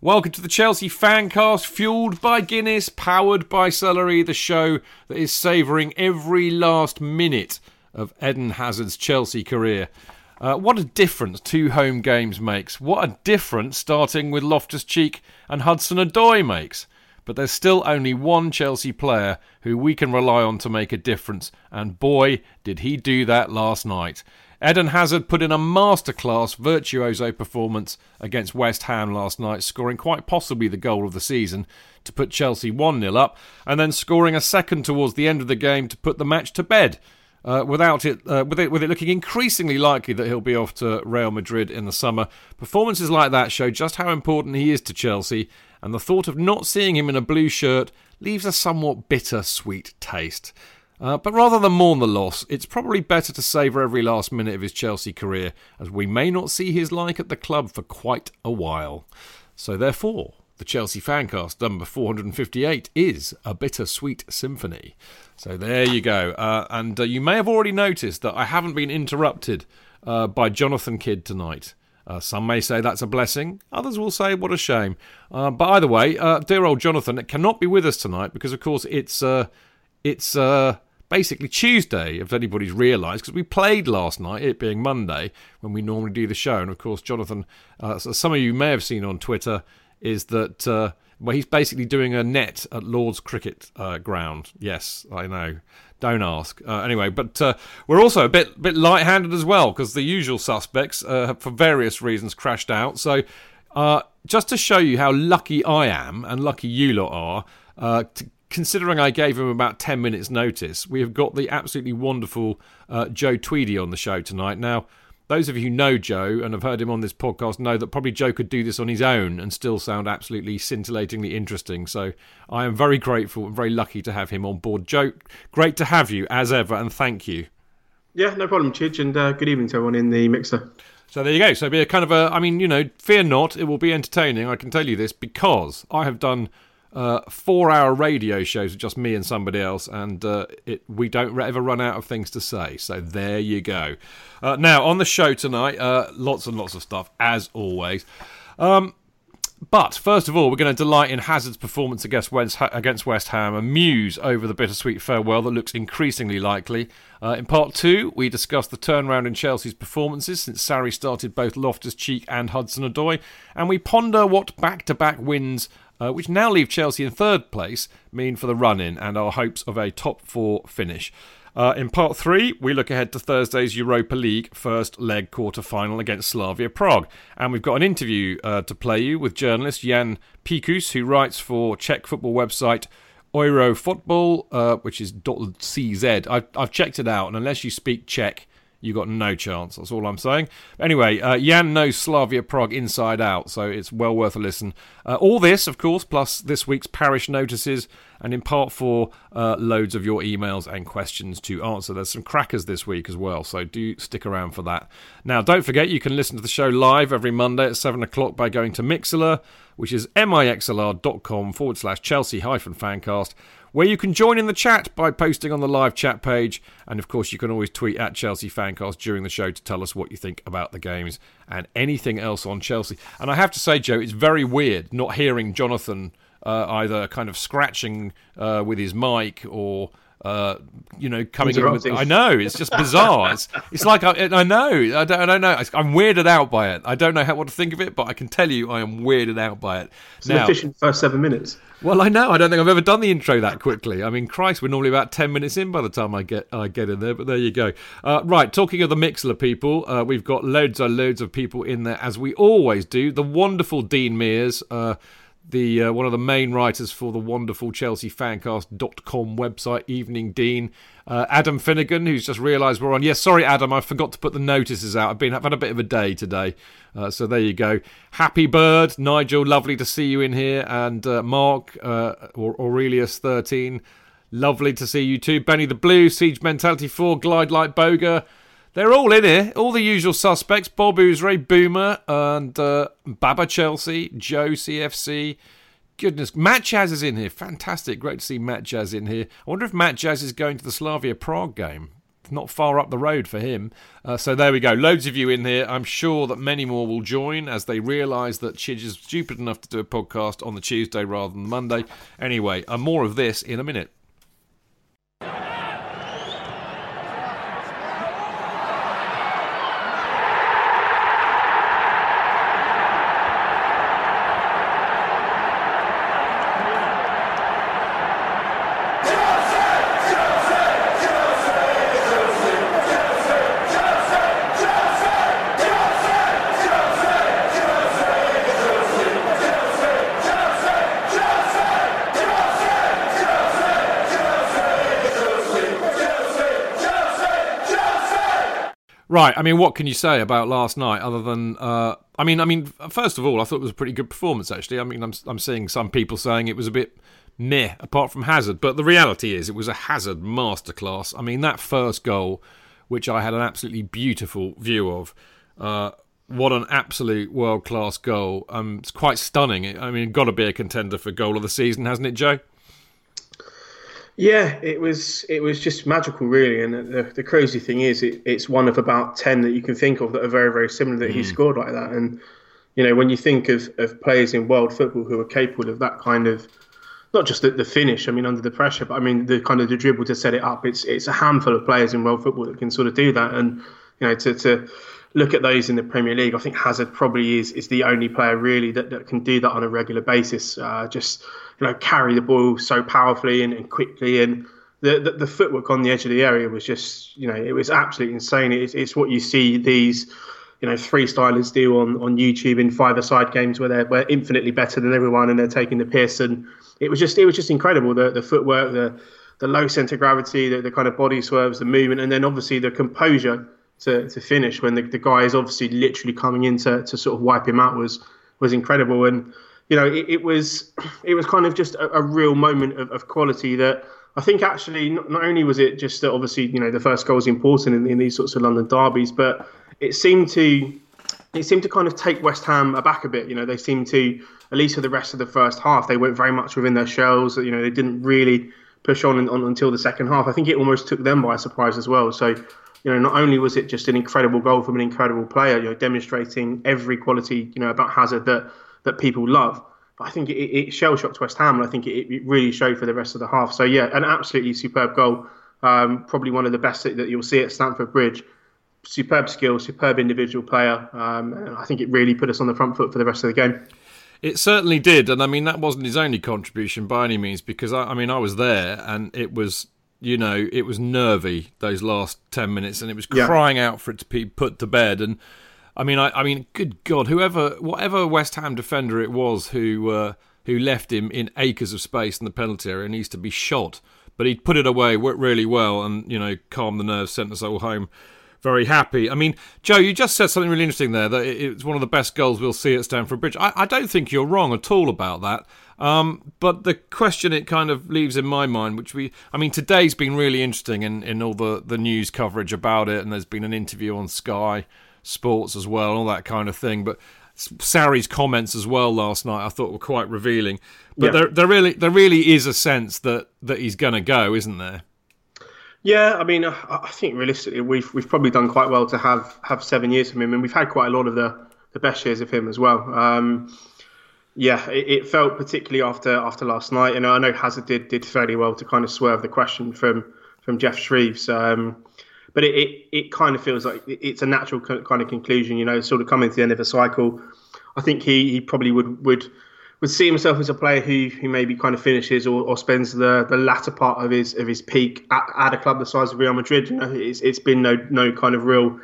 Welcome to the Chelsea Fancast, fueled by Guinness, powered by Celery, the show that is savouring every last minute of Eden Hazard's Chelsea career. Uh, what a difference two home games makes. What a difference starting with Loftus Cheek and Hudson Odoi makes. But there's still only one Chelsea player who we can rely on to make a difference, and boy, did he do that last night. Eden Hazard put in a masterclass virtuoso performance against West Ham last night, scoring quite possibly the goal of the season to put Chelsea 1 0 up, and then scoring a second towards the end of the game to put the match to bed. Uh, without it, uh, with it, with it looking increasingly likely that he'll be off to Real Madrid in the summer, performances like that show just how important he is to Chelsea, and the thought of not seeing him in a blue shirt leaves a somewhat bitter sweet taste. Uh, but rather than mourn the loss, it's probably better to savour every last minute of his Chelsea career, as we may not see his like at the club for quite a while. So, therefore, the Chelsea Fancast number 458 is a bittersweet symphony. So, there you go. Uh, and uh, you may have already noticed that I haven't been interrupted uh, by Jonathan Kidd tonight. Uh, some may say that's a blessing. Others will say what a shame. Uh, but either way, uh, dear old Jonathan it cannot be with us tonight because, of course, it's uh, it's uh, basically Tuesday, if anybody's realised, because we played last night, it being Monday, when we normally do the show. And of course, Jonathan, uh, so some of you may have seen on Twitter, is that uh, well, he's basically doing a net at Lord's Cricket uh, Ground. Yes, I know. Don't ask. Uh, anyway, but uh, we're also a bit bit light-handed as well because the usual suspects, uh, for various reasons, crashed out. So, just to show you how lucky I am and lucky you lot are, uh, to considering I gave him about 10 minutes' notice, we have got the absolutely wonderful uh, Joe Tweedy on the show tonight. Now, those of you who know Joe and have heard him on this podcast know that probably Joe could do this on his own and still sound absolutely scintillatingly interesting. So I am very grateful and very lucky to have him on board. Joe, great to have you as ever, and thank you. Yeah, no problem, Chidge, and uh, good evening to everyone in the mixer. So there you go. So be a kind of a, I mean, you know, fear not, it will be entertaining. I can tell you this because I have done uh, four hour radio shows with just me and somebody else, and uh, it, we don't ever run out of things to say. So there you go. Uh, now, on the show tonight, uh, lots and lots of stuff, as always. Um, but first of all, we're going to delight in Hazard's performance against West, against West Ham and muse over the bittersweet farewell that looks increasingly likely. Uh, in part two, we discuss the turnaround in Chelsea's performances since Sarri started both Loftus Cheek and Hudson Odoi, and we ponder what back to back wins uh, which now leave Chelsea in third place, mean for the run in and our hopes of a top four finish. Uh, in part three, we look ahead to Thursday's Europa League first leg quarter final against Slavia Prague. And we've got an interview uh, to play you with journalist Jan Pikus, who writes for Czech football website Euro Football, uh, which is .cz. I've, I've checked it out, and unless you speak Czech, you got no chance. That's all I'm saying. Anyway, uh, Jan knows Slavia Prague inside out, so it's well worth a listen. Uh, all this, of course, plus this week's parish notices, and in part four, uh, loads of your emails and questions to answer. There's some crackers this week as well, so do stick around for that. Now, don't forget you can listen to the show live every Monday at 7 o'clock by going to Mixlr, which is mixlr.com forward slash Chelsea hyphen fancast where you can join in the chat by posting on the live chat page. And of course, you can always tweet at Chelsea Fancast during the show to tell us what you think about the games and anything else on Chelsea. And I have to say, Joe, it's very weird not hearing Jonathan uh, either kind of scratching uh, with his mic or uh, you know, coming in with. I know it's just bizarre. it's, it's like I, I know I don't, I don't know. I'm weirded out by it. I don't know how what to think of it, but I can tell you I am weirded out by it. It's now, an efficient first seven minutes. Well, I know. I don't think I've ever done the intro that quickly. I mean, Christ, we're normally about ten minutes in by the time I get I get in there. But there you go. Uh, right, talking of the Mixlr people, uh, we've got loads and loads of people in there as we always do. The wonderful Dean Mears. Uh, the uh, one of the main writers for the wonderful ChelseaFancast.com website, Evening Dean. Uh, Adam Finnegan, who's just realised we're on. Yes, sorry, Adam, I forgot to put the notices out. I've been I've had a bit of a day today, uh, so there you go. Happy Bird, Nigel, lovely to see you in here, and uh, Mark uh, or Aurelius thirteen, lovely to see you too. Benny the Blue, Siege Mentality Four, Glide Like Boga. They're all in here, all the usual suspects Bob Oozray, Boomer, and uh, Baba Chelsea, Joe CFC. Goodness, Matt Jazz is in here. Fantastic. Great to see Matt Jazz in here. I wonder if Matt Jazz is going to the Slavia Prague game. not far up the road for him. Uh, so there we go. Loads of you in here. I'm sure that many more will join as they realise that Chidge is stupid enough to do a podcast on the Tuesday rather than the Monday. Anyway, uh, more of this in a minute. Right. I mean, what can you say about last night other than? Uh, I mean, I mean, first of all, I thought it was a pretty good performance. Actually, I mean, I'm I'm seeing some people saying it was a bit meh, apart from Hazard, but the reality is it was a Hazard masterclass. I mean, that first goal, which I had an absolutely beautiful view of. Uh, what an absolute world class goal! Um, it's quite stunning. I mean, got to be a contender for goal of the season, hasn't it, Joe? Yeah, it was it was just magical, really. And the, the crazy thing is, it, it's one of about ten that you can think of that are very, very similar that mm. he scored like that. And you know, when you think of, of players in world football who are capable of that kind of not just the, the finish, I mean, under the pressure, but I mean the kind of the dribble to set it up. It's it's a handful of players in world football that can sort of do that. And you know, to to look at those in the Premier League, I think Hazard probably is is the only player really that, that can do that on a regular basis. Uh, just you know carry the ball so powerfully and, and quickly. And the, the, the footwork on the edge of the area was just you know it was absolutely insane. It's, it's what you see these you know freestylers do on, on YouTube in five-a-side games where they're, where infinitely better than everyone and they're taking the piss. And it was just it was just incredible the the footwork the the low center of gravity the, the kind of body swerves the movement and then obviously the composure to, to finish when the, the guy is obviously literally coming in to, to sort of wipe him out was was incredible. And you know, it, it, was it was kind of just a, a real moment of, of, quality that I think actually not, not, only was it just that obviously you know the first goal is important in, in, these sorts of London derbies, but it seemed to it seemed to kind of take West Ham aback a bit. You know, they seemed to at least for the rest of the first half they went very much within their shells. You know, they didn't really push on, on until the second half. I think it almost took them by surprise as well. So you know, not only was it just an incredible goal from an incredible player, you know, demonstrating every quality, you know, about Hazard that that people love. But I think it, it shell shocked West Ham, and I think it, it, really showed for the rest of the half. So yeah, an absolutely superb goal. Um, probably one of the best that, you'll see at Stamford Bridge. Superb skill, superb individual player, um, and I think it really put us on the front foot for the rest of the game. It certainly did, and I mean that wasn't his only contribution by any means, because I, I mean I was there, and it was you know it was nervy those last ten minutes, and it was crying yeah. out for it to be put to bed, and I mean, I, I mean, good God, whoever, whatever West Ham defender it was who uh, who left him in acres of space in the penalty area needs to be shot. But he put it away really well, and you know, calmed the nerves, sent us all home very happy. I mean, Joe, you just said something really interesting there that it's one of the best goals we'll see at Stamford Bridge. I, I don't think you're wrong at all about that. Um, but the question it kind of leaves in my mind, which we, I mean, today's been really interesting in, in all the, the news coverage about it, and there's been an interview on Sky Sports as well, all that kind of thing. But Sarri's comments as well last night, I thought were quite revealing. But yeah. there, there really, there really is a sense that that he's going to go, isn't there? Yeah, I mean, I think realistically, we've we've probably done quite well to have have seven years from him, and we've had quite a lot of the the best years of him as well. Um, yeah, it, it, felt particularly after after last night, and I know Hazard did did fairly well to kind of swerve the question from from Geoff Shreeves. Um, but it, it, it kind of feels like it's a natural kind of conclusion, you know, sort of coming to the end of a cycle. I think he, he probably would would would see himself as a player who, who maybe kind of finishes or, or spends the, the latter part of his of his peak at, at a club the size of Real Madrid. You know, it's it's been no no kind of real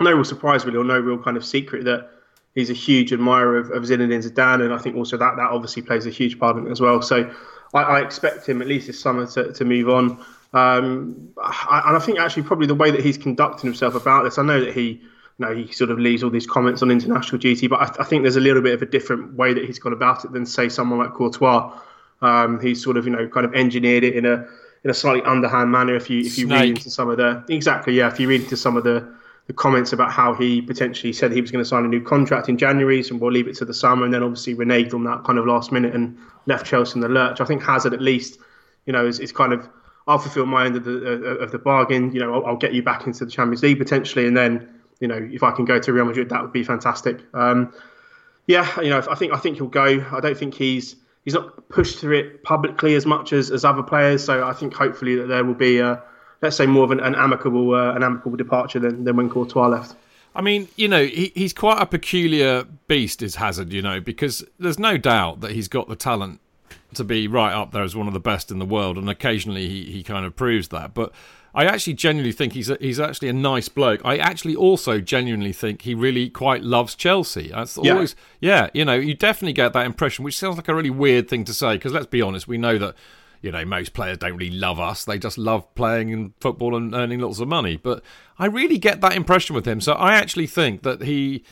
no real surprise really or no real kind of secret that he's a huge admirer of, of Zinedine Zidane, and I think also that that obviously plays a huge part in it as well. So I, I expect him at least this summer to, to move on. Um, I, and I think actually probably the way that he's conducting himself about this, I know that he you know, he sort of leaves all these comments on international duty, but I, I, think there's a little bit of a different way that he's gone about it than say someone like Courtois. Um, he's sort of you know kind of engineered it in a in a slightly underhand manner. If you if you Snake. read into some of the exactly yeah, if you read into some of the the comments about how he potentially said he was going to sign a new contract in January, so we'll leave it to the summer, and then obviously reneged on that kind of last minute and left Chelsea in the lurch. I think Hazard at least, you know, is, is kind of I'll fulfil my end of the of the bargain. You know, I'll, I'll, get you back into the Champions League potentially, and then you know if I can go to Real Madrid, that would be fantastic. Um, yeah, you know, I think I think he'll go. I don't think he's he's not pushed through it publicly as much as, as other players. So I think hopefully that there will be a, let's say more of an, an amicable uh, an amicable departure than, than when Courtois left. I mean, you know, he, he's quite a peculiar beast, is Hazard, you know, because there's no doubt that he's got the talent to be right up there as one of the best in the world, and occasionally he, he kind of proves that. But I actually genuinely think he's a, he's actually a nice bloke. I actually also genuinely think he really quite loves Chelsea. That's yeah. always yeah, you know, you definitely get that impression, which sounds like a really weird thing to say because let's be honest, we know that you know most players don't really love us; they just love playing in football and earning lots of money. But I really get that impression with him, so I actually think that he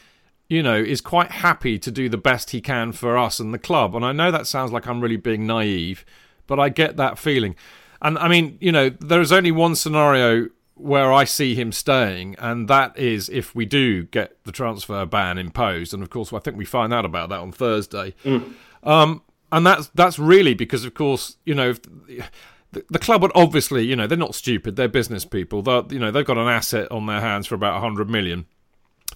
you know, is quite happy to do the best he can for us and the club. And I know that sounds like I'm really being naive, but I get that feeling. And I mean, you know, there is only one scenario where I see him staying, and that is if we do get the transfer ban imposed. And of course, I think we find out about that on Thursday. Mm. Um, and that's that's really because, of course, you know. If, the, club would obviously, you know, they're not stupid. They're business people. They're, you know, they've got an asset on their hands for about 100 million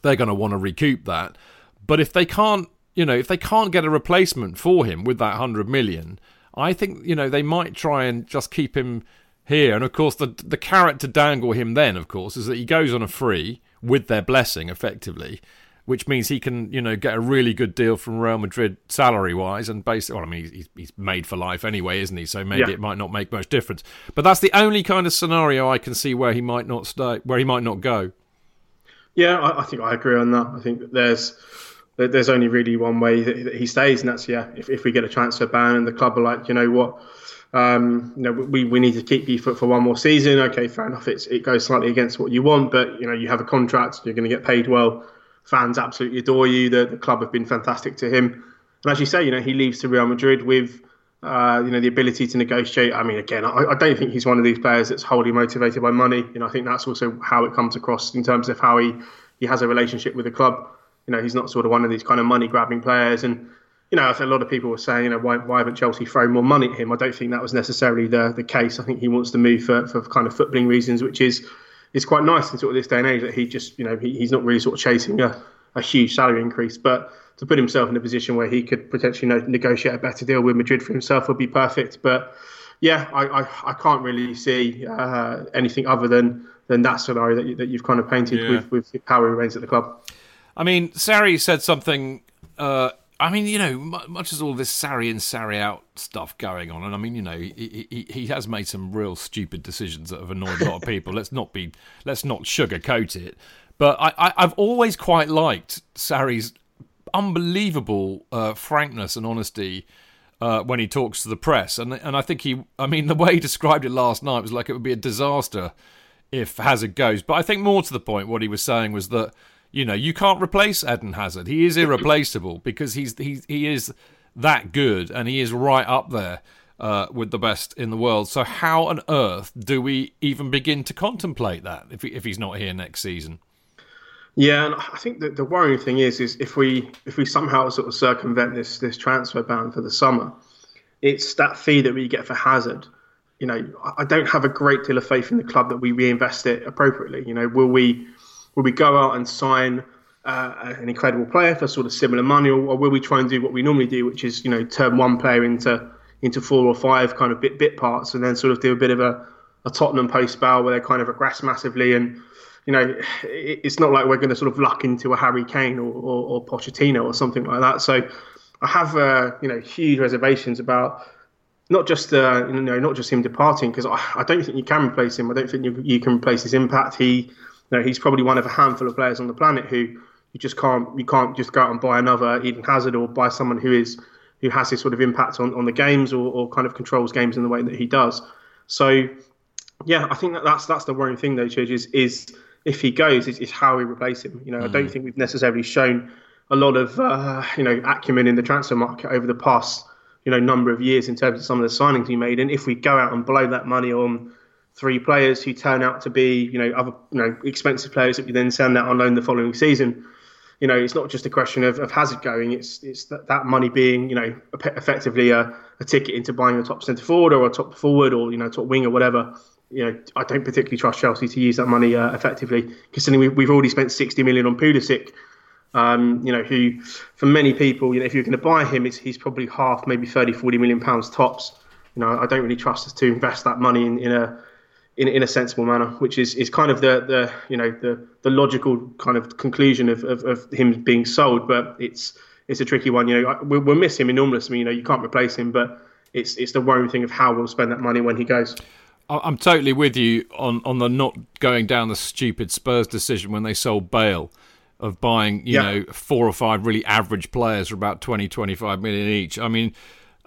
they're going to want to recoup that. But if they can't, you know, if they can't get a replacement for him with that 100 million, I think, you know, they might try and just keep him here. And of course, the the carrot to dangle him then, of course, is that he goes on a free with their blessing, effectively, which means he can, you know, get a really good deal from Real Madrid salary wise. And basically, well, I mean, he's, he's made for life anyway, isn't he? So maybe yeah. it might not make much difference. But that's the only kind of scenario I can see where he might not stay, where he might not go. Yeah, I, I think I agree on that. I think that there's there's only really one way that he stays, and that's yeah. If, if we get a transfer ban and the club are like, you know what, um, you know, we, we need to keep you for, for one more season. Okay, fair enough. It's it goes slightly against what you want, but you know you have a contract. You're going to get paid well. Fans absolutely adore you. The, the club have been fantastic to him, and as you say, you know he leaves to Real Madrid with uh, you know the ability to negotiate. I mean, again, I, I, don't think he's one of these players that's wholly motivated by money. You know, I think that's also how it comes across in terms of how he he has a relationship with the club. You know, he's not sort of one of these kind of money grabbing players. And you know, I think a lot of people were saying, you know, why, why haven't Chelsea thrown more money at him? I don't think that was necessarily the the case. I think he wants to move for, for kind of footballing reasons, which is is quite nice in sort of this day and age that he just you know he, he's not really sort of chasing a, a huge salary increase, but to put himself in a position where he could potentially negotiate a better deal with Madrid for himself would be perfect. But yeah, I, I, I can't really see uh, anything other than than that scenario that, you, that you've kind of painted yeah. with, with how he remains at the club. I mean, Sarri said something. Uh, I mean, you know, much as all this Sarri and Sarri out stuff going on, and I mean, you know, he, he, he has made some real stupid decisions that have annoyed a lot of people. let's not be, let's not sugarcoat it. But I, I, have always quite liked Sarri's unbelievable uh, frankness and honesty uh, when he talks to the press, and and I think he, I mean, the way he described it last night was like it would be a disaster if Hazard goes. But I think more to the point, what he was saying was that you know you can't replace Eden Hazard. He is irreplaceable because he's he he is that good and he is right up there. Uh, with the best in the world. So, how on earth do we even begin to contemplate that if, he, if he's not here next season? Yeah, and I think that the worrying thing is, is if we if we somehow sort of circumvent this this transfer ban for the summer, it's that fee that we get for Hazard. You know, I don't have a great deal of faith in the club that we reinvest it appropriately. You know, will we will we go out and sign uh, an incredible player for sort of similar money, or, or, will we try and do what we normally do, which is you know turn one player into into four or five kind of bit bit parts, and then sort of do a bit of a, a Tottenham post Bale where they kind of regress massively and you know, it's not like we're going to sort of luck into a Harry Kane or, or, or Pochettino or something like that. So I have, uh, you know, huge reservations about not just uh, you know not just him departing because I, I, don't think you can replace him. I don't think you, you can replace his impact. He, you know, he's probably one of a handful of players on the planet who you just can't you can't just go out and buy another Eden Hazard or buy someone who is who has this sort of impact on, on the games or, or kind of controls games in the way that he does. So yeah, I think that that's that's the worrying thing though, Chidge, is is if he goes, is, is how we replace him. You know, mm. I don't mm. think we've necessarily shown a lot of uh, you know acumen in the transfer market over the past you know number of years in terms of some of the signings we made. And if we go out and blow that money on three players who turn out to be you know other you know expensive players that we then send out on loan the following season. You know, it's not just a question of, of Hazard going; it's it's that, that money being, you know, effectively a, a ticket into buying a top centre forward or a top forward or you know top wing or whatever you know, I don't particularly trust Chelsea to use that money uh, effectively, considering we, we've already spent 60 million on Pulisic. Um, you know, who for many people, you know, if you're going to buy him, he's probably half, maybe 30, 40 million pounds tops. You know, I don't really trust us to invest that money in, in a in, in a sensible manner, which is, is kind of the, the you know the, the logical kind of conclusion of, of, of him being sold. But it's it's a tricky one. You know, we'll, we'll miss him enormously. You know, you can't replace him, but it's it's the worrying thing of how we'll spend that money when he goes. I'm totally with you on, on the not going down the stupid Spurs decision when they sold Bale of buying, you yeah. know, four or five really average players for about 20, 25 million each. I mean,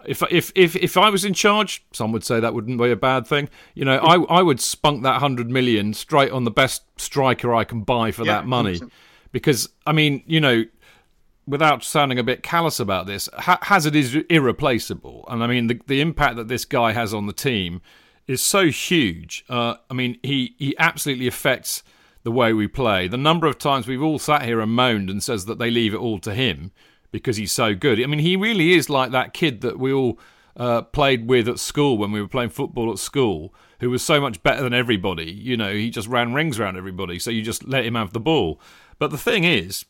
if if if if I was in charge, some would say that wouldn't be a bad thing. You know, I I would spunk that hundred million straight on the best striker I can buy for yeah, that money, 100%. because I mean, you know, without sounding a bit callous about this, Hazard is irreplaceable, and I mean the the impact that this guy has on the team is so huge. Uh, I mean, he, he absolutely affects the way we play. The number of times we've all sat here and moaned and says that they leave it all to him because he's so good. I mean, he really is like that kid that we all uh, played with at school when we were playing football at school, who was so much better than everybody. You know, he just ran rings around everybody, so you just let him have the ball. But the thing is,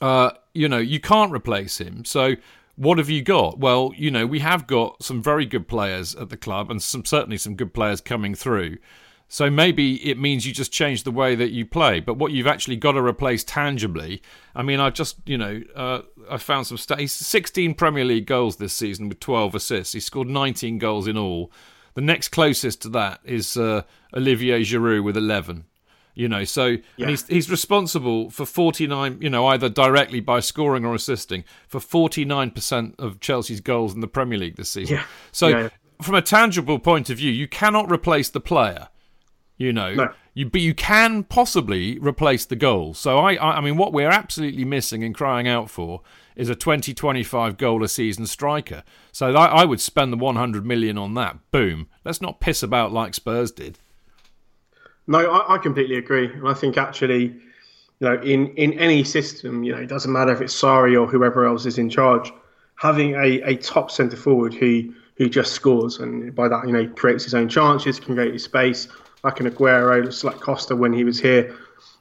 uh, you know, you can't replace him. So what have you got? Well, you know, we have got some very good players at the club and some certainly some good players coming through. So maybe it means you just change the way that you play. But what you've actually got to replace tangibly, I mean, I just, you know, uh, I found some stats. 16 Premier League goals this season with 12 assists. He scored 19 goals in all. The next closest to that is uh, Olivier Giroud with 11. You know, so yeah. and he's he's responsible for 49, you know, either directly by scoring or assisting for 49% of Chelsea's goals in the Premier League this season. Yeah. So yeah, from a tangible point of view, you cannot replace the player. You know, no. you but you can possibly replace the goals. So I, I I mean what we're absolutely missing and crying out for is a 2025 goal a season striker. So I, I would spend the 100 million on that. Boom. Let's not piss about like Spurs did. No, I, I completely agree. And I think actually, you know, in, in any system, you know, it doesn't matter if it's Sarri or whoever else is in charge, having a, a top centre forward who who just scores and by that, you know, creates his own chances, can create his space, like an Aguero, like Costa when he was here.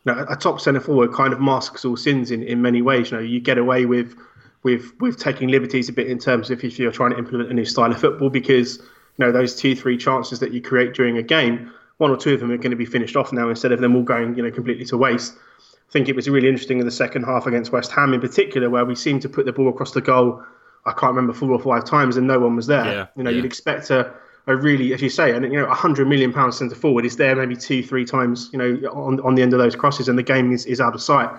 You know, a top centre forward kind of masks all sins in, in many ways. You know, you get away with with with taking liberties a bit in terms of if you're trying to implement a new style of football because you know those two three chances that you create during a game one or two of them are going to be finished off now instead of them all going you know completely to waste. I think it was really interesting in the second half against West Ham in particular where we seemed to put the ball across the goal. I can't remember four or five times and no one was there. Yeah, you know, yeah. you'd expect a, a really, as you say, and you know, a hundred million pound centre forward is there maybe two, three times, you know, on, on the end of those crosses, and the game is, is out of sight.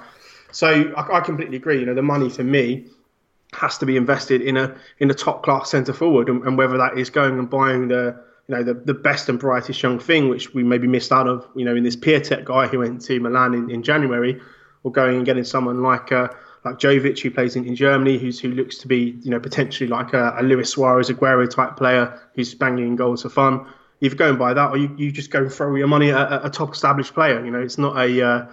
So I, I completely agree. You know, the money for me has to be invested in a in a top class centre forward, and, and, whether that is going and buying the you know the, the best and brightest young thing, which we maybe missed out of, you know, in this Piatek guy who went to Milan in, in January, or going and getting someone like uh, like Jovic who plays in, in Germany, who's who looks to be you know potentially like a, a Luis Suarez Aguero type player who's banging in goals for fun. Either going by that, or you, you just go and throw your money at a, a top established player. You know, it's not a uh,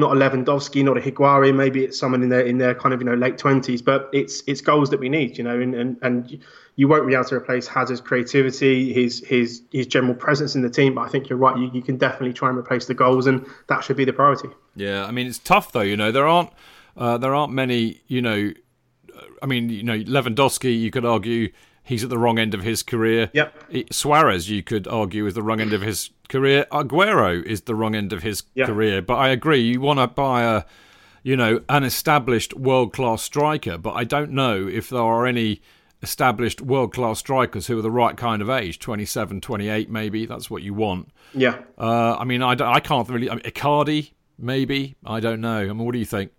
not a Lewandowski, not a Higuain. Maybe it's someone in their in their kind of you know late twenties, but it's it's goals that we need. You know, and, and and you won't be able to replace Hazard's creativity, his his his general presence in the team. But I think you're right. You, you can definitely try and replace the goals, and that should be the priority. Yeah, I mean it's tough though. You know, there aren't uh, there aren't many. You know, I mean, you know, Lewandowski. You could argue he's at the wrong end of his career. Yep. Suarez, you could argue, is the wrong end of his career. Aguero is the wrong end of his Yeah. career. But I agree, you want to buy a, you know, an established world class striker. But I don't know if there are any established world class strikers who are the right kind of age 27, 28, maybe. That's what you want. Yeah. Uh, I mean, I, don't- I can't really. I mean, Icardi, maybe. I don't know. I mean, what do you think?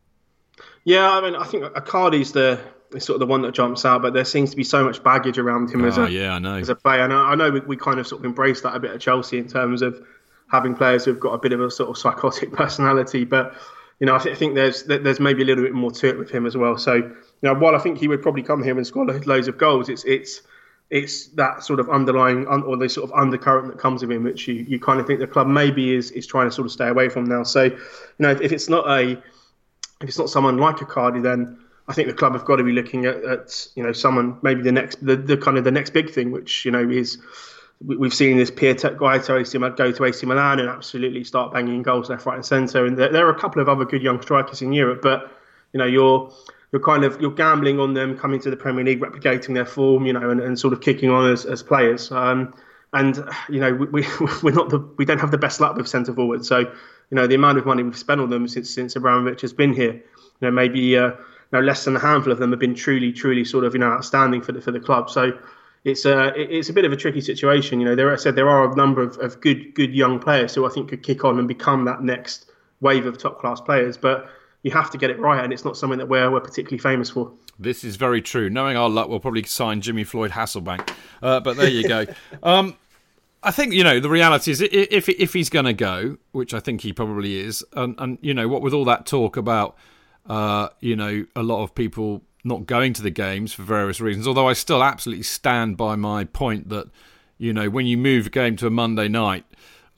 Yeah, I mean, I think Icardi's the is sort of the one that jumps out, but there seems to be so much baggage around him as Oh, a yeah, I know. as a player. And I I know we, we kind of sort of embrace that a bit at Chelsea in terms of having players who've got a bit of a sort of psychotic personality. But you know, I, th- I think there's there's maybe a little bit more to it with him as well. So you know, while I think he would probably come here and score loads of goals, it's it's it's that sort of underlying un- or the sort of undercurrent that comes with him, which you, you kind of think the club maybe is is trying to sort of stay away from now. So you know, if, if it's not a if it's not someone like Icardi, then I think the club have got to be looking at, at you know someone maybe the next the, the kind of the next big thing, which you know is we- we've seen this Piatek guy to AC Milan, go to AC Milan and absolutely start banging goals left, right, and centre. And there, there are a couple of other good young strikers in Europe, but you know you're you're kind of you're gambling on them coming to the Premier League, replicating their form, you know, and, and sort of kicking on as, as players. Um, and you know we, we we're not the we don't have the best luck with centre forward. So you know the amount of money we've spent on them since since Abramovich has been here, you know maybe uh, you know less than a handful of them have been truly truly sort of you know outstanding for the for the club. So it's a it's a bit of a tricky situation. You know there I said there are a number of, of good good young players who I think could kick on and become that next wave of top class players, but you have to get it right, and it's not something that we're we're particularly famous for. This is very true. Knowing our luck, we'll probably sign Jimmy Floyd Hasselbaink. Uh, but there you go. Um, I think you know the reality is if if he's going to go, which I think he probably is, and, and you know what with all that talk about uh, you know a lot of people not going to the games for various reasons. Although I still absolutely stand by my point that you know when you move a game to a Monday night,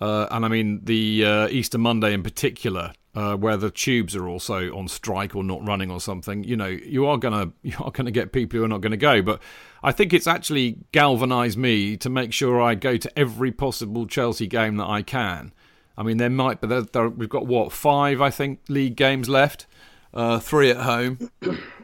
uh, and I mean the uh, Easter Monday in particular, uh, where the tubes are also on strike or not running or something, you know, you are gonna you are gonna get people who are not going to go. But I think it's actually galvanised me to make sure I go to every possible Chelsea game that I can. I mean, there might, but there, there, we've got what five, I think, league games left, uh, three at home,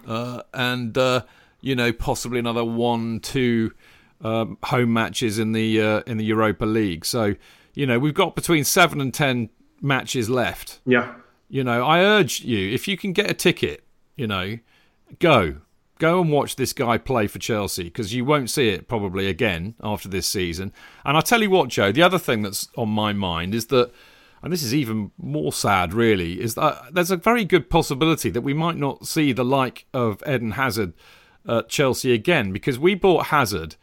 uh, and uh, you know possibly another one, two um, home matches in the uh, in the Europa League. So you know we've got between seven and ten matches left. Yeah. You know, I urge you if you can get a ticket, you know, go. Go and watch this guy play for Chelsea because you won't see it probably again after this season. And I tell you what, Joe, the other thing that's on my mind is that, and this is even more sad really, is that there's a very good possibility that we might not see the like of Eden Hazard at Chelsea again because we bought Hazard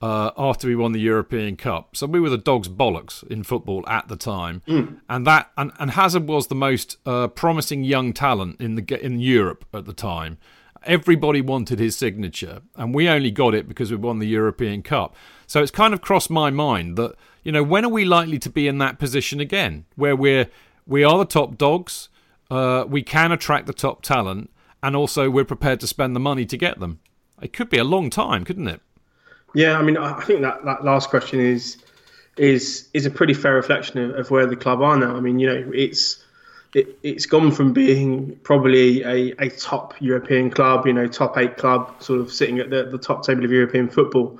uh, after we won the European Cup. So we were the dog's bollocks in football at the time, and that and, and Hazard was the most uh, promising young talent in the in Europe at the time. Everybody wanted his signature, and we only got it because we won the European Cup. So it's kind of crossed my mind that you know when are we likely to be in that position again, where we're we are the top dogs, uh, we can attract the top talent, and also we're prepared to spend the money to get them. It could be a long time, couldn't it? Yeah, I mean, I think that, that last question is is is a pretty fair reflection of, of where the club are now. I mean, you know, it's it, it's gone from being probably a, a top European club, you know, top eight club, sort of sitting at the, the top table of European football.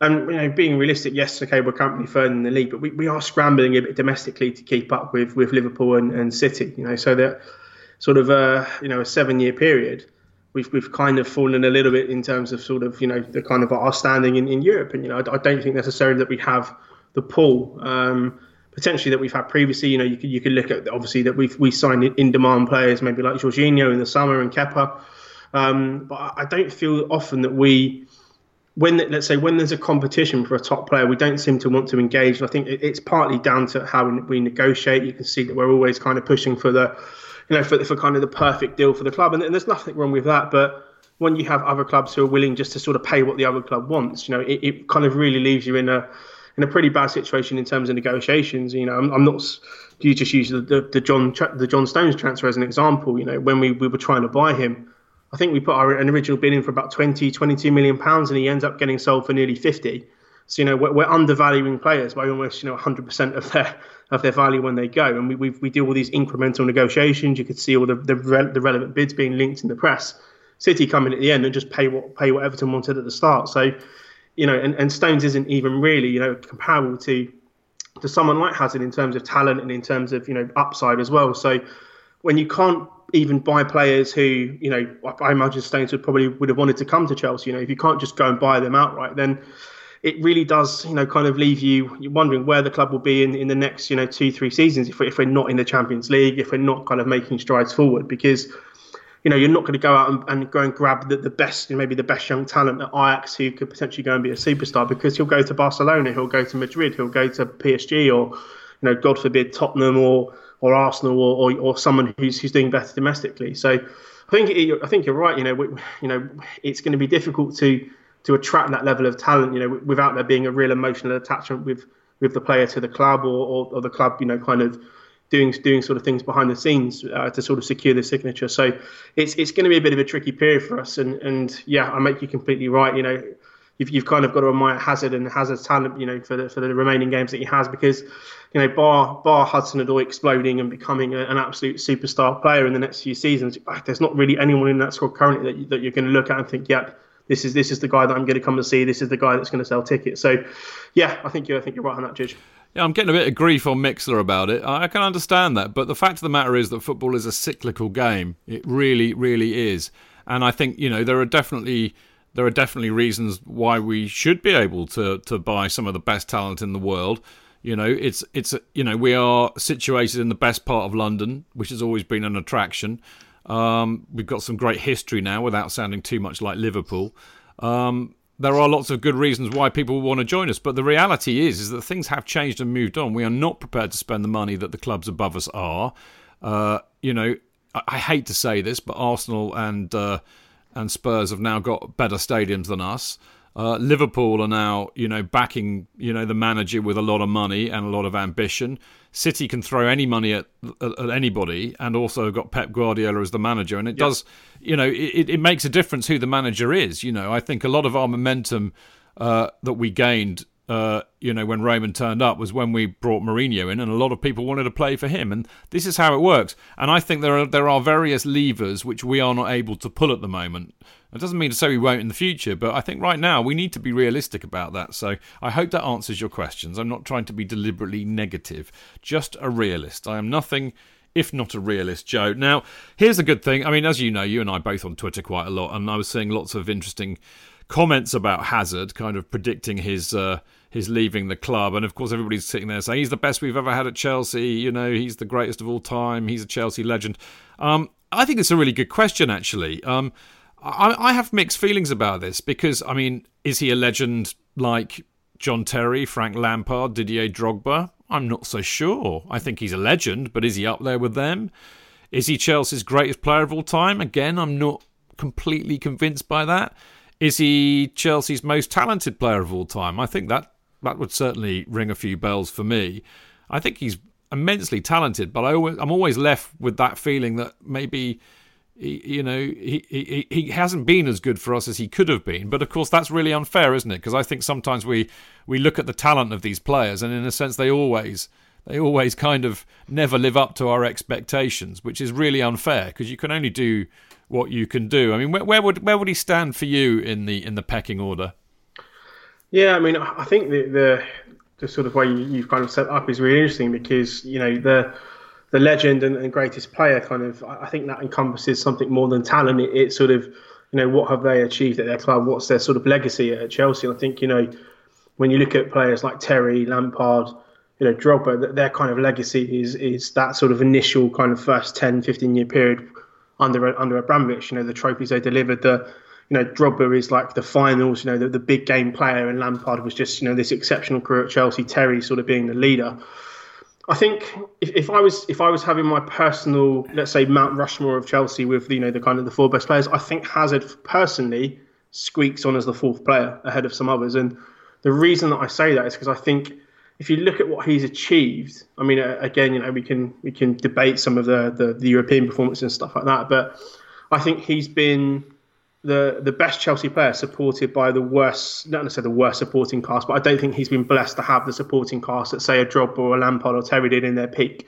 And you know, being realistic, yes, okay, we're currently third in the league, but we, we are scrambling a bit domestically to keep up with with Liverpool and, and City. You know, so that sort of a you know a seven year period, we've we've kind of fallen a little bit in terms of sort of you know the kind of our standing in, in Europe. And you know, I, I don't think necessarily that we have the pull um, potentially that we've had previously. You know, you could you could look at obviously that we've we signed in demand players, maybe like Jorginho in the summer and Kepa. Um, but I don't feel often that we when let's say when there's a competition for a top player, we don't seem to want to engage. I think it's partly down to how we negotiate. You can see that we're always kind of pushing for the, you know, for, for kind of the perfect deal for the club, and, and there's nothing wrong with that. But when you have other clubs who are willing just to sort of pay what the other club wants, you know, it, it kind of really leaves you in a in a pretty bad situation in terms of negotiations. You know, I'm, I'm not. You just use the, the, the John the John Stones transfer as an example. You know, when we, we were trying to buy him I think we put our an original bid in for about 20, 22 million pounds, and he ends up getting sold for nearly 50. So you know we're, we're undervaluing players by almost you know 100% of their of their value when they go, and we we, we deal with these incremental negotiations. You could see all the the, re- the relevant bids being linked in the press. City come in at the end and just pay what pay what Everton wanted at the start. So you know, and, and Stones isn't even really you know comparable to to someone like Hazard in terms of talent and in terms of you know upside as well. So when you can't even buy players who, you know, I imagine Stones would probably would have wanted to come to Chelsea. You know, if you can't just go and buy them outright, then it really does, you know, kind of leave you wondering where the club will be in, in the next, you know, two, three seasons if we're, if we're not in the Champions League, if we're not kind of making strides forward. Because, you know, you're not going to go out and, and go and grab the, the best, you know, maybe the best young talent at Ajax who could potentially go and be a superstar because he'll go to Barcelona, he'll go to Madrid, he'll go to PSG or, you know, God forbid, Tottenham or or Arsenal or, or, or someone who's who's doing better domestically. So I think I think you're right. You know, we, you know, it's going to be difficult to to attract that level of talent. You know, without there being a real emotional attachment with with the player to the club or, or, or the club. You know, kind of doing doing sort of things behind the scenes uh, to sort of secure the signature. So it's it's going to be a bit of a tricky period for us. And and yeah, I make you completely right. You know, you've, you've kind of got to admire Hazard and Hazard's talent, you know, for the, for the remaining games that he has because, you know, bar bar Hudson-Odoi exploding and becoming a, an absolute superstar player in the next few seasons, there's not really anyone in that squad currently that, you, that you're going to look at and think, yeah, this is this is the guy that I'm going to come and see. This is the guy that's going to sell tickets. So, yeah, I think you I think you're right on that, Chidge. Yeah, I'm getting a bit of grief on Mixlr about it. I can understand that, but the fact of the matter is that football is a cyclical game. It really, really is, and I think you know there are definitely there are definitely reasons why we should be able to to buy some of the best talent in the world. You know, it's it's you know we are situated in the best part of London, which has always been an attraction. Um, we've got some great history now, without sounding too much like Liverpool. Um, there are lots of good reasons why people want to join us, but the reality is is that things have changed and moved on. We are not prepared to spend the money that the clubs above us are. Uh, you know, I, I, hate to say this, but Arsenal and uh, and Spurs have now got better stadiums than us. Uh, Liverpool are now, you know, backing, you know, the manager with a lot of money and a lot of ambition. City can throw any money at, at, at anybody, and also got Pep Guardiola as the manager, and it yep. does, you know, it, it makes a difference who the manager is. You know, I think a lot of our momentum uh, that we gained uh, you know, when Roman turned up was when we brought Mourinho in, and a lot of people wanted to play for him. And this is how it works. And I think there are there are various levers which we are not able to pull at the moment. It doesn't mean to say we won't in the future, but I think right now we need to be realistic about that. So I hope that answers your questions. I'm not trying to be deliberately negative, just a realist. I am nothing if not a realist, Joe. Now, here's a good thing. I mean, as you know, you and I both on Twitter quite a lot, and I was seeing lots of interesting comments about Hazard, kind of predicting his uh, his leaving the club. And of course, everybody's sitting there saying he's the best we've ever had at Chelsea. You know, he's the greatest of all time. He's a Chelsea legend. Um, I think it's a really good question, actually. Um, I, I have mixed feelings about this because, I mean, is he a legend like John Terry, Frank Lampard, Didier Drogba? I'm not so sure. I think he's a legend, but is he up there with them? Is he Chelsea's greatest player of all time? Again, I'm not completely convinced by that. Is he Chelsea's most talented player of all time? I think that that would certainly ring a few bells for me. I think he's immensely talented, but I always, I'm always left with that feeling that maybe he, you know he, he he hasn't been as good for us as he could have been. But of course, that's really unfair, isn't it? Because I think sometimes we we look at the talent of these players, and in a sense, they always they always kind of never live up to our expectations, which is really unfair because you can only do what you can do. I mean, where, where would where would he stand for you in the in the pecking order? Yeah, I mean, I think the the, the sort of way you, have kind of set up is really interesting because you know the the legend and, and, greatest player kind of I think that encompasses something more than talent. It, it's sort of you know what have they achieved at their club? What's their sort of legacy at Chelsea? And I think you know when you look at players like Terry, Lampard, you know Drogba, their kind of legacy is is that sort of initial kind of first 10, 15 year period under under Abramovich. You know the trophies they delivered, the you know, Drogba is like the finals, you know, the, the big game player, and Lampard was just, you know, this exceptional career at Chelsea. Terry sort of being the leader. I think if, if I was if I was having my personal, let's say Mount Rushmore of Chelsea with you know the kind of the four best players, I think Hazard personally squeaks on as the fourth player ahead of some others. And the reason that I say that is because I think if you look at what he's achieved, I mean, uh, again, you know, we can we can debate some of the, the, the European performances and stuff like that, but I think he's been the the best Chelsea player supported by the worst, not necessarily the worst supporting cast, but I don't think he's been blessed to have the supporting cast that say a Drogba or a Lampard or Terry did in their peak.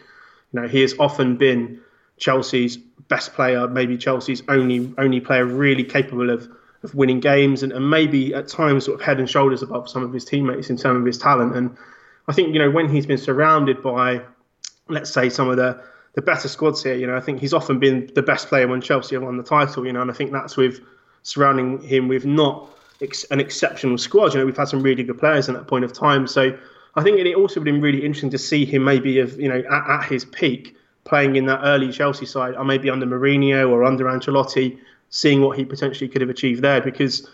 You know, he has often been Chelsea's best player, maybe Chelsea's only only player really capable of of winning games and, and maybe at times sort of head and shoulders above some of his teammates in terms of his talent. And I think, you know, when he's been surrounded by, let's say, some of the, the better squads here, you know, I think he's often been the best player when Chelsea have won the title, you know, and I think that's with surrounding him with not ex- an exceptional squad. You know, we've had some really good players in that point of time. So I think it also would have been really interesting to see him maybe of, you know, at, at his peak playing in that early Chelsea side, or maybe under Mourinho or under Ancelotti, seeing what he potentially could have achieved there because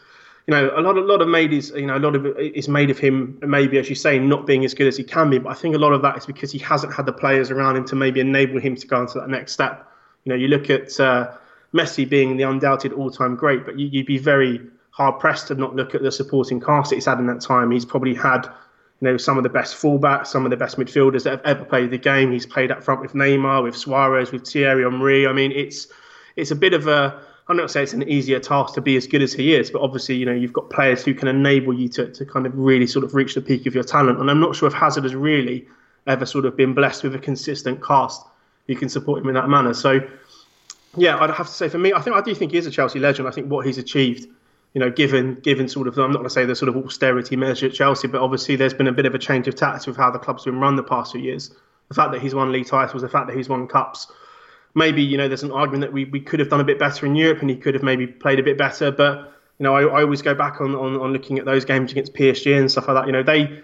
you know a lot a lot of made is you know a lot of it is made of him maybe as you say not being as good as he can be. But I think a lot of that is because he hasn't had the players around him to maybe enable him to go into that next step. You know you look at uh, Messi being the undoubted all-time great but you, would be very hard pressed to not look at the supporting cast that he's had in that time. He's probably had you know some of the best fullbacks some of the best midfielders that have ever played the game. He's played up front with Neymar with Suarez with Thierry Henry. I mean it's it's a bit of a I'm not saying it's an easier task to be as good as he is, but obviously, you know, you've got players who can enable you to, to kind of really sort of reach the peak of your talent. And I'm not sure if Hazard has really ever sort of been blessed with a consistent cast who can support him in that manner. So, yeah, I'd have to say for me, I think I do think he is a Chelsea legend. I think what he's achieved, you know, given given sort of I'm not going to say the sort of austerity measure at Chelsea, but obviously there's been a bit of a change of tactics with how the club's been run the past few years. The fact that he's won league titles, the fact that he's won cups maybe you know there's an argument that we, we could have done a bit better in Europe and he could have maybe played a bit better. But you know I, I always go back on, on, on looking at those games against PSG and stuff like that. You know they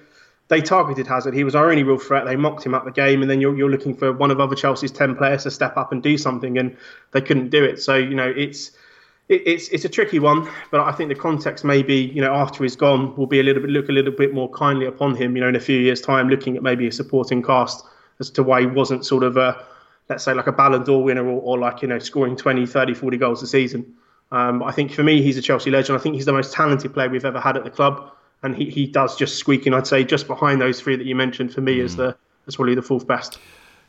they targeted Hazard. He was our only real threat. They mocked him up the game, and then you're, you're looking for one of other Chelsea's ten players to step up and do something, and they couldn't do it. So you know it's it's it's a tricky one, but I think the context maybe you know after he's gone will be a little bit look a little bit more kindly upon him. You know in a few years' time, looking at maybe a supporting cast as to why he wasn't sort of a let's say like a Ballon d'Or winner or, or like you know scoring 20, 30, 40 goals a season. Um, I think for me, he's a Chelsea legend. I think he's the most talented player we've ever had at the club, and he, he does just squeaking. I'd say just behind those three that you mentioned for me mm. is the is probably the fourth best.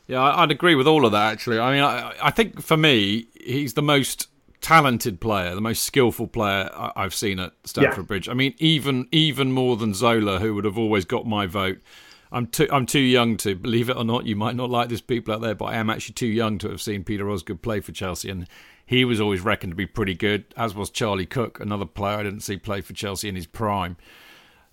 Yeah, I'd agree with all of that. Actually, I mean, I, I think for me, he's the most talented player, the most skillful player I've seen at Stamford yeah. Bridge. I mean, even even more than Zola, who would have always got my vote. I'm too I'm too young to believe it or not. You might not like this people out there, but I am actually too young to have seen Peter Osgood play for Chelsea, and he was always reckoned to be pretty good. As was Charlie Cooke, another player I didn't see play for Chelsea in his prime.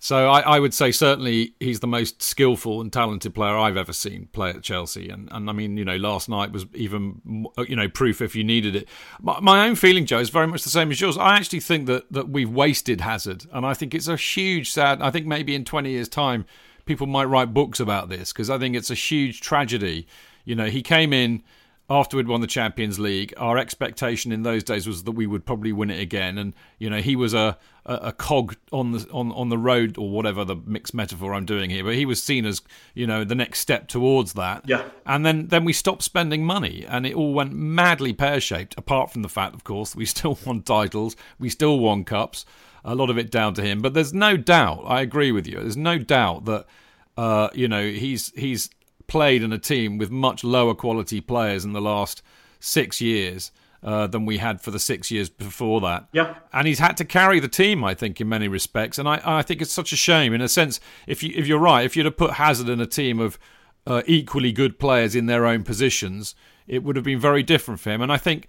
So I, I, would say certainly he's the most skillful and talented player I've ever seen play at Chelsea, and and I mean you know last night was even uh, you know proof if you needed it. My, my, own feeling, Joe, is very much the same as yours. I actually think that that we've wasted Hazard, and I think it's a huge sad. I think maybe in twenty years' time people might write books about this because I think it's a huge tragedy. You know, he came in after we'd won the Champions League. Our expectation in those days was that we would probably win it again, and you know, he was a a, a cog on the on on the road or whatever the mixed metaphor I'm doing here, but he was seen as you know the next step towards that. Yeah. And then then we stopped spending money, and it all went madly pear shaped. Apart from the fact, of course, we still won titles, we still won cups a lot of it down to him. But there's no doubt, I agree with you. There's no doubt that uh, you know he's he's played in a team with much lower quality players in the last six years. Uh, than we had for the six years before that. Yeah, and he's had to carry the team, I think, in many respects. And I, I think it's such a shame, in a sense. If you if you're right, if you'd have put Hazard in a team of uh, equally good players in their own positions, it would have been very different for him. And I think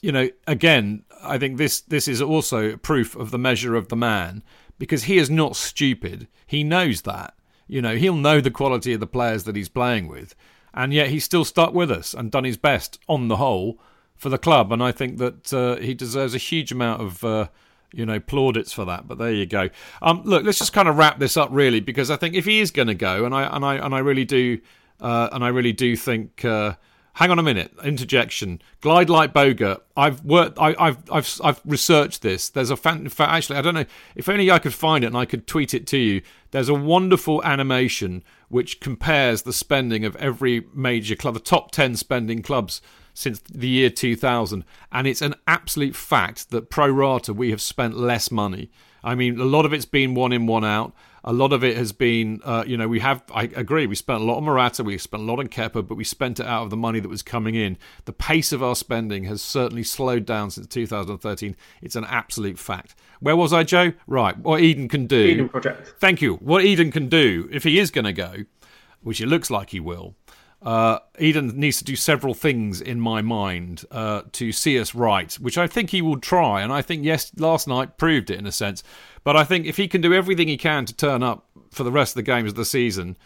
you know, again, I think this this is also proof of the measure of the man because he is not stupid. He knows that. You know, he'll know the quality of the players that he's playing with, and yet he's still stuck with us and done his best on the whole for the club. And I think that uh, he deserves a huge amount of. Uh, you know, plaudits for that. But there you go. Um, look, let's just kind of wrap this up, really, because I think if he is going to go, and I and I and I really do, uh, and I really do think uh, hang on a minute. Interjection. Glide like Boga. I've worked. I, have I've I've researched this. There's a fan. Actually, I don't know if only I could find it and I could tweet it to you. There's a wonderful animation which compares the spending of every major club, the top ten spending clubs since the year 2000, and it's an absolute fact that pro rata we have spent less money. I mean, a lot of it's been one in, one out. A lot of it has been, uh, you know, we have, I agree, we spent a lot on Morata, we spent a lot on Kepa, but we spent it out of the money that was coming in. The pace of our spending has certainly slowed down since 2013. It's an absolute fact. Where was I, Joe? Right, what Eden can do. Eden Project. Thank you. What Eden can do, if he is going to go, which it looks like he will, uh, Eden needs to do several things in my mind uh, to see us right, which I think he will try. And I think, yes, last night proved it in a sense. But I think if he can do everything he can to turn up for the rest of the games of the season,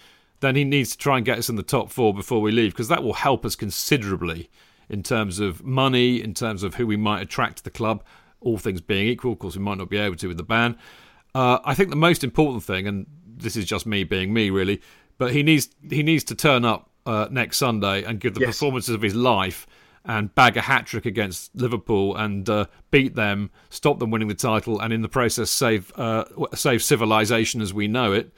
then he needs to try and get us in the top four before we leave, because that will help us considerably in terms of money, in terms of who we might attract to the club, all things being equal. Of course, we might not be able to with the ban. Uh, I think the most important thing, and this is just me being me, really, but he needs he needs to turn up uh, next Sunday and give the yes. performances of his life and bag a hat trick against Liverpool and uh, beat them, stop them winning the title, and in the process save uh, save civilization as we know it.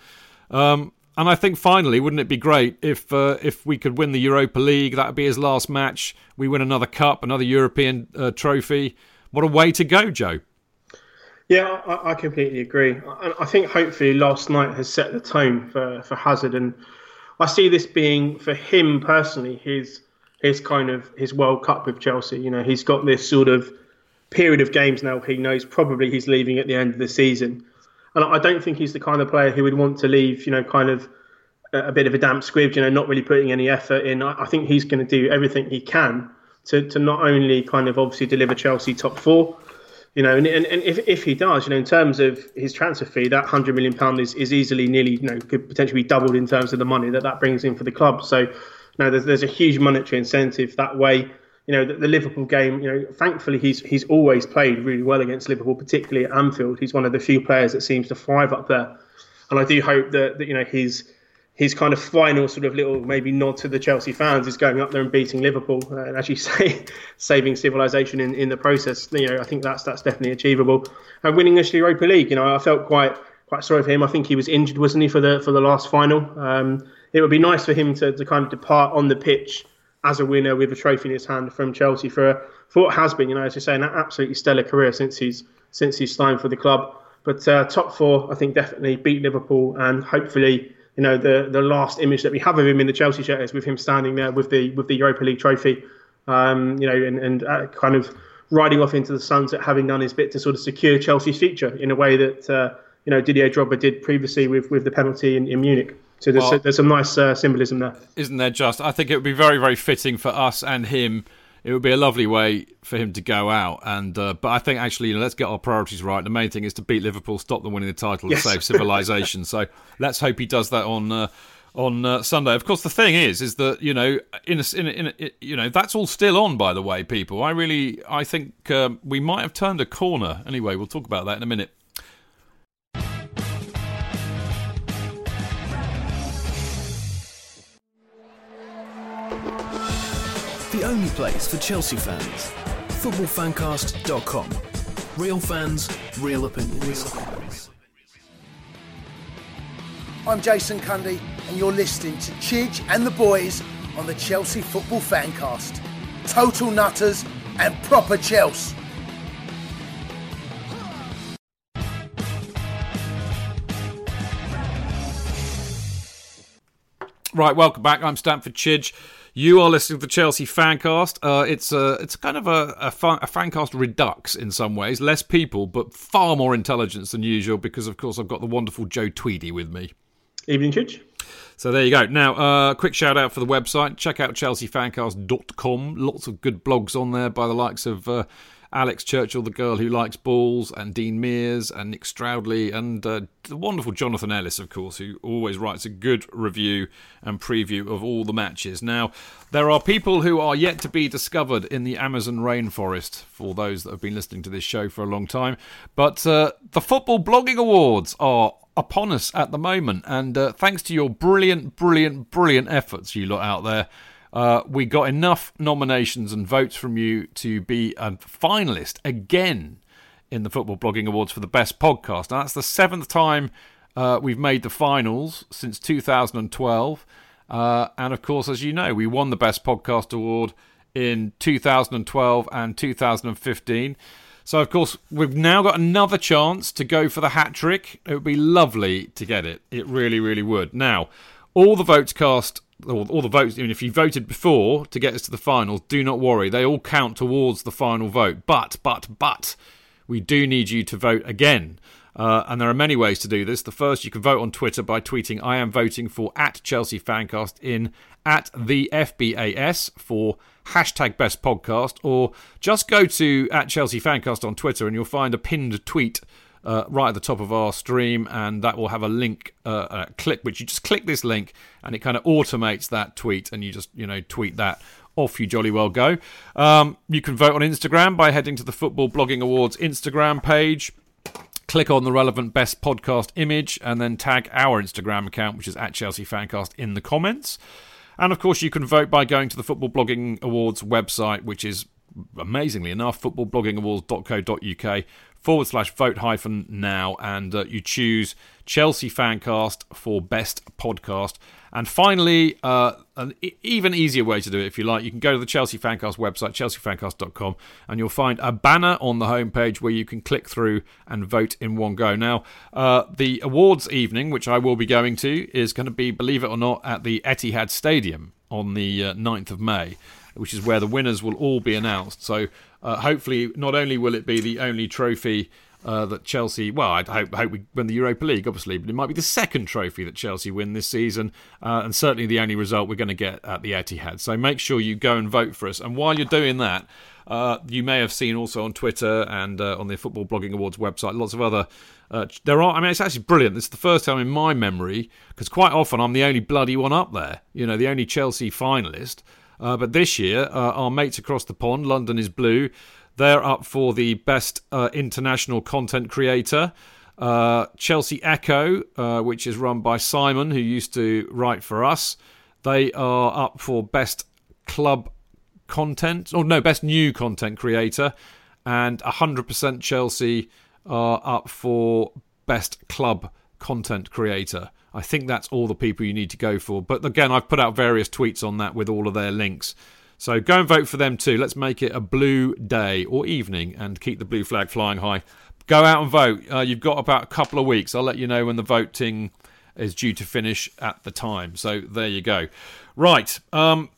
Um, and I think finally, wouldn't it be great if uh, if we could win the Europa League? That would be his last match. We win another cup, another European uh, trophy. What a way to go, Joe! Yeah, I, I completely agree. I, I think hopefully last night has set the tone for, for Hazard and I see this being for him personally his his kind of his World Cup with Chelsea. You know, he's got this sort of period of games now. He knows probably he's leaving at the end of the season, and I don't think he's the kind of player who would want to leave. You know, kind of a bit of a damp squib. You know, not really putting any effort in. I, I think he's going to do everything he can to to not only kind of obviously deliver Chelsea top four, you know, and, and, and if, if he does, you know, in terms of his transfer fee, that hundred million pound is, is easily nearly, you know, could potentially be doubled in terms of the money that that brings in for the club. So, you know, there's, there's a huge monetary incentive that way. You know, the, the Liverpool game, you know, thankfully he's he's always played really well against Liverpool, particularly at Anfield. He's one of the few players that seems to thrive up there, and I do hope that, that you know he's his kind of final sort of little maybe nod to the Chelsea fans is going up there and beating Liverpool uh, and actually say, saving civilization in, in the process. You know, I think that's that's definitely achievable. And winning the Europa League, you know, I felt quite quite sorry for him. I think he was injured, wasn't he, for the for the last final? Um, it would be nice for him to, to kind of depart on the pitch as a winner with a trophy in his hand from Chelsea for for what has been, you know, as you say, an absolutely stellar career since he's since he's signed for the club. But uh, top four, I think definitely beat Liverpool and hopefully you know the the last image that we have of him in the Chelsea shirt is with him standing there with the with the Europa League trophy, um, you know, and, and uh, kind of riding off into the sunset, having done his bit to sort of secure Chelsea's future in a way that uh, you know Didier Drogba did previously with with the penalty in, in Munich. So there's well, there's some nice uh, symbolism there, isn't there? Just I think it would be very very fitting for us and him it would be a lovely way for him to go out. And uh, but I think actually, you know, let's get our priorities right. The main thing is to beat Liverpool, stop them winning the title, yes. and save civilization. so let's hope he does that on. Uh, on uh, Sunday, of course, the thing is, is that you know, in a, in, a, in a, you know, that's all still on. By the way, people, I really, I think um, we might have turned a corner. Anyway, we'll talk about that in a minute. Only place for Chelsea fans. FootballFancast.com. Real fans, real opinions. I'm Jason Cundy, and you're listening to Chidge and the boys on the Chelsea Football Fancast. Total nutters and proper Chelsea. Right, welcome back. I'm Stamford Chidge. You are listening to the Chelsea Fancast. Uh, it's a it's kind of a, a, fan, a fancast redux in some ways. Less people, but far more intelligence than usual because, of course, I've got the wonderful Joe Tweedy with me. Evening, Chidge. So there you go. Now, uh, quick shout out for the website. Check out chelseafancast.com. Lots of good blogs on there by the likes of uh, Alex Churchill, the girl who likes balls, and Dean Mears, and Nick Stroudley, and uh, the wonderful Jonathan Ellis, of course, who always writes a good review and preview of all the matches. Now, there are people who are yet to be discovered in the Amazon rainforest, for those that have been listening to this show for a long time, but uh, the Football Blogging Awards are upon us at the moment, and uh, thanks to your brilliant, brilliant, brilliant efforts, you lot out there. Uh, we got enough nominations and votes from you to be a finalist again in the Football Blogging Awards for the best podcast. Now, that's the seventh time uh, we've made the finals since 2012. Uh, and of course, as you know, we won the best podcast award in 2012 and 2015. So, of course, we've now got another chance to go for the hat trick. It would be lovely to get it. It really, really would. Now, all the votes cast, all, all the votes, even if you voted before to get us to the finals, do not worry. They all count towards the final vote. But, but, but, we do need you to vote again. Uh, and there are many ways to do this. The first, you can vote on Twitter by tweeting I am voting for at Chelsea Fancast in at the FBAS for hashtag best podcast, or just go to at Chelsea Fancast on Twitter and you'll find a pinned tweet uh, right at the top of our stream, and that will have a link, uh, a click, which you just click this link, and it kind of automates that tweet, and you just you know tweet that. Off you jolly well go. Um, you can vote on Instagram by heading to the Football Blogging Awards Instagram page click on the relevant best podcast image and then tag our Instagram account, which is at Chelsea Fancast, in the comments. And of course, you can vote by going to the Football Blogging Awards website, which is amazingly enough, footballbloggingawards.co.uk forward slash vote hyphen now, and uh, you choose Chelsea Fancast for best podcast. And finally, uh, an even easier way to do it, if you like, you can go to the Chelsea Fancast website, chelseafancast.com, and you'll find a banner on the homepage where you can click through and vote in one go. Now, uh, the awards evening, which I will be going to, is going to be, believe it or not, at the Etihad Stadium on the uh, 9th of May, which is where the winners will all be announced. So uh, hopefully, not only will it be the only trophy uh, that Chelsea, well, I hope, hope we win the Europa League, obviously, but it might be the second trophy that Chelsea win this season, uh, and certainly the only result we're going to get at the Etihad. So make sure you go and vote for us. And while you're doing that, uh, you may have seen also on Twitter and uh, on the Football Blogging Awards website lots of other. Uh, there are, I mean, it's actually brilliant. This is the first time in my memory, because quite often I'm the only bloody one up there, you know, the only Chelsea finalist. Uh, but this year, our mates across the pond, London is Blue, they're up for the best uh, international content creator. Uh, Chelsea Echo, uh, which is run by Simon, who used to write for us, they are up for best club content, or no, best new content creator, and 100% Chelsea are up for best club content creator. I think that's all the people you need to go for. But again, I've put out various tweets on that with all of their links. So go and vote for them too. Let's make it a blue day or evening and keep the blue flag flying high. Go out and vote. Uh, you've got about a couple of weeks. I'll let you know when the voting is due to finish at the time. So there you go. Right. Um,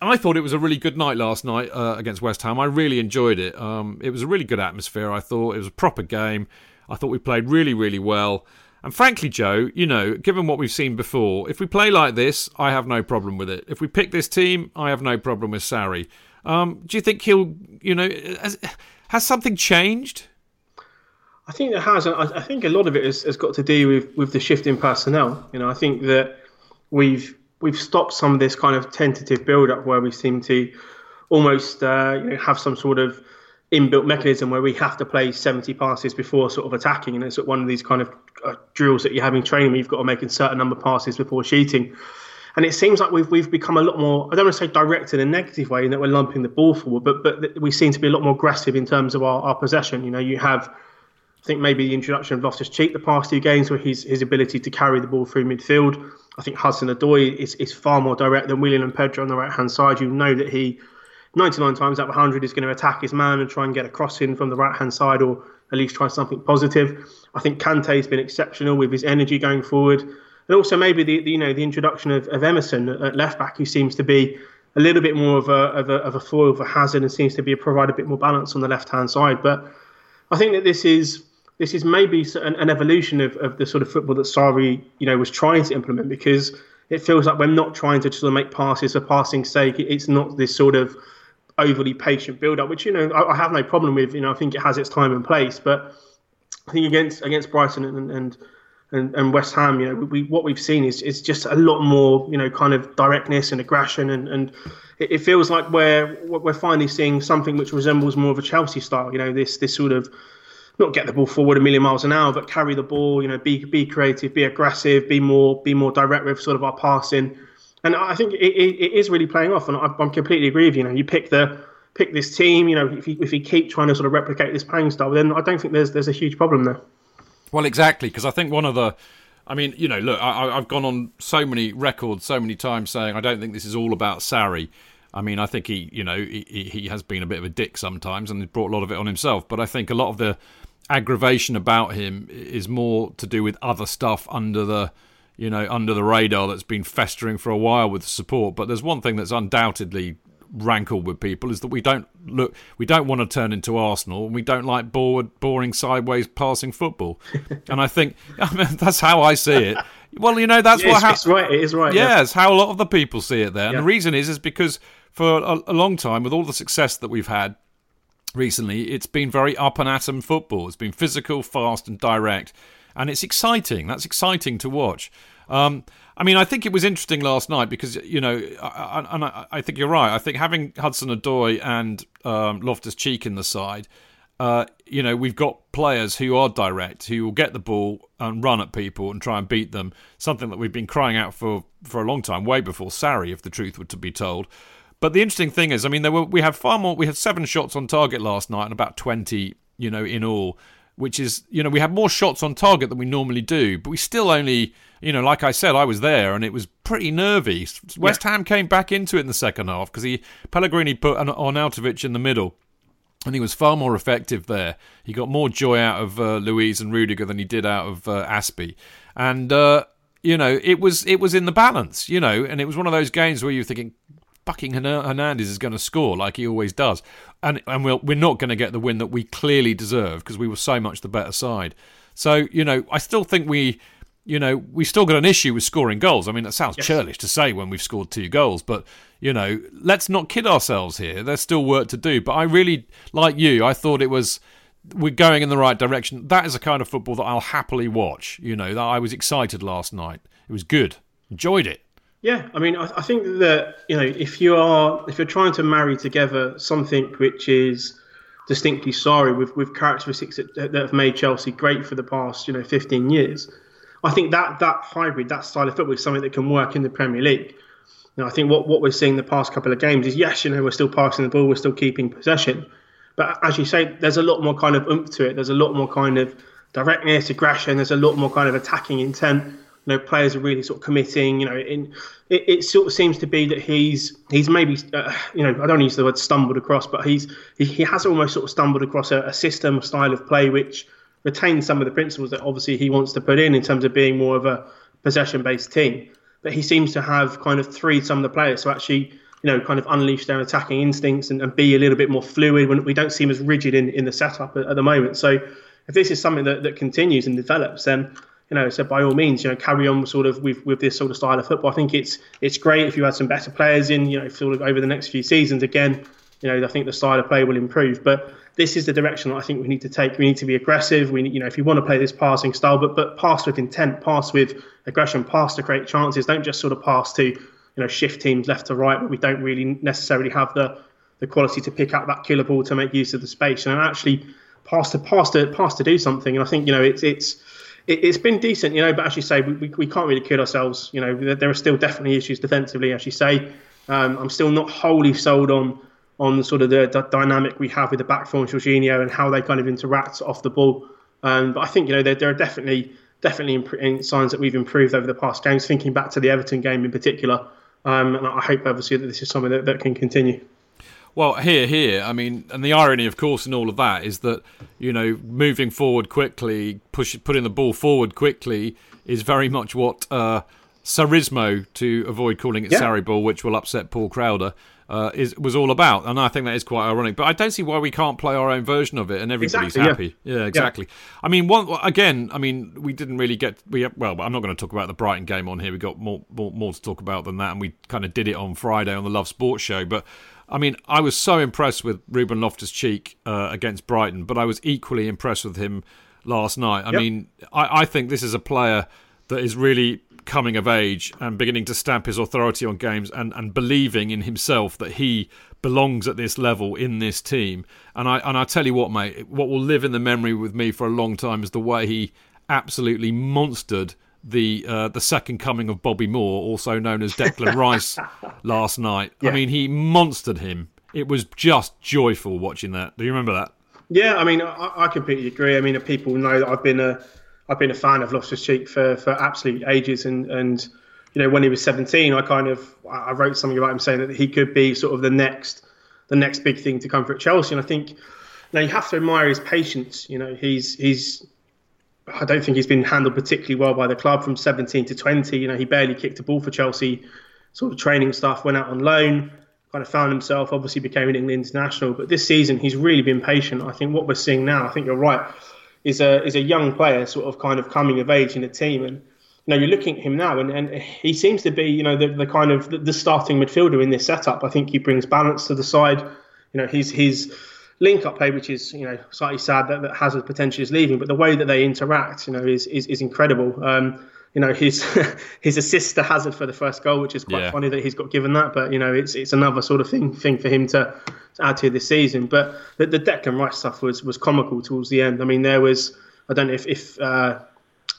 I thought it was a really good night last night uh, against West Ham. I really enjoyed it. Um, it was a really good atmosphere. I thought it was a proper game. I thought we played really, really well. And frankly, Joe, you know, given what we've seen before, if we play like this, I have no problem with it. If we pick this team, I have no problem with Sarri. Um, do you think he'll, you know, has, has something changed? I think it has. and I think a lot of it has, has got to do with, with the shift in personnel. You know, I think that we've we've stopped some of this kind of tentative build up where we seem to almost uh, you know, have some sort of inbuilt mechanism where we have to play 70 passes before sort of attacking, and it's at one of these kind of uh, drills that you have in training where you've got to make a certain number of passes before shooting. And it seems like we've we've become a lot more. I don't want to say direct in a negative way in that we're lumping the ball forward, but but we seem to be a lot more aggressive in terms of our, our possession. You know, you have. I think maybe the introduction of Loftus Cheek the past two games, where his his ability to carry the ball through midfield. I think Hudson Odoi is, is far more direct than Willian and Pedro on the right hand side. You know that he 99 times out of 100 is going to attack his man and try and get a cross in from the right hand side or at least try something positive. I think Kante's been exceptional with his energy going forward. And also maybe the, the you know the introduction of, of Emerson at left back, who seems to be a little bit more of a, of a, of a foil for Hazard and seems to be provide a bit more balance on the left hand side. But I think that this is this is maybe an, an, evolution of, of the sort of football that Sarri you know was trying to implement because it feels like we're not trying to sort of make passes for passing sake. It's not this sort of overly patient build up, which you know I, I, have no problem with. You know, I think it has its time and place, but I think against against Brighton and and and, and West Ham, you know, we, what we've seen is is just a lot more, you know, kind of directness and aggression, and and it, it feels like we're we're finally seeing something which resembles more of a Chelsea style. You know, this this sort of not get the ball forward a million miles an hour, but carry the ball. You know, be be creative, be aggressive, be more be more direct with sort of our passing and I think it, it, it is really playing off. And I, I'm completely agree with you. You know, you pick the pick this team. You know, if you, if you keep trying to sort of replicate this playing style, then I don't think there's there's a huge problem there. Well, exactly, because I think one of the I mean, you know, look, I, have gone on so many records so many times saying I don't think this is all about Sarri. I mean, I think he, you know, he, he has been a bit of a dick sometimes and he's brought a lot of it on himself. But I think a lot of the aggravation about him is more to do with other stuff under the, you know, under the radar that's been festering for a while with support. But there's one thing that's undoubtedly rankled with people is that we don't look we don't want to turn into Arsenal and we don't like bored, boring sideways passing football and I think I mean, that's how I see it well you know that's yeah, what ha- it's right it is right yeah, yeah, it's how a lot of the people see it there and yeah. the reason is is because for a, a long time, with all the success that we've had recently, it's been very up and atom football. It's been physical, fast, and direct, and it's exciting. That's exciting to watch. Um, I mean, I think it was interesting last night because you know, and I, I, think you're right. I think having Hudson-Odoi and um, Loftus Cheek in the side, uh, you know, we've got players who are direct, who will get the ball and run at people and try and beat them. Something that we've been crying out for for a long time, way before Sarri, if the truth were to be told. But the interesting thing is, I mean, there were we had far more. We had seven shots on target last night and about twenty, you know, in all. Which is, you know, we had more shots on target than we normally do, but we still only, you know, like I said, I was there and it was pretty nervy. West yeah. Ham came back into it in the second half because he Pellegrini put an Arnautovic in the middle and he was far more effective there. He got more joy out of uh, Luiz and Rudiger than he did out of uh, Azpi, and uh, you know it was it was in the balance, you know, and it was one of those games where you're thinking, fucking Hernandez is going to score like he always does, and and we'll, we're not going to get the win that we clearly deserve because we were so much the better side. So you know, I still think we, you know, we still got an issue with scoring goals. I mean, that sounds yes. churlish to say when we've scored two goals, but you know, let's not kid ourselves here. There's still work to do. But I really, like you, I thought it was we're going in the right direction. That is a kind of football that I'll happily watch. You know, that I was excited last night. It was good. Enjoyed it. Yeah, I mean, I, I, think that you know, if you are if you're trying to marry together something which is distinctly Sarri with with characteristics that, that have made Chelsea great for the past you know 15 years, I think that that hybrid, that style of football, is something that can work in the Premier League. You know, I think what what we're seeing the past couple of games is yes, you know, we're still passing the ball, we're still keeping possession, but as you say, there's a lot more kind of oomph to it. There's a lot more kind of directness, aggression. There's a lot more kind of attacking intent you know, players are really sort of committing. You know, in, it, it sort of seems to be that he's he's maybe uh, you know I don't use the word stumbled across, but he's he, he has almost sort of stumbled across a, a system, a style of play which retains some of the principles that obviously he wants to put in in terms of being more of a possession-based team. But he seems to have kind of freed some of the players to actually you know, kind of unleash their attacking instincts and, and, be a little bit more fluid when we don't seem as rigid in, in the setup at, at, the moment. So if this is something that, that continues and develops, then you know, so by all means, you know, carry on sort of with, with this sort of style of football. I think it's it's great if you had some better players in, you know, sort of over the next few seasons. Again, you know, I think the style of play will improve. But this is the direction that I think we need to take. We need to be aggressive. We, you know, if you want to play this passing style, but but pass with intent, pass with aggression, pass to create chances. Don't just sort of pass to, you know, shift teams left to right, but we don't really necessarily have the the quality to pick up that killer ball to make use of the space and actually pass to pass to pass to do something. And I think you know it's it's it, has been decent, you know. But as you say, we, we can't really kid ourselves. You know, there are still definitely issues defensively, as you say. Um, I'm still not wholly sold on on sort of the, the, dynamic we have with the back four and Jorginho and how they kind of interact off the ball. Um, but I think you know there, there are definitely definitely imp- signs that we've improved over the past games. Thinking back to the Everton game in particular, um, and I hope obviously that this is something that, that can continue. Well, here, here. I mean, and the irony, of course, in all of that is that you know, moving forward quickly, push, putting the ball forward quickly, is very much what uh, Sarrismo, to avoid calling it yeah. Sarri ball, which will upset Paul Crowder, uh, is was all about. And I think that is quite ironic. But I don't see why we can't play our own version of it, and everybody's exactly, happy. Yeah, yeah exactly. Yeah. I mean, one again. I mean, we didn't really get. We well, I'm not going to talk about the Brighton game on here. We got more, more more to talk about than that, and we kind of did it on Friday on the Love Sports show, but. I mean, I was so impressed with Ruben Loftus Cheek uh, against Brighton, but I was equally impressed with him last night. I yep. mean, I, I think this is a player that is really coming of age and beginning to stamp his authority on games and, and believing in himself that he belongs at this level in this team. And I and I tell you what, mate, what will live in the memory with me for a long time is the way he absolutely monstered the uh, the second coming of Bobby Moore, also known as Declan Rice, last night. Yeah. I mean, he monstered him. It was just joyful watching that. Do you remember that? Yeah, I mean, I, I completely agree. I mean, people know that I've been a I've been a fan of Loftus Cheek for for absolute ages, and and you know when he was 17, I kind of I wrote something about him saying that he could be sort of the next the next big thing to come for Chelsea, and I think. Now you have to admire his patience. You know, he's he's I don't think he's been handled particularly well by the club from 17 to 20. You know, he barely kicked a ball for Chelsea, sort of training stuff, went out on loan, kind of found himself, obviously became an England international. But this season, he's really been patient. I think what we're seeing now, I think you're right, is a is a young player sort of kind of coming of age in the team. And, you know, you're looking at him now, and, and he seems to be, you know, the, the kind of the, the starting midfielder in this setup. I think he brings balance to the side. You know, he's he's link up play, which is you know slightly sad that, that Hazard potentially is leaving, but the way that they interact, you know, is is, is incredible. Um, you know his his assist to Hazard for the first goal, which is quite yeah. funny that he's got given that, but you know it's it's another sort of thing thing for him to, to add to this season. But the, the Declan Rice stuff was was comical towards the end. I mean, there was I don't know if if uh,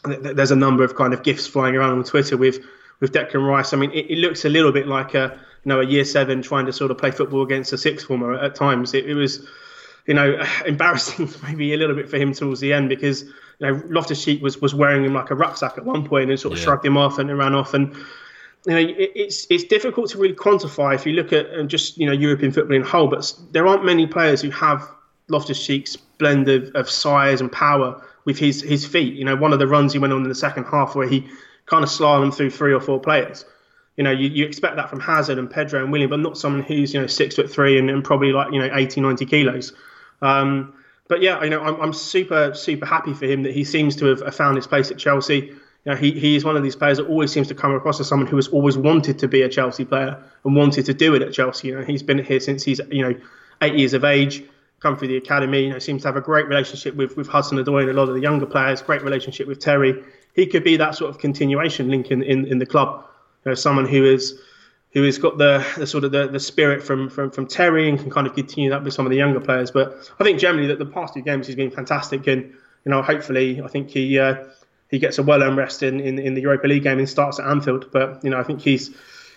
there's a number of kind of gifs flying around on Twitter with with Declan Rice. I mean, it, it, looks a little bit like a you know a year seven trying to sort of play football against a sixth former at times. It, it was you know, embarrassing maybe a little bit for him towards the end because you know Loftus Cheek was was wearing him like a rucksack at one point and sort of yeah. shrugged him off and ran off and. You know, it, it's it's difficult to really quantify if you look at uh, just you know European football in whole, but there aren't many players who have Loftus Cheek's blend of, of size and power with his his feet. You know, one of the runs he went on in the second half where he kind of slalomed through three or four players. You know, you, you expect that from Hazard and Pedro and Willian, but not someone who's you know six foot three and, and probably like you know 80, 90 kilos. Um, but yeah, you know, I'm, I'm super, super happy for him that he seems to have found his place at Chelsea. You know, he, he is one of these players that always seems to come across as someone who has always wanted to be a Chelsea player and wanted to do it at Chelsea. You know, he's been here since he's, you know, eight years of age, come through the academy, you know, seems to have a great relationship with, with Hudson-Odoi and a lot of the younger players, great relationship with Terry. He could be that sort of continuation link in, in, in the club. You know, someone who is who has got the, the sort of the, the spirit from, from from Terry and can kind of continue that with some of the younger players. But I think generally that the past two games he's been fantastic, and you know hopefully I think he uh, he gets a well earned rest in, in, in the Europa League game and starts at Anfield. But you know I think he's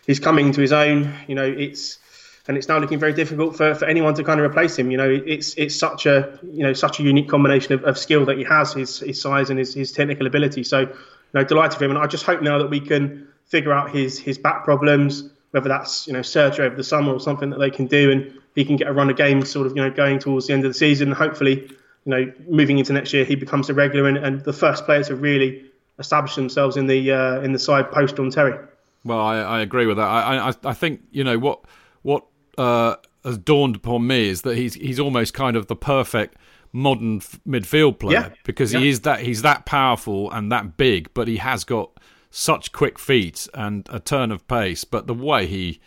he's coming to his own. You know it's and it's now looking very difficult for, for anyone to kind of replace him. You know it's it's such a you know such a unique combination of, of skill that he has, his his size and his, his technical ability. So you know delighted for him, and I just hope now that we can figure out his his back problems whether that's you know surgery over the summer or something that they can do, and he can get a run of games sort of you know going towards the end of the season. And hopefully, you know moving into next year, he becomes a regular and, and the first player to really establish themselves in the uh, in the side post on Terry. Well, I, I agree with that. I, I I think you know what what uh, has dawned upon me is that he's he's almost kind of the perfect modern f- midfield player yeah. because yeah. he is that he's that powerful and that big, but he has got such quick feet and a turn of pace, but the way he,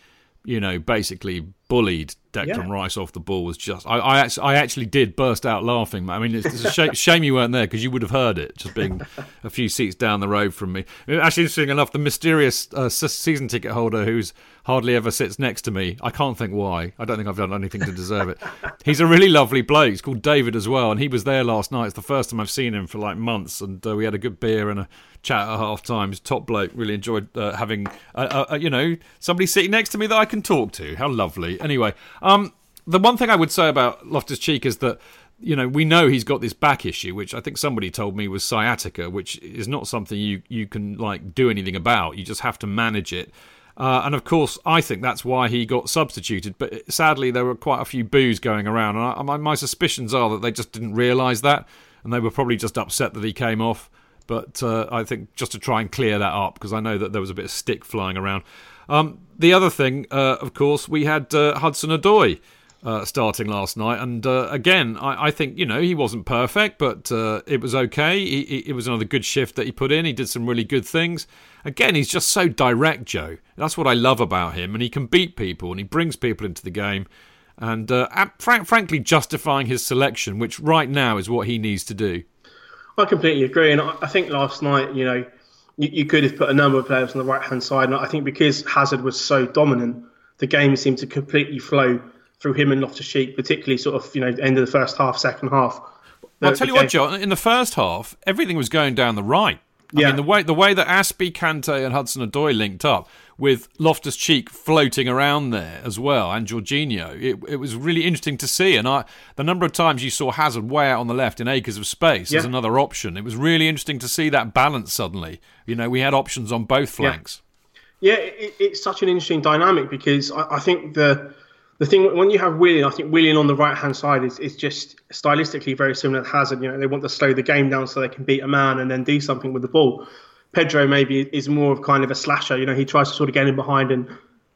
you know, basically bullied Declan yeah. Rice off the ball was just. I, I, actually, I actually did burst out laughing. I mean, it's, it's a shame, shame, you weren't there because you would have heard it, just being a few seats down the road from me. Actually, interesting enough, the mysterious uh, season ticket holder who's hardly ever sits next to me. I can't think why. I don't think I've done anything to deserve it. He's a really lovely bloke. He's called David as well, and he was there last night. It's the first time I've seen him for like months, and uh, we had a good beer and a chat at half times. Top bloke. Really enjoyed uh, having, uh, uh, you know, somebody sitting next to me that I can talk to. How lovely. Anyway, um, the one thing I would say about Loftus Cheek is that you know, we know he's got this back issue, which I think somebody told me was sciatica, which is not something you, you can like do anything about. You just have to manage it. Uh, and of course, I think that's why he got substituted. But sadly, there were quite a few boos going around, and I, my, my suspicions are that they just didn't realise that, and they were probably just upset that he came off. But uh, I think just to try and clear that up, because I know that there was a bit of stick flying around. Um, the other thing, uh, of course, we had uh, Hudson Odoi. Uh, starting last night. And uh, again, I, I, think you know he wasn't perfect, but uh, it was okay. He, he, it was another good shift that he put in. He did some really good things. Again, he's just so direct, Joe. That's what I love about him, and he can beat people and he brings people into the game. And uh, frankly, justifying his selection, which right now is what he needs to do. I completely agree, and I think last night, you know, you, you could have put a number of players on the right hand side, and I think because Hazard was so dominant, the game seemed to completely flow through him and Loftus Cheek, particularly sort of you know end of the first half, second half. I'll tell you what, John. In the first half, everything was going down the right. I Yeah. mean, the way the way that Azpi, Kante, and Hudson Odoi linked up with Loftus Cheek floating around there as well, and Jorginho, it, it was really interesting to see. And I, the number of times you saw Hazard way out on the left in acres of space as another option, it was really interesting to see that balance suddenly. You know, we had options on both flanks. Yeah, it, it's such an interesting dynamic because I, I think the the thing when you have Willian, I think Willian on the right hand side is, is just stylistically very similar to Hazard. You know, they want to slow the game down so they can beat a man and then do something with the ball. Pedro maybe is more of kind of a slasher. You know, he tries to sort of get in behind and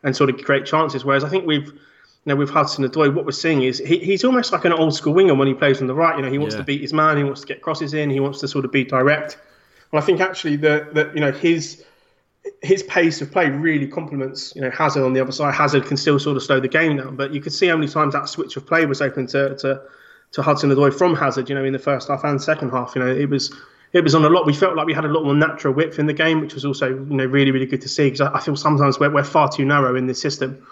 and sort of create chances. Whereas I think we've you know, with Hudson Odoi, what we're seeing is he, he's almost like an old school winger when he plays on the right. You know, he wants Yeah. to beat his man, he wants to get crosses in, he wants to sort of be direct. And I think actually that that you know his his pace of play really complements you know Hazard on the other side. Hazard can still sort of slow the game down, but you could see how many times that switch of play was open to to, to Hudson Odoi from Hazard. You know, in the first half and second half, you know, it was it was on a lot. We felt like we had a lot more natural width in the game, which was also you know really really good to see because I, I feel sometimes we're, we're far too narrow in this system.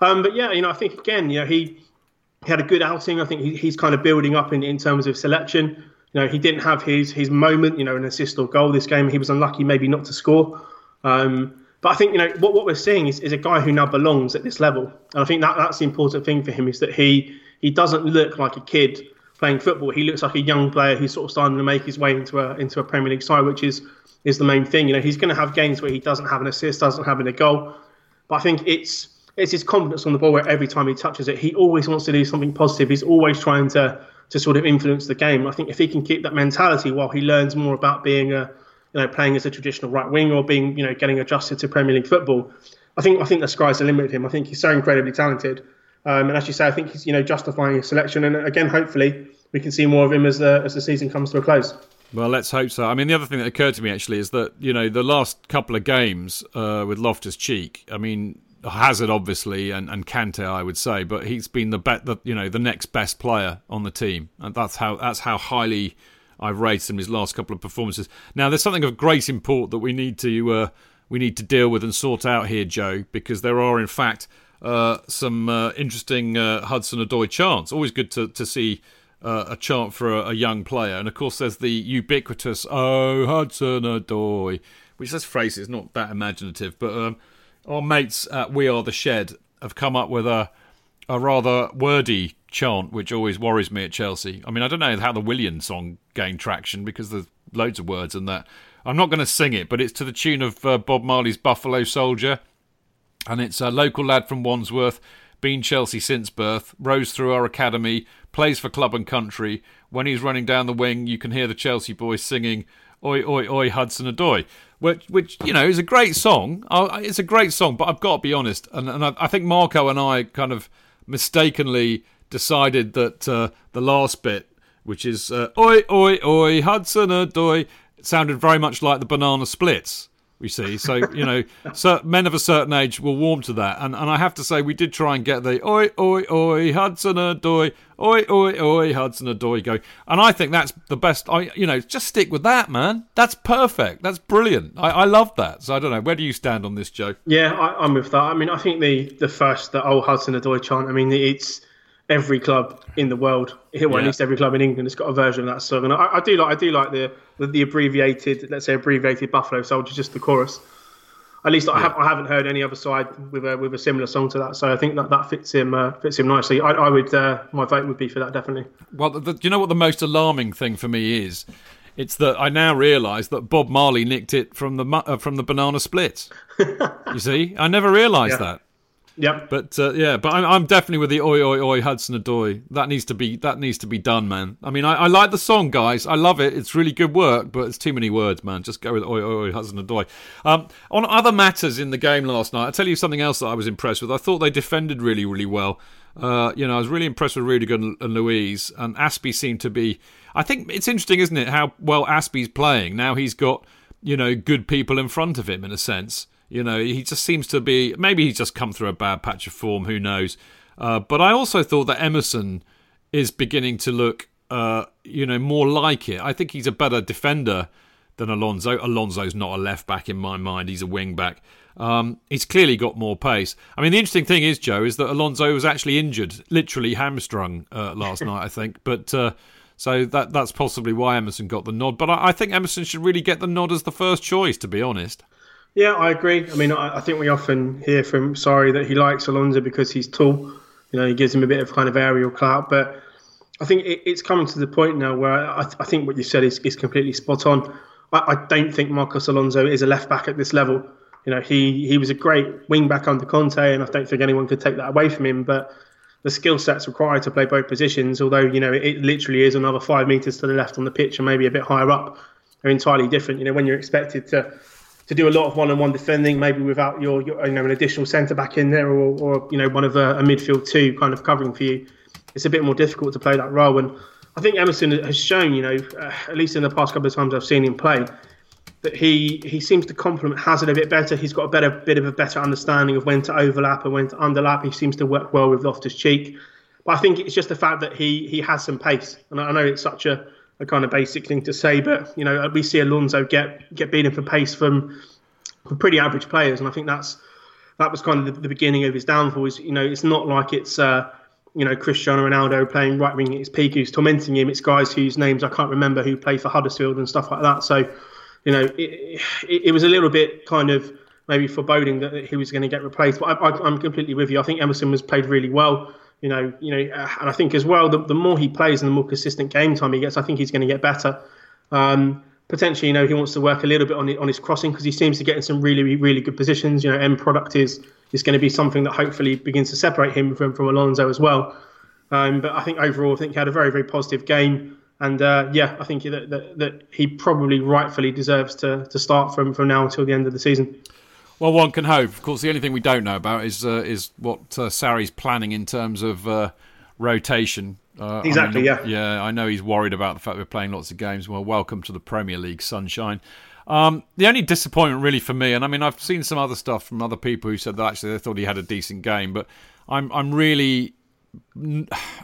Um, but yeah, you know, I think again, you know, he he had a good outing. I think he, he's kind of building up in, in terms of selection. You know, he didn't have his his moment, you know, an assist or goal this game. He was unlucky maybe not to score. Um, but I think, you know, what, what we're seeing is, is a guy who now belongs at this level. And I think that that's the important thing for him is that he he doesn't look like a kid playing football. He looks like a young player who's sort of starting to make his way into a into a Premier League side, which is is the main thing. You know, he's going to have games where he doesn't have an assist, doesn't have a goal. But I think it's it's his confidence on the ball where every time he touches it, he always wants to do something positive. He's always trying to to sort of influence the game. I think if he can keep that mentality while he learns more about being a you know playing as a traditional right wing or being you know getting adjusted to Premier League football, I think I think the sky's the limit with him. I think he's so incredibly talented. Um, and as you say, I think he's you know justifying his selection. And again, hopefully, we can see more of him as the as the season comes to a close. Well, let's hope so. I mean, the other thing that occurred to me actually is that you know the last couple of games uh, with Loftus Cheek. I mean, Hazard obviously and and Kante, I would say, but he's been the bet, the, you know, the next best player on the team, and that's how that's how highly I've rated him his last couple of performances. Now, there's something of great import that we need to uh, we need to deal with and sort out here, Joe, because there are in fact uh, some uh, interesting uh, Hudson Odoi chants. Always good to to see uh, a chant for a, a young player. And of course, there's the ubiquitous "Oh Hudson Odoi," which this phrase is not that imaginative, but um, our mates at We Are the Shed have come up with a a rather wordy chant, which always worries me at Chelsea. I mean, I don't know how the Willian song gained traction because there's loads of words in that. I'm not going to sing it, but it's to the tune of uh, Bob Marley's Buffalo Soldier and it's a local lad from Wandsworth, been Chelsea since birth, rose through our academy, plays for club and country. When he's running down the wing, you can hear the Chelsea boys singing "Oi, oi, oi, Hudson Odoi," which, which you know is a great song. It's a great song, but I've got to be honest, and, and I, I think Marco and I kind of mistakenly decided that uh, the last bit, which is uh, "Oi, oi, oi, Hudson Odoi," sounded very much like the Banana Splits we see. So, you know, men of a certain age will warm to that. And and I have to say, we did try and get the oi, oi, oi, Hudson Odoi, oi, oi, oi, Hudson Odoi go, And I think that's the best. I, you know, just stick with that, man. That's perfect. That's brilliant. I, I love that. So I don't know. Where do you stand on this, Joe? Yeah, I, I'm with that. I mean, I think the the first, the old Hudson Odoi chant. I mean, it's every club in the world, well, Yeah. at least every club in England, has got a version of that song. And I, I do like, I do like the, the the abbreviated, let's say, abbreviated Buffalo Soldier, just the chorus. At least I, have, I haven't heard any other side with a with a similar song to that. So I think that that fits him uh, fits him nicely. I, I would, uh, my vote would be for that definitely. Well, the, do you know what the most alarming thing for me is? It's that I now realise that Bob Marley nicked it from the uh, from the Banana Splits. you see, I never realised Yeah. that. Yep. But uh, yeah, but I'm, I'm definitely with the oi oi oi Hudson Odoi. That needs to be that needs to be done, man. I mean, I, I like the song, guys. I love it. It's really good work, but it's too many words, man. Just go with oi oi oi Hudson Odoi. Um, on other matters in the game last night, I tell you something else that I was impressed with. I thought they defended really, really well. Uh, you know, I was really impressed with Rudiger and, and Luiz, and Azpi seemed to be. I think it's interesting, isn't it, how well Azpi's playing now. He's got you know good people in front of him in a sense. You know, he just seems to be. Maybe he's just come through a bad patch of form. Who knows? Uh, but I also thought that Emerson is beginning to look, uh, you know, more like it. I think he's a better defender than Alonso. Alonso's not a left back in my mind. He's a wing back. Um, he's clearly got more pace. I mean, the interesting thing is, Joe, is that Alonso was actually injured, literally hamstrung uh, last night, I think. But uh, So that that's possibly why Emerson got the nod. But I, I think Emerson should really get the nod as the first choice, to be honest. Yeah, I agree. I mean, I, I think we often hear from Sarri that he likes Alonso because he's tall. You know, he gives him a bit of kind of aerial clout. But I think it, it's coming to the point now where I, I think what you said is, is completely spot on. I, I don't think Marcos Alonso is a left back at this level. You know, he he was a great wing back under Conte, and I don't think anyone could take that away from him. But the skill sets required to play both positions, although you know it literally is another five meters to the left on the pitch and maybe a bit higher up, are entirely different. You know, when you're expected to to do a lot of one-on-one defending, maybe without your, your you know an additional centre back in there, or, or you know one of a, a midfield two kind of covering for you, it's a bit more difficult to play that role. And I think Emerson has shown, you know, uh, at least in the past couple of times I've seen him play, that he he seems to complement Hazard a bit better. He's got a better bit of a better understanding of when to overlap and when to underlap. He seems to work well with Loftus Cheek. But I think it's just the fact that he he has some pace, and I know it's such a, a kind of basic thing to say, but you know we see Alonso get get beaten for pace from, from pretty average players, and I think that's that was kind of the, the beginning of his downfall. Is you know it's not like it's. Uh, you know, Cristiano Ronaldo playing right wing at his peak who's tormenting him. It's guys whose names I can't remember who play for Huddersfield and stuff like that. So, you know, it, it, it was a little bit kind of maybe foreboding that he was going to get replaced. But I, am completely with you. I think Emerson was played really well. You know, you know, uh, and I think as well the, the more he plays and the more consistent game time he gets, I think he's going to get better. Um, potentially, you know, he wants to work a little bit on it, on his crossing because he seems to get in some really really good positions. You know, end product is is going to be something that hopefully begins to separate him from from Alonso as well. Um, but I think overall, I think he had a very very positive game. And uh, yeah, I think that, that, that he probably rightfully deserves to, to start from, from now until the end of the season. Well, one can hope. Of course, the only thing we don't know about is uh, is what uh, Sarri's planning in terms of uh, rotation. Uh, exactly. I mean, yeah. Yeah. I know he's worried about the fact we're playing lots of games. Well, welcome to the Premier League sunshine. Um, the only disappointment, really, for me, and I mean, I've seen some other stuff from other people who said that actually they thought he had a decent game, but I'm I'm really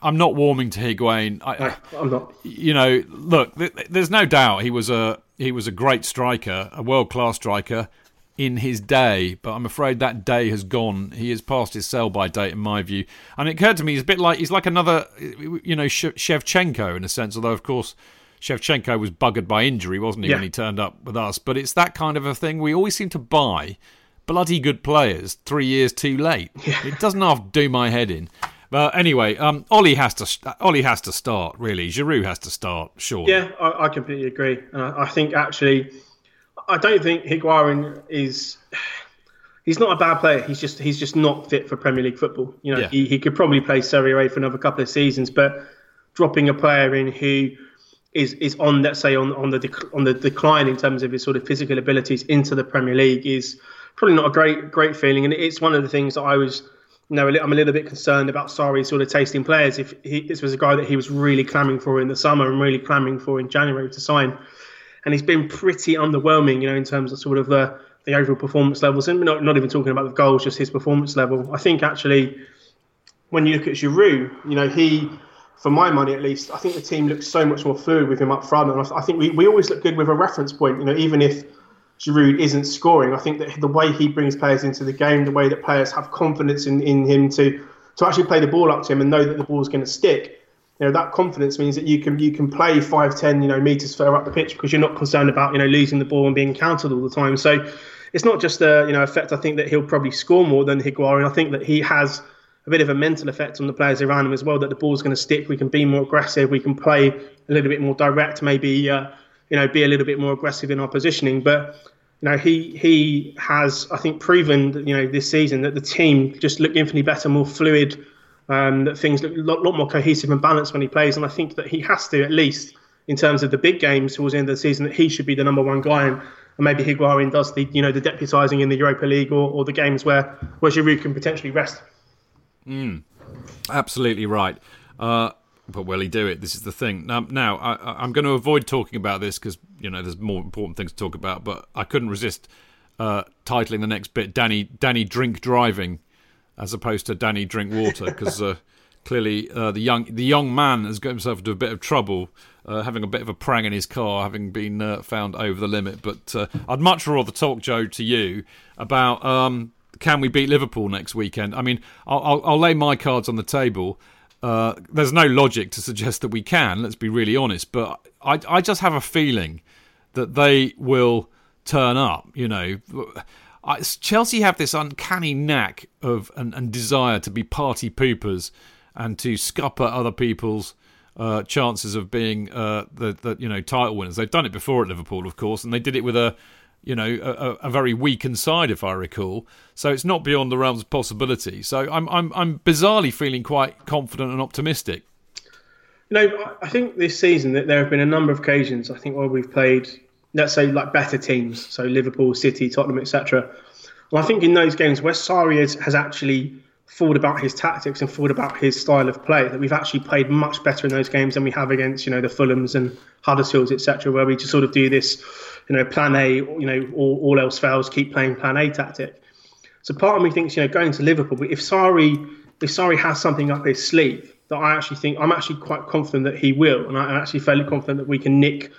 I'm not warming to Higuain. I, am not. You know, look, there's no doubt he was a he was a great striker, a world class striker in his day, but I'm afraid that day has gone. He has passed his sell by date, in my view. And it occurred to me he's a bit like he's like another, you know, Shevchenko in a sense. Although of course. Shevchenko was buggered by injury, wasn't he, yeah. when he turned up with us? But it's that kind of a thing. We always seem to buy bloody good players three years too late. Yeah. It doesn't half do my head in. But anyway, um, Ollie has to Ollie has to start. Really, Giroud has to start. Sure. Yeah, I, I completely agree. Uh, I think actually, I don't think Higuain is. He's not a bad player. He's just he's just not fit for Premier League football. You know, yeah. he, he could probably play Serie A for another couple of seasons, but dropping a player in who is is on let's say on on the dec- on the decline in terms of his sort of physical abilities into the Premier League is probably not a great great feeling. And it's one of the things that I was you know, I'm a little bit concerned about Sarri sort of tasting players. If he, this was a guy that he was really clamoring for in the summer and really clamoring for in January to sign, and he's been pretty underwhelming, you know, in terms of sort of the the overall performance levels, and not not even talking about the goals, just his performance level. I think actually, when you look at Giroud, you know, he, for my money at least, I think the team looks so much more fluid with him up front, and I think we, we always look good with a reference point, you know, even if Giroud isn't scoring. I think that the way he brings players into the game, the way that players have confidence in, in him to to actually play the ball up to him and know that the ball's going to stick. You know that confidence means that you can you can play five, ten, you know, meters further up the pitch because you're not concerned about you know losing the ball and being countered all the time. So it's not just a you know effect. I think that he'll probably score more than Higuain. I think that he has a bit of a mental effect on the players around him as well. That the ball's going to stick. We can be more aggressive. We can play a little bit more direct. Maybe. Uh, you know, be a little bit more aggressive in our positioning. But you know, he he has I think proven that, you know this season that the team just look infinitely better, more fluid. Um, that things look a lot, lot more cohesive and balanced when he plays, and I think that he has to at least in terms of the big games towards the end of the season that he should be the number one guy. And, and maybe Higuain does the you know the deputising in the Europa League or, or the games where where Giroud can potentially rest. Mm, absolutely right. Uh, but will he do it? This is the thing. Now, now I, am going to avoid talking about this because you know there's more important things to talk about. But I couldn't resist uh, titling the next bit "Danny Danny Drink Driving" as opposed to "Danny Drink Water" because uh, clearly uh, the young the young man has got himself into a bit of trouble. Uh, having a bit of a prang in his car, having been uh, found over the limit. But uh, I'd much rather talk, Joe, to you about um, can we beat Liverpool next weekend? I mean, I'll, I'll, I'll lay my cards on the table Uh, there's no logic to suggest that we can. Let's be really honest. But I, I just have a feeling that they will turn up. You know, I, Chelsea have this uncanny knack of and, and desire to be party poopers and to scupper other people's uh, chances of being uh, the, the you know title winners. They've done it before at Liverpool, of course, and they did it with a you know a, a very weakened side, if I recall. So it's not beyond the realms of possibility. So I'm I'm I'm bizarrely feeling quite confident and optimistic. You know, I think this season that there have been a number of occasions. I think where we've played, let's say, like better teams, so Liverpool, City, Tottenham, etc. Well, I think in those games, West Sarri has, has actually thought about his tactics and thought about his style of play. That we've actually played much better in those games than we have against, you know, the Fulhams and Huddersfields, etc., where we just sort of do this, you know, plan A, you know, all, all else fails, keep playing plan A tactic. So part of me thinks, you know, going to Liverpool, if Sarri, if Sarri has something up his sleeve, that I actually think I'm actually quite confident that he will, and I'm actually fairly confident that we can nick,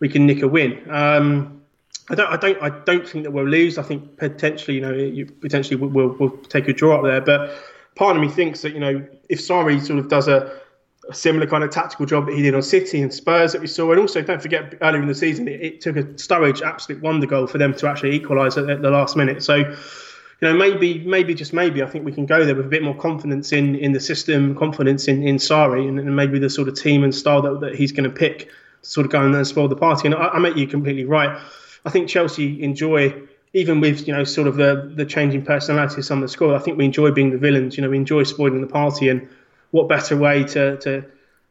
we can nick a win. Um, I don't, I don't, I don't think that we'll lose. I think potentially, you know, you potentially we'll, we'll take a draw up there. But part of me thinks that you know, if Sarri sort of does a, a, similar kind of tactical job that he did on City and Spurs that we saw, and also don't forget earlier in the season it, it took a Sturridge absolute wonder goal for them to actually equalise at, at the last minute. So you know, maybe, maybe just maybe, I think we can go there with a bit more confidence in, in the system, confidence in in Sarri, and, and maybe the sort of team and style that, that he's going to pick sort of go and spoil the party. And I, I make you completely right. I think Chelsea enjoy, even with you know sort of the the changing personalities of some of the squad. I think we enjoy being the villains. You know, we enjoy spoiling the party, and what better way to to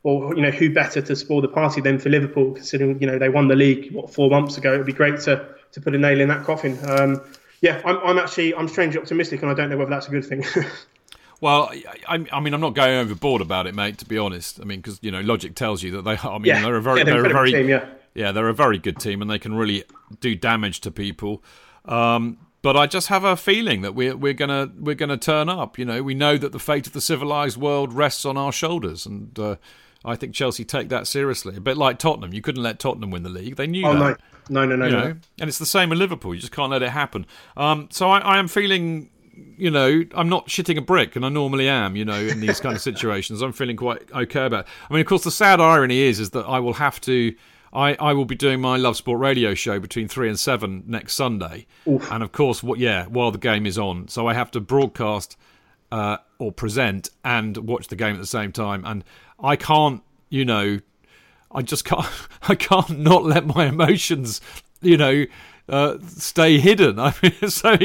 or you know who better to spoil the party than for Liverpool, considering you know they won the league what four months ago. It'd be great to to put a nail in that coffin. Um, yeah, I'm, I'm actually I'm strangely optimistic, and I don't know whether that's a good thing. Well, I, I, mean, I'm not going overboard about it, mate. To be honest, I mean, because you know, logic tells you that they. I mean, yeah. they're a very, yeah, they're, they're a very, team, yeah yeah, they're a very good team and they can really do damage to people. Um, but I just have a feeling that we're we're gonna we're gonna turn up. You know, we know that the fate of the civilized world rests on our shoulders, and uh, I think Chelsea take that seriously. A bit like Tottenham, you couldn't let Tottenham win the league. They knew oh, that. No, no, no, no, you no. Know? And it's the same with Liverpool. You just can't let it happen. Um, so I, I am feeling you know, I'm not shitting a brick, and I normally am, you know, in these kind of situations. I'm feeling quite okay about. It. I mean, of course, the sad irony is, is that I will have to I, I will be doing my Love Sport radio show between three and seven next Sunday, Oof. and of course, what yeah, while the game is on, so I have to broadcast uh, or present and watch the game at the same time, and I can't, you know, I just can't, I can't not let my emotions, you know. Uh, stay hidden. I mean, so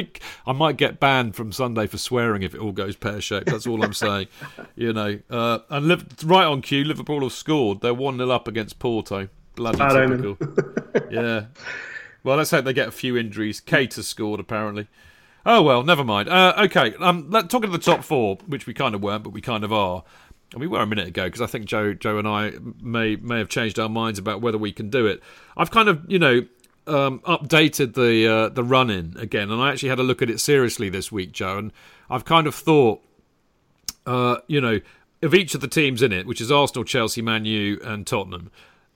I might get banned from Sunday for swearing if it all goes pear shaped. That's all I'm saying. you know, uh, and live, right on cue, Liverpool have scored. They're one 0 up against Porto. Bloody typical. yeah. Well, let's hope they get a few injuries. Keita has scored apparently. Oh well, never mind. Uh, okay, um, let talking to the top four, which we kind of weren't, but we kind of are. And we were a minute ago because I think Joe, Joe and I may may have changed our minds about whether we can do it. I've kind of, you know, um, updated the uh, the run in again, and I actually had a look at it seriously this week, Joe. And I've kind of thought, uh, you know, of each of the teams in it, which is Arsenal, Chelsea, Man U, and Tottenham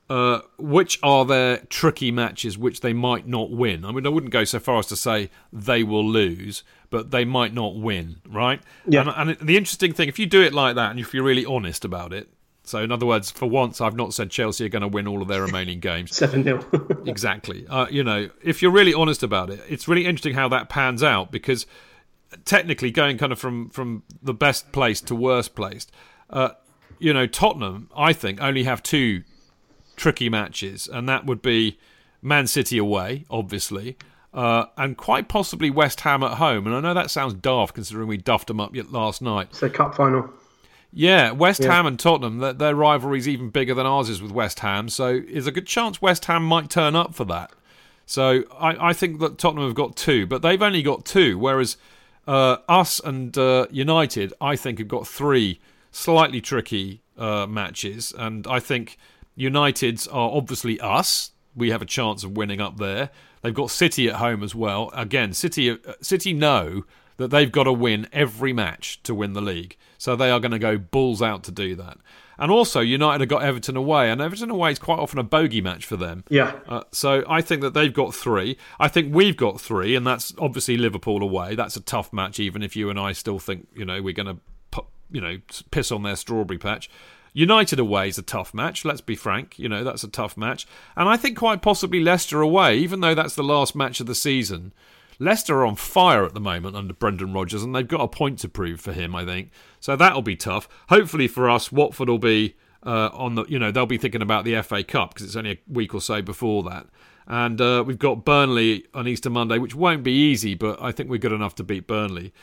uh, which are their tricky matches which they might not win? I mean, I wouldn't go so far as to say they will lose, but they might not win, right? Yeah. And, and the interesting thing, if you do it like that and if you're really honest about it, so in other words, for once, I've not said Chelsea are going to win all of their remaining games. 7 0. exactly. Uh, you know, if you're really honest about it, it's really interesting how that pans out because technically going kind of from, from the best place to worst placed, uh, you know, Tottenham, I think, only have two tricky matches, and that would be Man City away, obviously, uh, and quite possibly West Ham at home. And I know that sounds daft considering we duffed them up last night. It's a cup final. Yeah, West yeah. Ham and Tottenham, their, their rivalry is even bigger than ours is with West Ham. So there's a good chance West Ham might turn up for that. So I, I think that Tottenham have got two, but they've only got two, whereas uh, us and uh, United, I think, have got three slightly tricky uh, matches. And I think United's are obviously us. We have a chance of winning up there. They've got City at home as well. Again, City uh, City know that they've got to win every match to win the league. So they are going to go balls out to do that. And also, United have got Everton away, and Everton away is quite often a bogey match for them. Yeah. Uh, so I think that they've got three. I think we've got three, and that's obviously Liverpool away. That's a tough match, even if you and I still think you know we're going to you know, piss on their strawberry patch. United away is a tough match. Let's be frank. You know that's a tough match, and I think quite possibly Leicester away, even though that's the last match of the season. Leicester are on fire at the moment under Brendan Rodgers, and they've got a point to prove for him, I think. So that'll be tough. Hopefully for us, Watford will be uh, on the. You know, they'll be thinking about the FA Cup because it's only a week or so before that. And uh, we've got Burnley on Easter Monday, which won't be easy, but I think we're good enough to beat Burnley.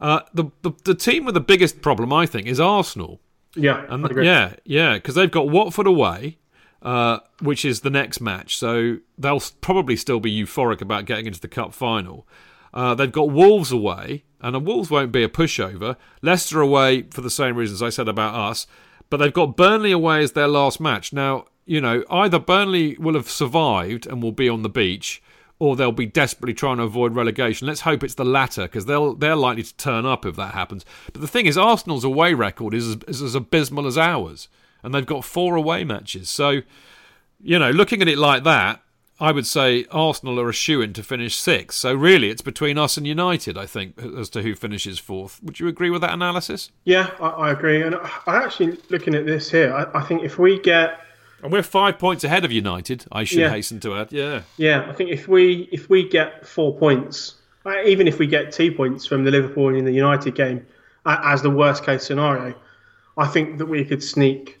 Uh, the, the the team with the biggest problem, I think, is Arsenal. Yeah, and yeah, yeah, because they've got Watford away, uh, which is the next match. So they'll probably still be euphoric about getting into the cup final. Uh, they've got Wolves away, and the Wolves won't be a pushover. Leicester away for the same reasons I said about us, but they've got Burnley away as their last match. Now, you know, either Burnley will have survived and will be on the beach, or they'll be desperately trying to avoid relegation. Let's hope it's the latter because they'll they're likely to turn up if that happens. But the thing is, Arsenal's away record is is as abysmal as ours, and they've got four away matches. So, you know, looking at it like that, I would say Arsenal are a shoe in to finish sixth. So really, it's between us and United, I think, as to who finishes fourth. Would you agree with that analysis? Yeah, I, I agree. And I actually looking at this here, I, I think if we get and we're five points ahead of United. I should yeah. hasten to add. Yeah. Yeah, I think if we if we get four points, uh, even if we get two points from the Liverpool and the United game, as the worst case scenario, I think that we could sneak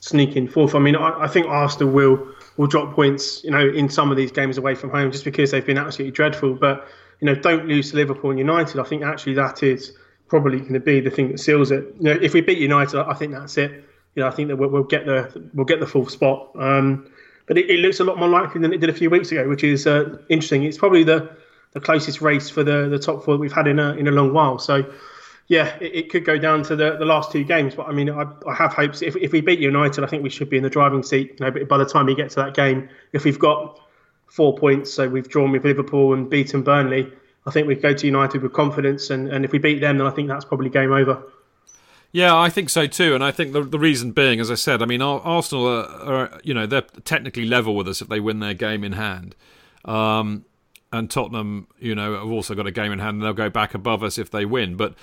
sneak in fourth. I mean, I, I think Arsenal will will drop points, you know, in some of these games away from home just because they've been absolutely dreadful. But you know, don't lose to Liverpool and United. I think actually that is probably going to be the thing that seals it. You know, if we beat United, I think that's it you know, I think that we'll, we'll get the we'll get the fourth spot. Um, but it, it, looks a lot more likely than it did a few weeks ago, which is uh, interesting. It's probably the, the closest race for the, the top four that we've had in a in a long while. So, yeah, it, it could go down to the, the last two games. But I mean, I, I have hopes. If, if we beat United, I think we should be in the driving seat. You know, but by the time we get to that game, if we've got four points, so we've drawn with Liverpool and beaten Burnley, I think we go to United with confidence. And, and if we beat them, then I think that's probably game over. Yeah, I think so too, and I think the the reason being, as I said, I mean, Arsenal are, are you know they're technically level with us if they win their game in hand, um, and Tottenham, you know, have also got a game in hand, and they'll go back above us if they win. But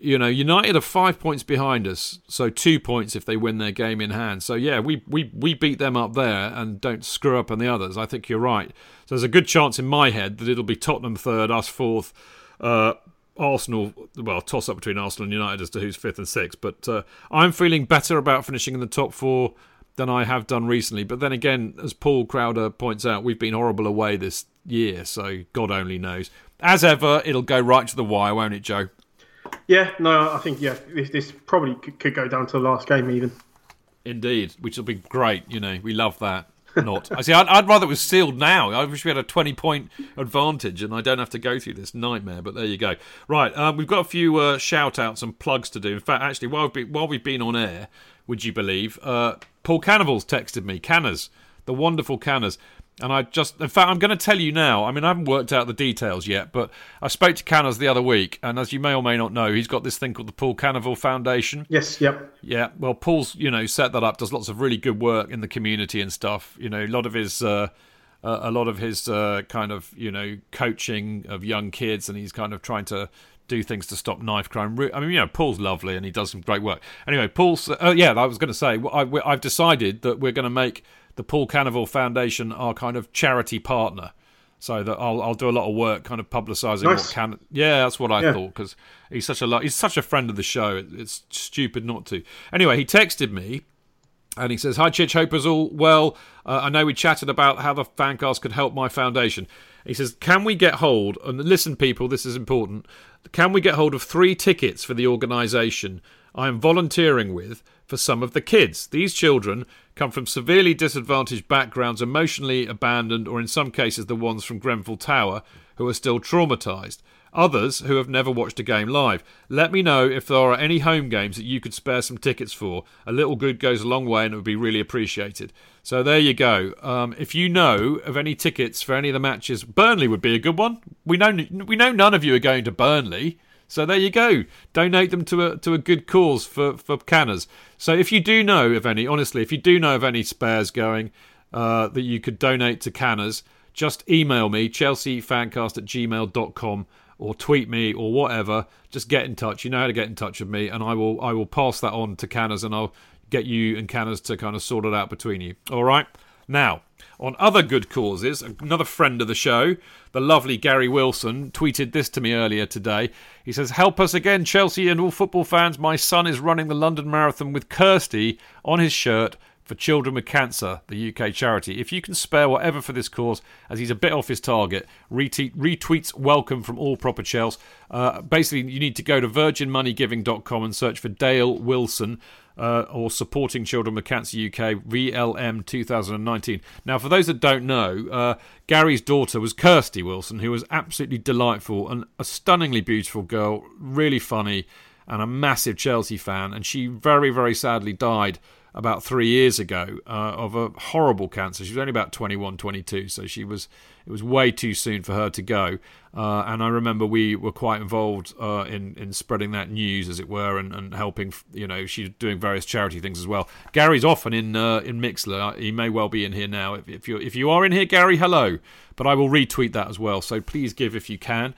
you know, United are five points behind us, so two points if they win their game in hand. So yeah, we we we beat them up there and don't screw up on the others. I think you're right. So there's a good chance in my head that it'll be Tottenham third, us fourth. Uh, Arsenal, well, toss up between Arsenal and United as to who's fifth and sixth. But uh, I'm feeling better about finishing in the top four than I have done recently. But then again, as Paul Crowder points out, we've been horrible away this year, so God only knows. As ever, it'll go right to the wire, won't it, Joe? Yeah, no, I think yeah, this, this probably could go down to the last game even. Indeed, which will be great. You know, we love that not. I see. I'd, I'd, rather it was sealed now. I wish we had a twenty-point advantage, and I don't have to go through this nightmare. But there you go. Right, um, we've got a few uh, shout-outs and plugs to do. In fact, actually, while we've been, while we've been on air, would you believe? Uh, Paul Canoville's texted me. Canners, the wonderful Canners. And I just, in fact, I'm going to tell you now. I mean, I haven't worked out the details yet, but I spoke to Canners the other week, and as you may or may not know, he's got this thing called the Paul Canoville Foundation. Yes, yep. Yeah, well, Paul's, you know, set that up, does lots of really good work in the community and stuff. You know, a lot of his, uh, uh, a lot of his uh, kind of, you know, coaching of young kids, and he's kind of trying to do things to stop knife crime. I mean, you know, Paul's lovely and he does some great work. Anyway, Paul's, uh, yeah, I was going to say, I, I've decided that we're going to make the Paul Canoville Foundation our kind of charity partner. So that I'll I'll do a lot of work, kind of publicising nice. what can. Yeah, that's what I yeah. thought because he's such a lo- he's such a friend of the show. It, it's stupid not to. Anyway, he texted me and he says, Hi, Chidge, hope us all well. Uh, I know we chatted about how the fancast could help my foundation. He says, Can we get hold, and listen, people, this is important, can we get hold of three tickets for the organisation I am volunteering with for some of the kids? These children come from severely disadvantaged backgrounds, emotionally abandoned, or in some cases the ones from Grenfell Tower, who are still traumatised. Others who have never watched a game live. Let me know if there are any home games that you could spare some tickets for. A little good goes a long way and it would be really appreciated. So there you go. Um, if you know of any tickets for any of the matches, Burnley would be a good one. We know we know none of you are going to Burnley. So there you go. Donate them to a to a good cause for for canners. So if you do know of any, honestly, if you do know of any spares going uh, that you could donate to canners, just email me chelseafancast at gmail.com or tweet me or whatever, just get in touch. You know how to get in touch with me, and I will I will pass that on to Canners, and I'll get you and Canners to kind of sort it out between you. All right. Now, on other good causes, another friend of the show, the lovely Gary Wilson, tweeted this to me earlier today. He says, Help us again, Chelsea and all football fans. My son is running the London Marathon with Kirsty on his shirt for Children with Cancer, the UK charity. If you can spare whatever for this cause, as he's a bit off his target, retweet, retweets welcome from all proper Chels. Uh, basically, you need to go to virginmoneygiving.com and search for Dale Wilson uh, or Supporting Children with Cancer UK, VLM 2019. Now, for those that don't know, uh, Gary's daughter was Kirsty Wilson, who was absolutely delightful and a stunningly beautiful girl, really funny, and a massive Chelsea fan. And she very, very sadly died about three years ago uh, of a horrible cancer. She was only about 21, 22, so she was it was way too soon for her to go. Uh, and I remember we were quite involved uh, in in spreading that news, as it were, and, and helping. You know, she's doing various charity things as well. Gary's often in uh, in Mixlr. He may well be in here now. If, if you if you are in here, Gary, hello. But I will retweet that as well. So please give if you can.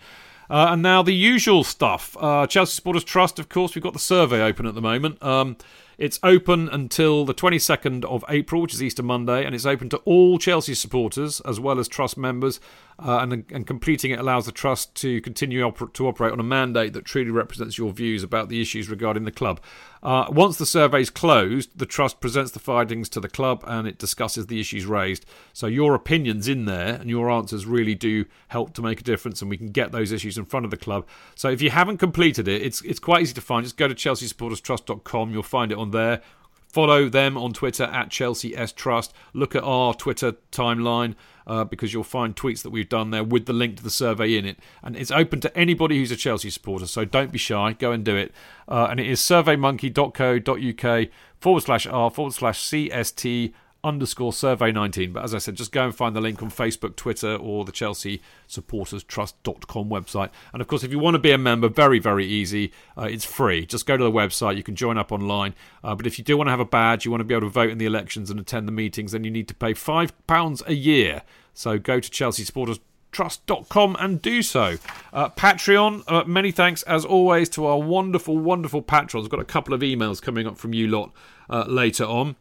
Uh, and now the usual stuff. Uh, Chelsea Supporters Trust, of course, we've got the survey open at the moment. Um, it's open until the 22nd of April, which is Easter Monday, and it's open to all Chelsea supporters as well as Trust members. Uh, and, and completing it allows the Trust to continue oper- to operate on a mandate that truly represents your views about the issues regarding the club. Uh, once the survey is closed, the Trust presents the findings to the club and it discusses the issues raised. So your opinions in there and your answers really do help to make a difference, and we can get those issues in front of the club. So if you haven't completed it, it's it's quite easy to find. Just go to chelseasupporterstrust.com. You'll find it there. Follow them on Twitter at Chelsea S Trust. Look at our Twitter timeline uh, because you'll find tweets that we've done there with the link to the survey in it. And it's open to anybody who's a Chelsea supporter, so don't be shy. Go and do it. Uh, and it is surveymonkey.co.uk forward slash R forward slash CST underscore survey 19. But as I said, just go and find the link on Facebook, Twitter, or the Chelsea Supporters Trust.com website. And of course, if you want to be a member, very, very easy. Uh, it's free. Just go to the website. You can join up online. Uh, but if you do want to have a badge, you want to be able to vote in the elections and attend the meetings, then you need to pay £5 a year. So go to Chelsea Supporters trust.com and do so. Uh, Patreon, uh, many thanks as always to our wonderful, wonderful patrons. I've got a couple of emails coming up from you lot uh, later on.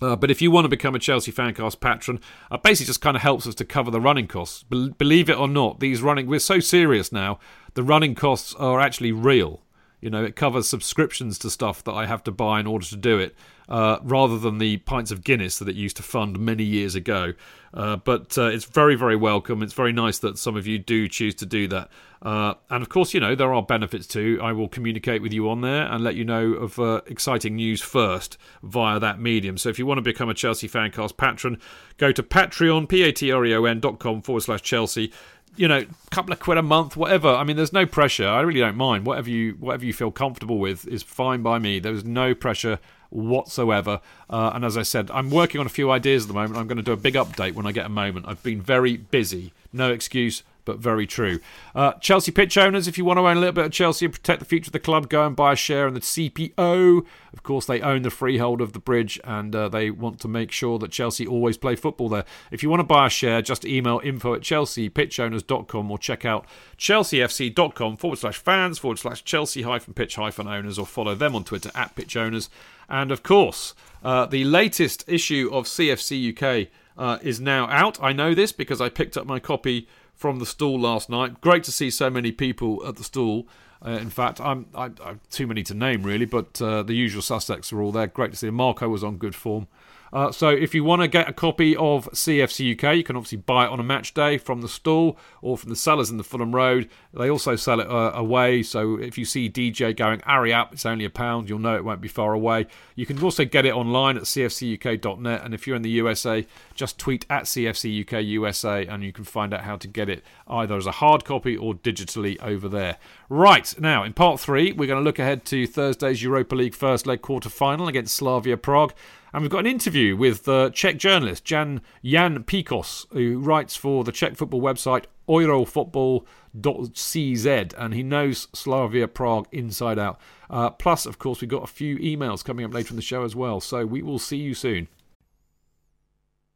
Uh, but if you want to become a Chelsea Fancast patron, uh, basically just kind of helps us to cover the running costs. Be- believe it or not, these running we're so serious now. The running costs are actually real. You know, it covers subscriptions to stuff that I have to buy in order to do it, uh, rather than the pints of Guinness that it used to fund many years ago. Uh, but uh, it's very, very welcome. It's very nice that some of you do choose to do that. Uh, and of course, you know, there are benefits too. I will communicate with you on there and let you know of uh, exciting news first via that medium. So if you want to become a Chelsea Fancast patron, go to Patreon, P-A-T-R-E-O-N dot com forward slash Chelsea you know, couple of quid a month, whatever. I mean, there's no pressure. I really don't mind. Whatever you whatever you feel comfortable with is fine by me. There's no pressure whatsoever. Uh, and as I said, I'm working on a few ideas at the moment. I'm going to do a big update when I get a moment. I've been very busy. No excuse but very true. Uh, Chelsea pitch owners, if you want to own a little bit of Chelsea and protect the future of the club, go and buy a share in the CPO. Of course, they own the freehold of the bridge and uh, they want to make sure that Chelsea always play football there. If you want to buy a share, just email info at chelseapitchowners.com or check out chelseafc.com forward slash fans forward slash Chelsea hyphen pitch hyphen owners or follow them on Twitter at pitch owners. And of course, uh, the latest issue of CFC UK uh, is now out. I know this because I picked up my copy from the stall last night. Great to see so many people at the stall. Uh, in fact, I'm, I, am too many to name really, but uh, the usual suspects are all there. Great to see. Marco was on good form. Uh, so if you want to get a copy of CFC UK, you can obviously buy it on a match day from the stall or from the sellers in the Fulham Road. They also sell it uh, away, so if you see DJ going, hurry up, it's only a pound, you'll know it won't be far away. You can also get it online at cfcuk.net, and if you're in the USA, just tweet at CFC UK USA and you can find out how to get it either as a hard copy or digitally over there. Right, now in part three, we're going to look ahead to Thursday's Europa League first leg quarter final against Slavia Prague. And we've got an interview with the Czech journalist Jan Jan Pikos, who writes for the Czech football website eurofootball.cz, and he knows Slavia Prague inside out. Uh, plus, of course, we've got a few emails coming up later in the show as well. So we will see you soon.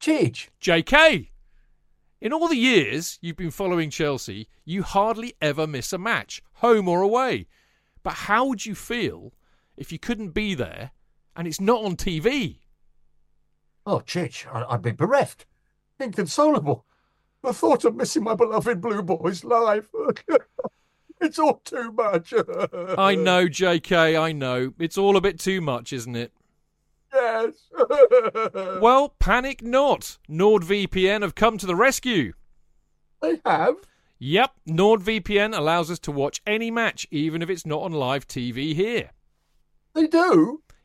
Chidge. JK. In all the years you've been following Chelsea, you hardly ever miss a match, home or away. But how would you feel if you couldn't be there and it's not on TV? Oh, Chidge, I'd be bereft, inconsolable. The thought of missing my beloved Blue Boys live. it's all too much. I know, JK, I know. It's all a bit too much, isn't it? Yes. well, panic not. NordVPN have come to the rescue. They have? Yep, NordVPN allows us to watch any match, even if it's not on live TV here. They do?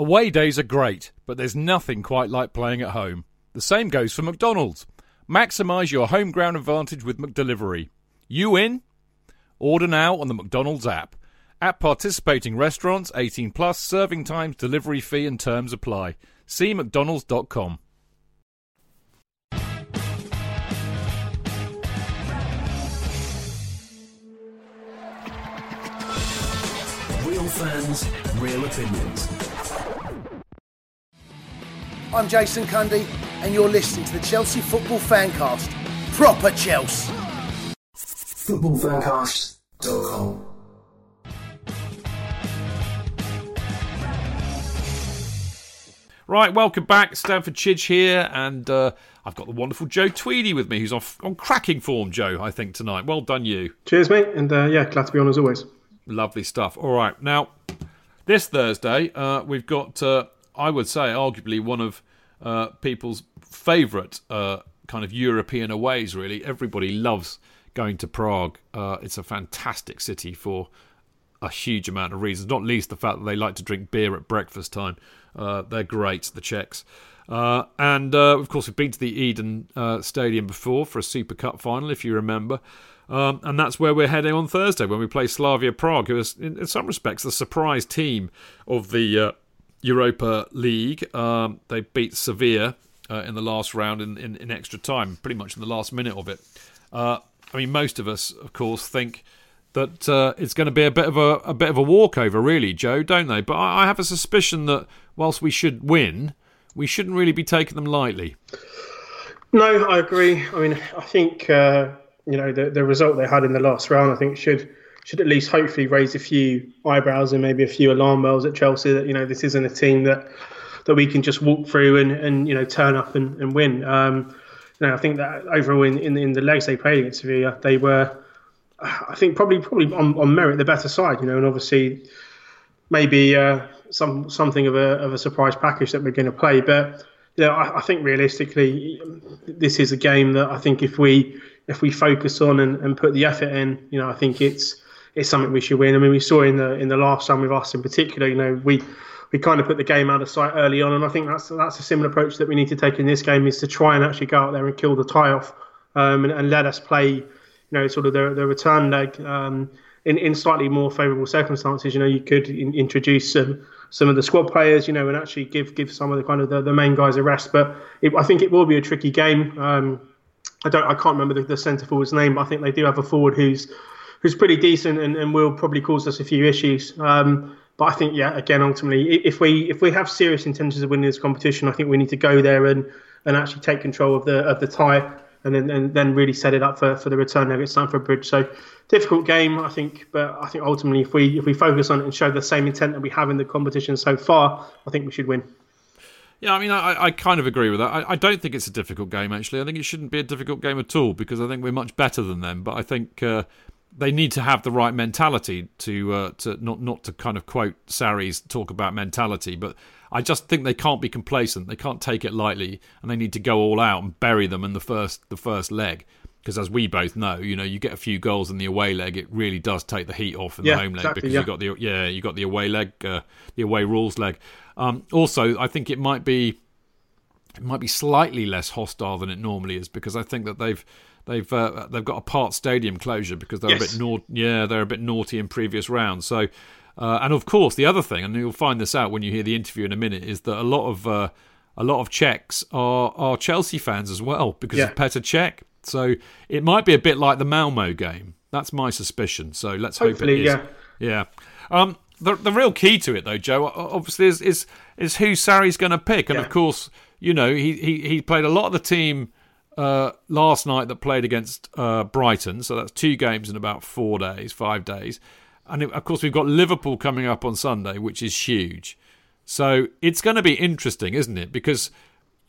Away days are great, but there's nothing quite like playing at home. The same goes for McDonald's. Maximise your home ground advantage with McDelivery. You in? Order now on the McDonald's app. At participating restaurants, 18 plus, serving times, delivery fee and terms apply. See mcdonalds.com. Real fans, real opinions. I'm Jason Cundy, and you're listening to the Chelsea Football Fancast. Proper Chelsea. Footballfancast.com. Right, welcome back. Stamford Chidge here, and uh, I've got the wonderful Joe Tweedy with me, who's on, on cracking form, Joe, I think, tonight. Well done, you. Cheers, mate, and uh, yeah, glad to be on as always. Lovely stuff. All right, now, this Thursday, uh, we've got, uh, I would say, arguably one of uh, people's favourite uh, kind of European aways, really. Everybody loves going to Prague. Uh, it's a fantastic city for a huge amount of reasons, not least the fact that they like to drink beer at breakfast time. Uh, they're great, the Czechs. Uh, and uh, of course, we've been to the Eden Stadium before for a Super Cup final, if you remember. Um, and that's where we're heading on Thursday when we play Slavia Prague, who is, in, in some respects, the surprise team of the Europa League. Um, they beat Sevilla uh, in the last round in, in, in, extra time, pretty much in the last minute of it. I mean, most of us, of course, think that uh, it's going to be a bit of a, a bit of a walkover, really, Joe, don't they? But I, I, have a suspicion that whilst we should win, we shouldn't really be taking them lightly. No, I agree. I mean, I think uh, you know the the result they had in the last round. I think should should at least hopefully raise a few eyebrows and maybe a few alarm bells at Chelsea that you know this isn't a team that that we can just walk through and, and you know turn up and, and win. Um, you know, I think that overall in, in, in the legs they played against Sevilla, they were I think probably probably on, on merit the better side, you know, and obviously maybe uh, some something of a of a surprise package that we're going to play. But you know, I, I, think realistically, this is a game that I think if we if we focus on and, and put the effort in, you know, I think it's it's something we should win. I mean, we saw in the in the last time with us in particular, you know, we we kind of put the game out of sight early on, and I think that's that's a similar approach that we need to take in this game is to try and actually go out there and kill the tie off um, and, and let us play you know, sort of the, the return leg um, in, in slightly more favourable circumstances. You know, you could in, introduce some some of the squad players, you know, and actually give give some of the kind of the, the main guys a rest. But it, I think it will be a tricky game. Um, I don't, I can't remember the, the centre forward's name, but I think they do have a forward who's who's pretty decent and, and will probably cause us a few issues. Um, but I think, yeah, again, ultimately, if we if we have serious intentions of winning this competition, I think we need to go there and, and actually take control of the of the tie and then and then really set it up for, for the return leg at Stamford Bridge. So difficult game, I think, but I think ultimately if we if we focus on it and show the same intent that we have in the competition so far, I think we should win. Yeah, I mean, I, I kind of agree with that. I, I, don't think it's a difficult game, actually. I think it shouldn't be a difficult game at all because I think we're much better than them. But I think uh, they need to have the right mentality to uh, to not not to kind of quote Sarri's talk about mentality, but I just think they can't be complacent. They can't take it lightly, and they need to go all out and bury them in the first the first leg. Because as we both know, you know, you get a few goals in the away leg, it really does take the heat off in Yeah, the home leg exactly, because yeah. you got the yeah you got the away leg, uh, the away rules leg. Um, also, I think it might be it might be slightly less hostile than it normally is because I think that they've they've uh, they've got a part stadium closure because they're a bit nau- yeah they're a bit naughty in previous rounds. So uh, and of course the other thing, and you'll find this out when you hear the interview in a minute, is that a lot of uh, a lot of Czechs are are Chelsea fans as well because Yeah. of Petr Cech. So it might be a bit like the Malmo game. That's my suspicion. So let's Hopefully, hope it is. Yeah. Um, the the real key to it, though, Joe, obviously is is, is who Sarri's going to pick, and Yeah. of course, you know, he, he he played a lot of the team uh, last night that played against uh, Brighton, so that's two games in about four days, five days, and of course we've got Liverpool coming up on Sunday, which is huge. So it's going to be interesting, isn't it? Because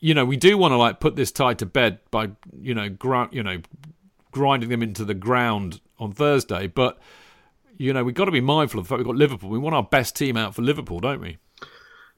you know we do want to like put this tie to bed by you know gr- you know grinding them into the ground on Thursday, but you know we've got to be mindful of the fact we've got Liverpool. We want our best team out for Liverpool, don't we?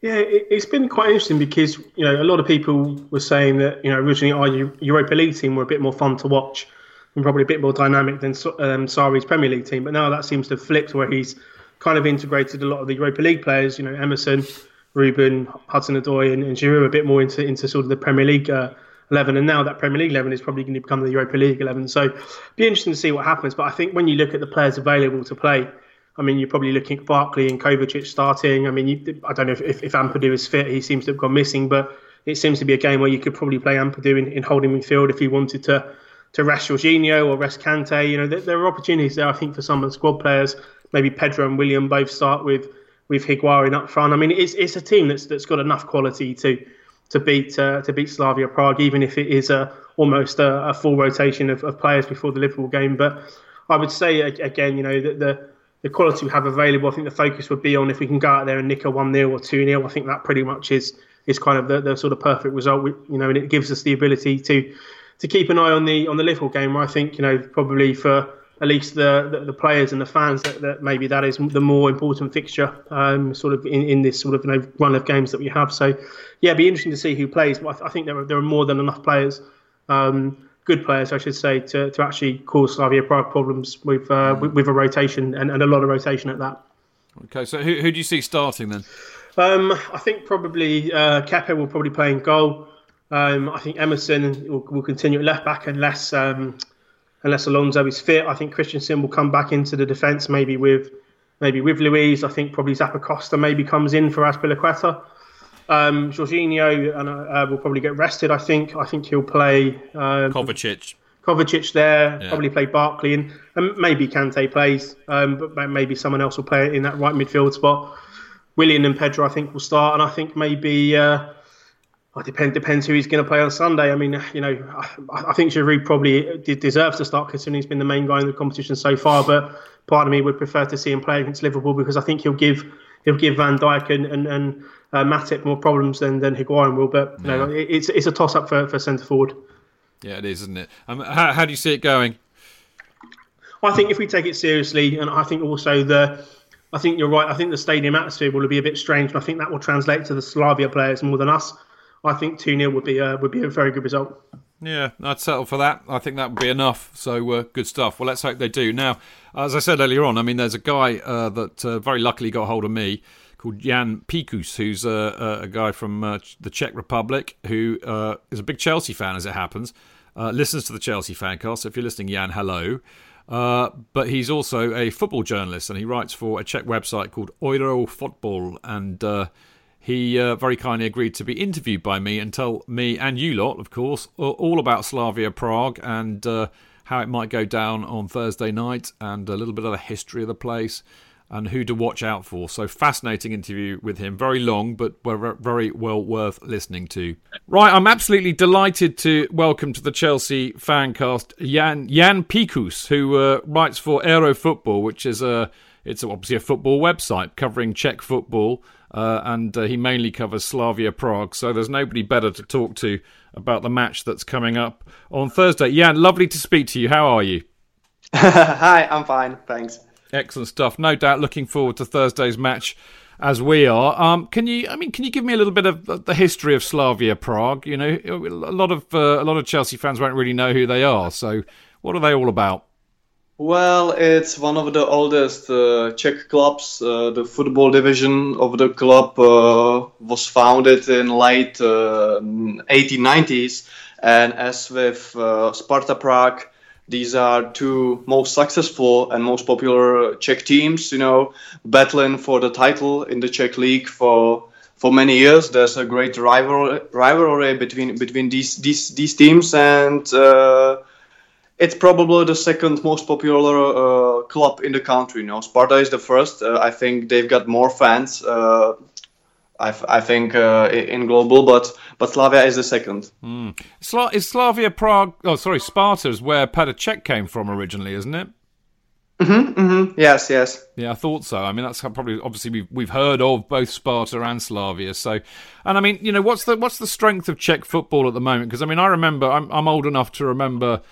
Yeah, it, it's been quite interesting because you know a lot of people were saying that you know originally our Europa League team were a bit more fun to watch and probably a bit more dynamic than um, Sarri's Premier League team, but now that seems to have flipped where he's kind of integrated a lot of the Europa League players. You know, Emerson, Ruben, Hudson-Odoi, and, and Giroud a bit more into into sort of the Premier League. Uh, 11 and now that Premier League 11 is probably going to become the Europa League 11 so be interesting to see what happens but I think when you look at the players available to play I mean, you're probably looking at Barkley and Kovacic starting. I mean, you, I don't know if, if, if Ampadu is fit. He seems to have gone missing, but it seems to be a game where you could probably play Ampadu in, in holding midfield if you wanted to to rest Jorginho or rest Kante. You know, there, there are opportunities there, I think, for some of the squad players. Maybe Pedro and Willian both start with with Higuain up front. I mean, it's it's a team that's that's got enough quality to to beat uh, to beat Slavia Prague, even if it is a almost a, a full rotation of, of players before the Liverpool game. But I would say again, you know, that the the quality we have available, I think the focus would be on if we can go out there and nick a one 0 or two 0 I think that pretty much is is kind of the, the sort of perfect result. We, you know, and it gives us the ability to to keep an eye on the on the Liverpool game. I think you know probably for at least the, the, the players and the fans that, that maybe that is the more important fixture, um, sort of in, in this sort of you know, run of games that we have. So, yeah, it'd be interesting to see who plays. But I, th- I think there are, there are more than enough players, um, good players, I should say, to, to actually cause Slavia Prague problems with uh, with, with a rotation and, and a lot of rotation at that. Okay, so who, who do you see starting then? Um, I think probably uh, Kepa will probably play in goal. Um, I think Emerson will, will continue at left back unless um, unless Alonso is fit. I think Christensen will come back into the defence, maybe with maybe with Luiz. I think probably Zappacosta maybe comes in for Azpilicueta. Um, Jorginho and, uh, will probably get rested. I think. I think he'll play um, Kovacic. Kovacic there. Yeah. Probably play Barkley and, and maybe Kante plays, um, but maybe someone else will play in that right midfield spot. Willian and Pedro, I think, will start, and I think maybe. Uh, well, depend, depends who he's going to play on Sunday. I mean, you know, I, I think Giroud probably deserves to start considering he's been the main guy in the competition so far. But part of me would prefer to see him play against Liverpool because I think he'll give he'll give Van Dijk and and, and uh, Matip more problems than than Higuain will. But you know, it, it's it's a toss up for, for centre forward. Yeah, it is, isn't it? Um, how, how do you see it going? I think if we take it seriously, and I think also the, I think you're right. I think the stadium atmosphere will be a bit strange, and I think that will translate to the Slavia players more than us. I think two 0 would be a, would be a very good result. Yeah, I'd settle for that. I think that would be enough. So uh, good stuff. Well, let's hope they do. Now, as I said earlier on, I mean, there's a guy uh, that uh, very luckily got hold of me called Jan Pikus, who's uh, a guy from uh, the Czech Republic who uh, is a big Chelsea fan, as it happens. Uh, listens to the Chelsea fancast. So if you're listening, Jan, hello. Uh, but he's also a football journalist, and he writes for a Czech website called Euro Football, and uh, he uh, very kindly agreed to be interviewed by me and tell me and you lot, of course, all about Slavia Prague and uh, how it might go down on Thursday night and a little bit of the history of the place and who to watch out for. So fascinating interview with him, very long, but very well worth listening to. Right, I'm absolutely delighted to welcome to the Chelsea fancast Jan Jan Pikus, who uh, writes for Euro Football, which is a it's obviously a football website covering Czech football, uh, and uh, he mainly covers Slavia Prague. So there's nobody better to talk to about the match that's coming up on Thursday. Jan, lovely to speak to you. How are you? Hi, I'm fine, thanks. Excellent stuff. No doubt looking forward to Thursday's match as we are. Um, can you? I mean, can you give me a little bit of the history of Slavia Prague? You know, a lot of uh, a lot of Chelsea fans won't really know who they are. So, what are they all about? Well, it's one of the oldest uh, Czech clubs. Uh, the football division of the club uh, was founded in late 1890s, uh, and as with uh, Sparta Prague, these are two most successful and most popular Czech teams. You know, battling for the title in the Czech league for for many years. There's a great rivalry rivalry between between these these these teams and uh, it's probably the second most popular uh, club in the country. You know, Sparta is the first. Uh, I think they've got more fans. Uh, I, I think uh, in global, but but Slavia is the second. Mm. Sla- is Slavia Prague? Oh, sorry, Sparta is where Cech came from originally, isn't it? Mm-hmm, mm-hmm. Yes, yes. Yeah, I thought so. I mean, that's probably obviously we've we've heard of both Sparta and Slavia. So, and I mean, you know, what's the what's the strength of Czech football at the moment? Because I mean, I remember I'm I'm old enough to remember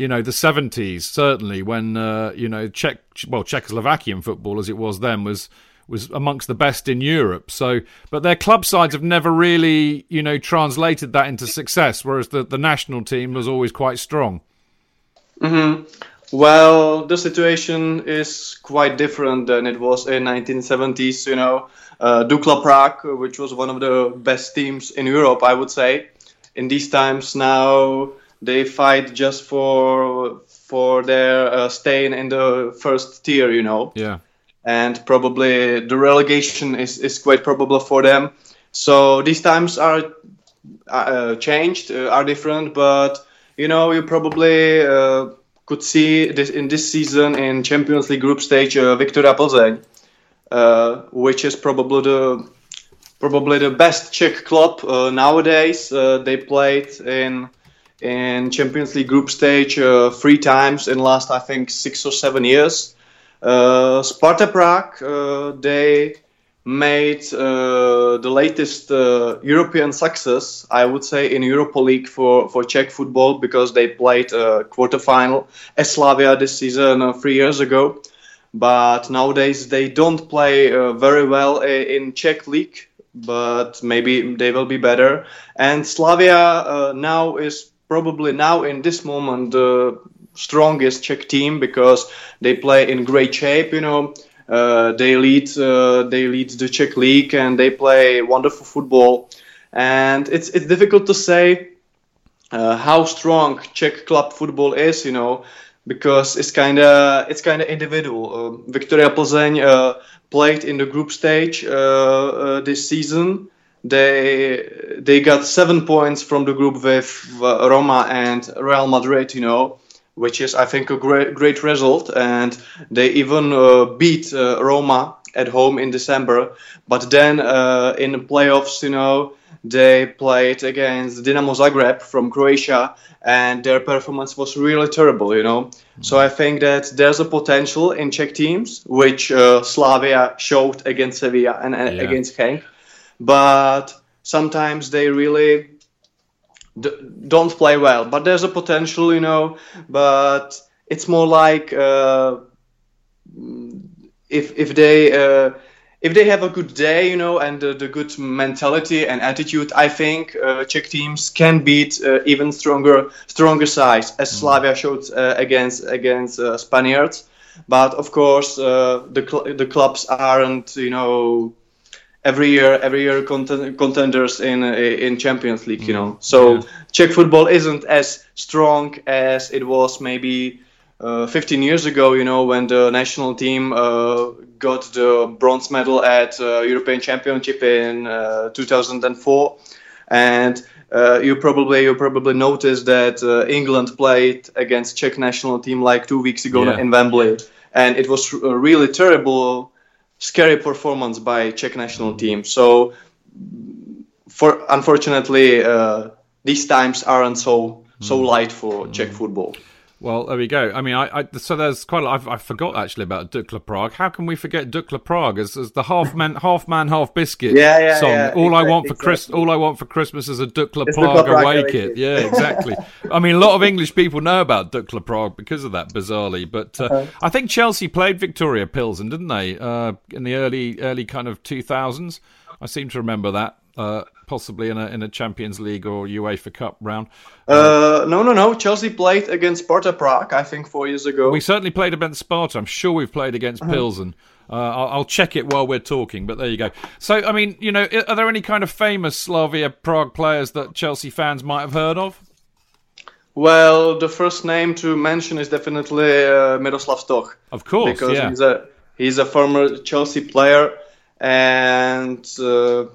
you know the 70s certainly when uh, you know Czech well Czechoslovakian football as it was then was was amongst the best in Europe. So but their club sides have never really you know translated that into success whereas the the national team was always quite strong. Mm-hmm. well the situation is quite different than it was in 1970s you know. Uh, Dukla Prague which was one of the best teams in Europe I would say. In these times now they fight just for for their uh, staying in the first tier, you know. Yeah. And probably the relegation is, is quite probable for them. So these times are uh, changed, uh, are different, but you know you probably uh, could see this in this season in Champions League group stage uh, Viktoria Plzeň, uh, which is probably the probably the best Czech club nowadays. they played in in Champions League group stage uh, three times in last, I think, six or seven years. Uh, Sparta Prague, uh, they made uh, the latest uh, European success, I would say, in Europa League for, for Czech football because they played a quarterfinal as Slavia this season uh, three years ago. But nowadays they don't play very well in Czech league, but maybe they will be better. And Slavia now is probably now in this moment the strongest Czech team because they play in great shape. You know, uh, they lead uh, they lead the Czech league and they play wonderful football. And it's it's difficult to say uh, how strong Czech club football is. You know, because it's kind of it's kind of individual. Uh, Viktoria Plzeň uh, played in the group stage uh, this season they they got seven points from the group with uh, Roma and Real Madrid, you know, which is I think a great great result. And they even uh, beat uh, Roma at home in December. But then uh, in the playoffs, you know, they played against Dinamo Zagreb from Croatia, and their performance was really terrible, you know. Mm-hmm. So I think that there's a potential in Czech teams, which uh, Slavia showed against Sevilla and uh, yeah. against Genk but sometimes they really d- don't play well. But there's a potential, you know. But it's more like uh, if if they uh, if they have a good day, you know, and uh, the good mentality and attitude, I think uh, Czech teams can beat uh, even stronger stronger sides, as mm. Slavia showed uh, against against Spaniards. But of course, the cl- the clubs aren't, you know, every year every year contenders in uh, in Champions League you know mm. so yeah. Czech football isn't as strong as it was maybe uh, 15 years ago you know when the national team uh, got the bronze medal at uh, European Championship in uh, 2004 and uh, you probably you probably noticed that England played against Czech national team like two weeks ago yeah. in Wembley and it was really terrible scary performance by Czech national team. So, for unfortunately, uh, these times aren't so so hmm. light for Czech football. Well, there we go. I mean, I, I so there's quite. A lot, I've, I forgot actually about Dukla Prague. How can we forget Dukla Prague as, as the half man, half man, half biscuit Yeah, yeah, song? yeah, all I want for Chris, exactly. all I want for Christmas is a Dukla It's Prague away kit. Yeah, exactly. I mean, a lot of English people know about Dukla Prague because of that, bizarrely. But uh, Uh-huh. I think Chelsea played Viktoria Pilsen, didn't they, uh, in the early, early kind of 2000s? I seem to remember that. Uh, possibly in a in a Champions League or UEFA Cup round. Uh, no, no, no. Chelsea played against Sparta Prague, I think, four years ago. We certainly played against Sparta. I'm sure we've played against Uh-huh. Pilsen. Uh, I'll, I'll check it while we're talking, but there you go. So, I mean, you know, are there any kind of famous Slavia Prague players that Chelsea fans might have heard of? Well, the first name to mention is definitely uh, Miroslav Stoch. Of course, because yeah. he's a he's a former Chelsea player, and uh,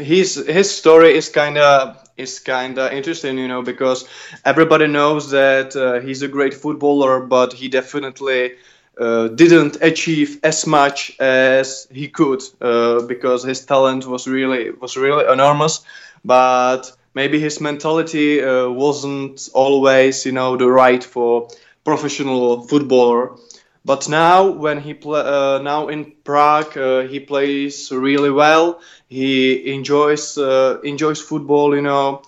his his story is kind of is kind of interesting, you know, because everybody knows that uh, he's a great footballer, but he definitely uh, didn't achieve as much as he could uh, because his talent was really was really enormous, but maybe his mentality uh, wasn't always, you know, the right for professional footballer. But now, when he play, uh, now in Prague, uh, he plays really well. He enjoys uh, enjoys football. You know,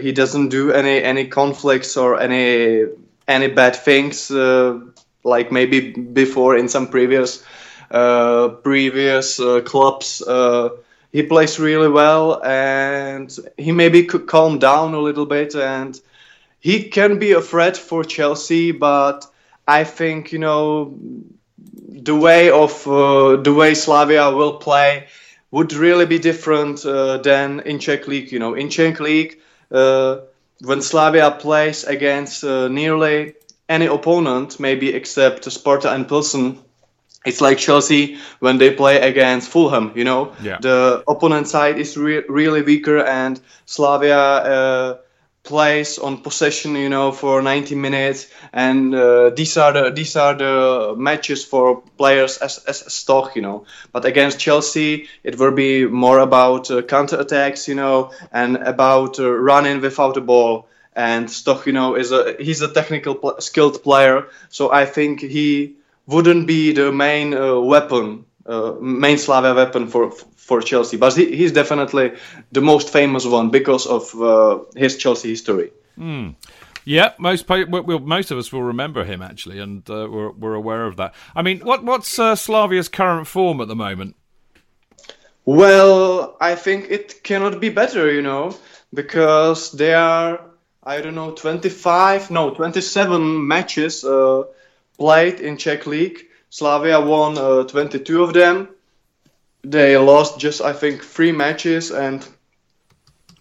he doesn't do any any conflicts or any any bad things like maybe before in some previous uh, previous uh, clubs. Uh, he plays really well, and he maybe could calm down a little bit, and he can be a threat for Chelsea, but I think you know the way of uh, the way Slavia will play would really be different uh, than in Czech league. You know, in Czech league, uh, when Slavia plays against uh, nearly any opponent, maybe except Sparta and Pilsen, it's like Chelsea when they play against Fulham. You know, Yeah. the opponent side is re- really weaker, and Slavia uh, plays on possession. You know, for 90 minutes, and uh, these are the these are the matches for players as as Stoch. You know, but against Chelsea, it will be more about uh, counter attacks. You know, and about uh, running without the ball. And Stoch, you know, is a he's a technical pl- skilled player, so I think he wouldn't be the main uh, weapon, uh, main Slavia weapon for for Chelsea. But he, he's definitely the most famous one because of uh, his Chelsea history. Yeah, most well, most of us will remember him actually, and uh, we're we're aware of that. I mean, what what's uh, Slavia's current form at the moment? Well, I think it cannot be better, you know, because they are, I don't know, 25, no, 27 matches uh, played in Czech League. Slavia won uh, 22 of them. They lost just, I think, three matches, and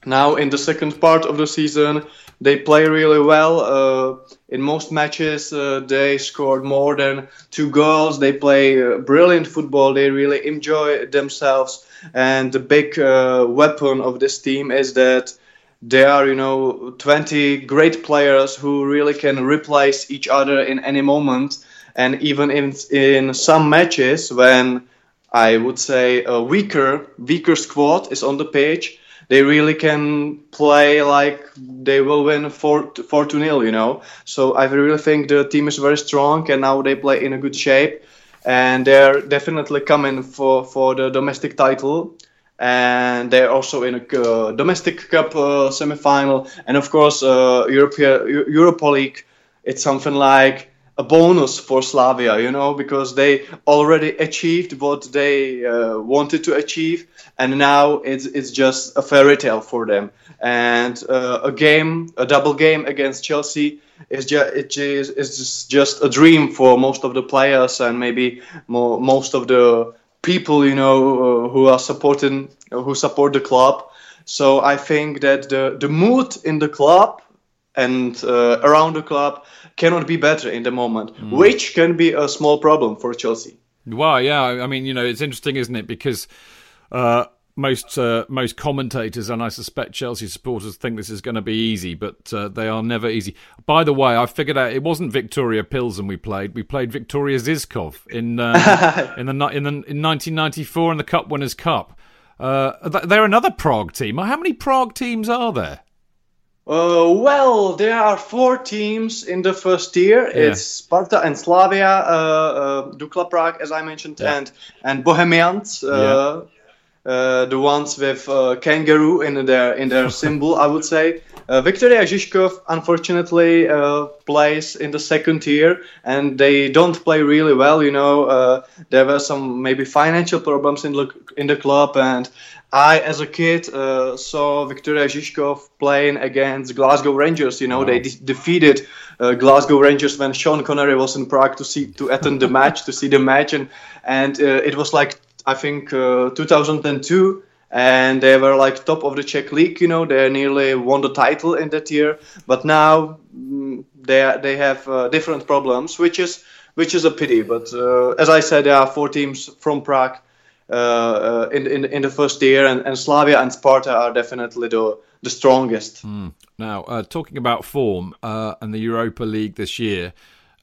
now in the second part of the season, they play really well. Uh, in most matches, uh, they scored more than two goals. They play uh, brilliant football. They really enjoy themselves. And the big uh, weapon of this team is that there are, you know, 20 great players who really can replace each other in any moment. And even in in some matches when I would say a weaker weaker squad is on the page, they really can play like they will win 4 4 to 0, you know. So I really think the team is very strong and now they play in a good shape. And they're definitely coming for for the domestic title. And they're also in a uh, domestic cup uh, semi-final. And of course uh, European Europa League it's something like a bonus for Slavia, you know, because they already achieved what they uh, wanted to achieve, and now it's it's just a fairy tale for them. And uh, a game, a double game against Chelsea is just it is is just a dream for most of the players and maybe more, most of the people, you know, uh, who are supporting who support the club. So I think that the the mood in the club and uh, around the club cannot be better in the moment, which can be a small problem for Chelsea. Well, yeah, I mean, you know, it's interesting, isn't it? Because uh, most uh, most commentators and I suspect Chelsea supporters think this is going to be easy, but uh, they are never easy. By the way, I figured out it wasn't Viktoria Pilsen we played. We played Viktoria Žižkov in uh, in the in the in 1994 in the Cup Winners' Cup. Uh, they're another Prague team. How many Prague teams are there? Uh, well, there are four teams in the first tier. Yeah. It's Sparta and Slavia, uh, uh, Dukla Prague, as I mentioned, Yeah. and and Bohemians, uh, uh, the ones with uh, kangaroo in their in their symbol, I would say. Uh, Viktoria Žižkov, unfortunately, uh, plays in the second tier, and they don't play really well. You know, uh, there were some maybe financial problems in the in the club, and I, as a kid, uh, saw Viktoria Žižkov playing against Glasgow Rangers. You know, they de- defeated uh, Glasgow Rangers when Sean Connery was in Prague to see to attend the match, to see the match, and and uh, it was like I think uh, 2002, and they were like top of the Czech league. You know, they nearly won the title in that year, but now mm, they they have uh, different problems, which is which is a pity. But uh, as I said, there are four teams from Prague uh, uh, in, in in the first year, and, and Slavia and Sparta are definitely the the strongest. Now, uh, talking about form uh, and the Europa League this year,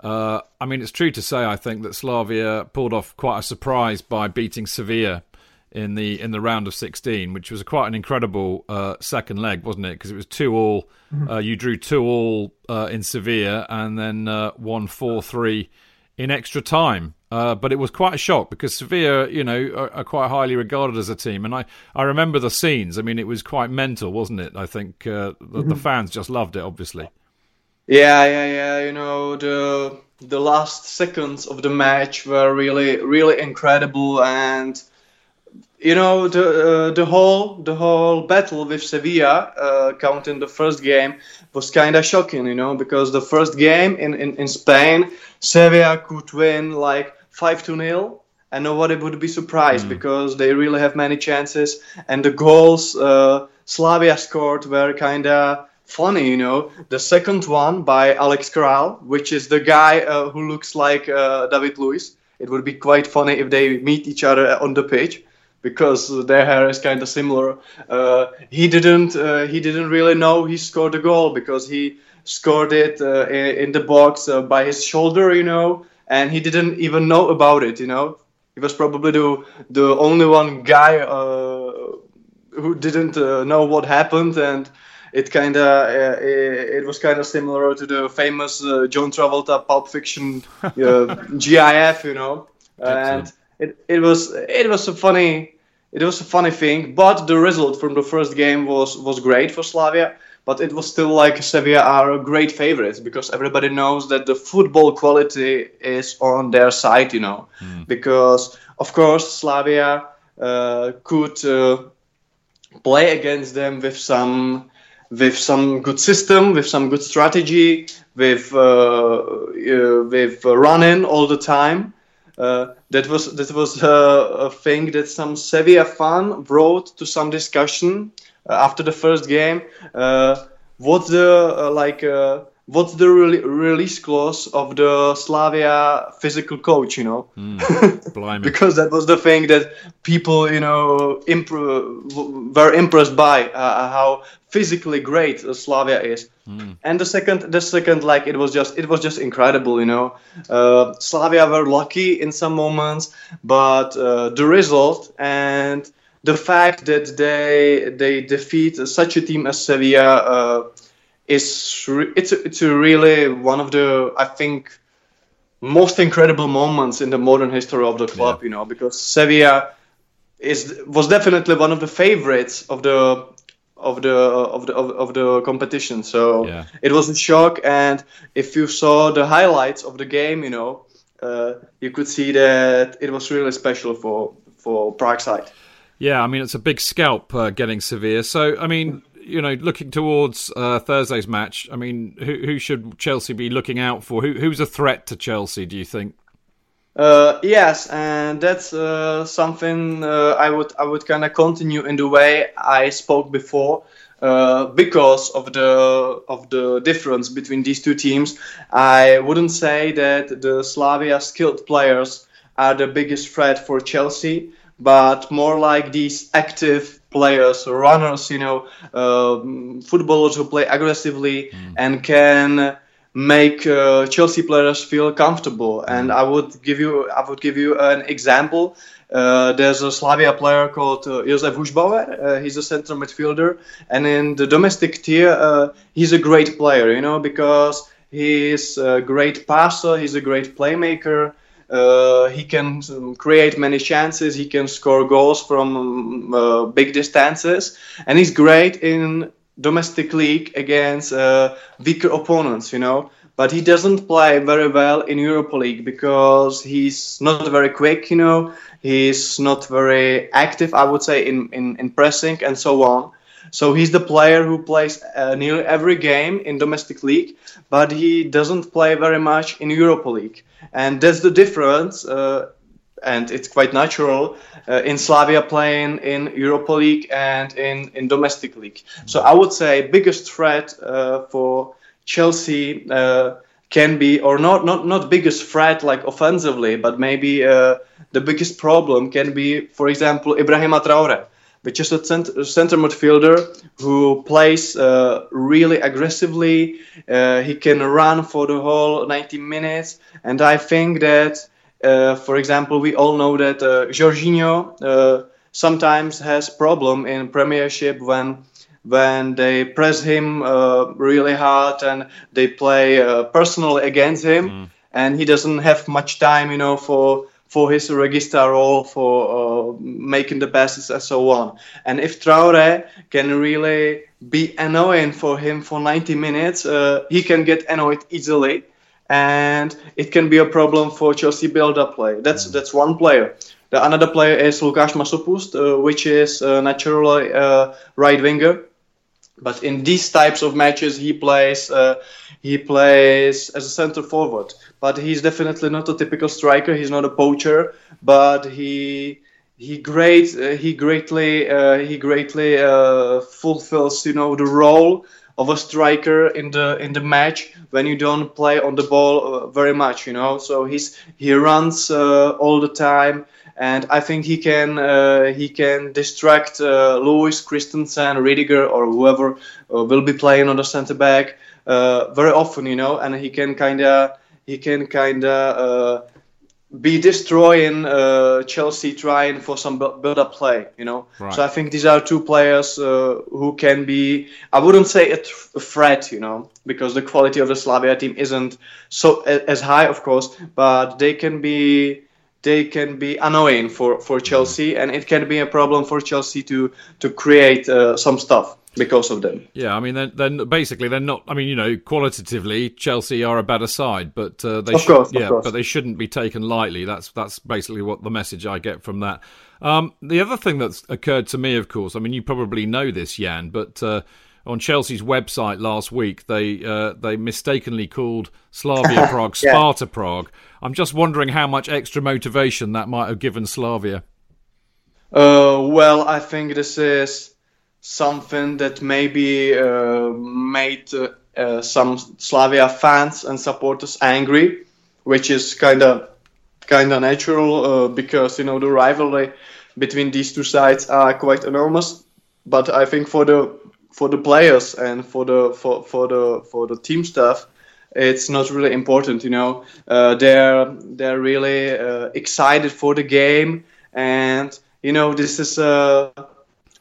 uh, I mean, it's true to say I think that Slavia pulled off quite a surprise by beating Sevilla in the in the round of 16, which was quite an incredible uh, second leg, wasn't it? Because it was two all. Uh, you drew two all uh, in Sevilla and then uh, won four three in extra time. Uh, but it was quite a shock because Sevilla, you know, are, are quite highly regarded as a team, and I, I remember the scenes. I mean, it was quite mental, wasn't it? I think uh, the, the fans just loved it, obviously. Yeah, yeah, yeah. You know the the last seconds of the match were really really incredible, and you know the uh, the whole the whole battle with Sevilla, uh, counting the first game, was kind of shocking. You know because the first game in in, in Spain, Sevilla could win like five to nil. And nobody would be surprised because they really have many chances, and the goals uh, Slavia scored were kind of funny, you know. The second one by Alex Kral, which is the guy uh, who looks like uh, David Luiz. It would be quite funny if they meet each other on the pitch because their hair is kind of similar. Uh, he didn't uh, he didn't really know he scored a goal because he scored it uh, in, in the box uh, by his shoulder, you know, and he didn't even know about it, you know. He was probably the the only one guy uh, who didn't uh, know what happened and it kind of uh, it, it was kind of similar to the famous uh, John Travolta Pulp Fiction uh, GIF, you know, and it, it was it was a funny it was a funny thing, but the result from the first game was was great for Slavia. But it was still like Sevilla are great favorites because everybody knows that the football quality is on their side, you know. Because of course Slavia uh, could uh, play against them with some with some good system, with some good strategy, with uh, uh, with uh, running all the time. Uh, that was that was uh, a thing that some Sevilla fan brought to some discussion after the first game. Uh, what's the uh, like? Uh, what's the re- release clause of the Slavia physical coach? You know, Blimey. because that was the thing that people, you know, w- were impressed by uh, how physically great uh, Slavia is. And the second, the second, like it was just, it was just incredible, you know. Uh, Slavia were lucky in some moments, but uh, the result and the fact that they they defeat such a team as Sevilla uh, is re- it's a, it's a really one of the I think most incredible moments in the modern history of the club, you know, because Sevilla is was definitely one of the favorites of the of the of the of, of the competition. So Yeah. it was a shock, and if you saw the highlights of the game, you know, uh, you could see that it was really special for for Prague side. Yeah, I mean it's a big scalp uh, getting Sevilla. So I mean, you know, looking towards uh, Thursday's match, I mean, who who should Chelsea be looking out for? Who who's a threat to Chelsea? Do you think? Uh, yes, and that's uh, something uh, I would I would kind of continue in the way I spoke before. Uh, because of the of the difference between these two teams, I wouldn't say that the Slavia skilled players are the biggest threat for Chelsea, but more like these active players, runners, you know, um, footballers who play aggressively and can make uh, Chelsea players feel comfortable. And I would give you I would give you an example. Uh, there's a Slavia player called uh, Josef Hušbauer. Uh, he's a center midfielder, and in the domestic tier, uh, he's a great player. You know because he's a great passer, he's a great playmaker. Uh, he can create many chances. He can score goals from um, uh, big distances, and he's great in domestic league against uh, weaker opponents. You know, but he doesn't play very well in Europa League because he's not very quick. You know, he's not very active. I would say in in, in pressing and so on. So he's the player who plays uh, nearly every game in domestic league, but he doesn't play very much in Europa League, and that's the difference. Uh, and it's quite natural uh, in Slavia playing in Europa League and in, in domestic league. So I would say biggest threat uh, for Chelsea uh, can be, or not, not not biggest threat like offensively, but maybe uh, the biggest problem can be, for example, Ibrahima Traore which is a center, center midfielder who plays uh, really aggressively. Uh, he can run for the whole 90 minutes, and I think that, uh, for example, we all know that uh, Jorginho uh, sometimes has problem in Premiership when when they press him uh, really hard and they play uh, personally against him, mm. and he doesn't have much time, you know, for for his regista role, for uh, making the passes and so on. And if Traore can really be annoying for him for 90 minutes, uh, he can get annoyed easily, and it can be a problem for Chelsea build-up play. That's mm. that's one player. The another player is Lukáš Masopust, uh, which is naturally uh, right winger. But in these types of matches, he plays uh, he plays as a center forward but he's definitely not a typical striker. He's not a poacher, but he he great uh, he greatly uh, he greatly uh, fulfills you know the role of a striker in the in the match when you don't play on the ball uh, very much you know so he's he runs uh, all the time and I think he can uh, he can distract uh, Luiz Christensen Rudiger or whoever will be playing on the center back very often you know and he can kind of he can kind of uh, be destroying uh, Chelsea trying for some build-up play, you know. Right. So I think these are two players uh, who can be. I wouldn't say a, th- a, threat, you know, because the quality of the Slavia team isn't so as high, of course, but they can be. They can be annoying for, for Chelsea, and it can be a problem for Chelsea to to create uh, some stuff because of them. Yeah, I mean, then, then basically they're not. I mean, you know, qualitatively, Chelsea are a better side, but uh, they of should, course, yeah, course. but they shouldn't be taken lightly. That's that's basically what the message I get from that. Um, the other thing that's occurred to me, of course, I mean, you probably know this, Jan, but. Uh, on Chelsea's website last week, they uh, they mistakenly called Slavia Prague yeah. Sparta Prague. I'm just wondering how much extra motivation that might have given Slavia. Uh, well, I think this is something that maybe uh, made uh, uh, some Slavia fans and supporters angry, which is kind of kind of natural uh, because you know the rivalry between these two sides are quite enormous. But I think for the for the players and for the for, for the for the team staff, it's not really important. You know, uh, they're they're really uh, excited for the game, and you know this is a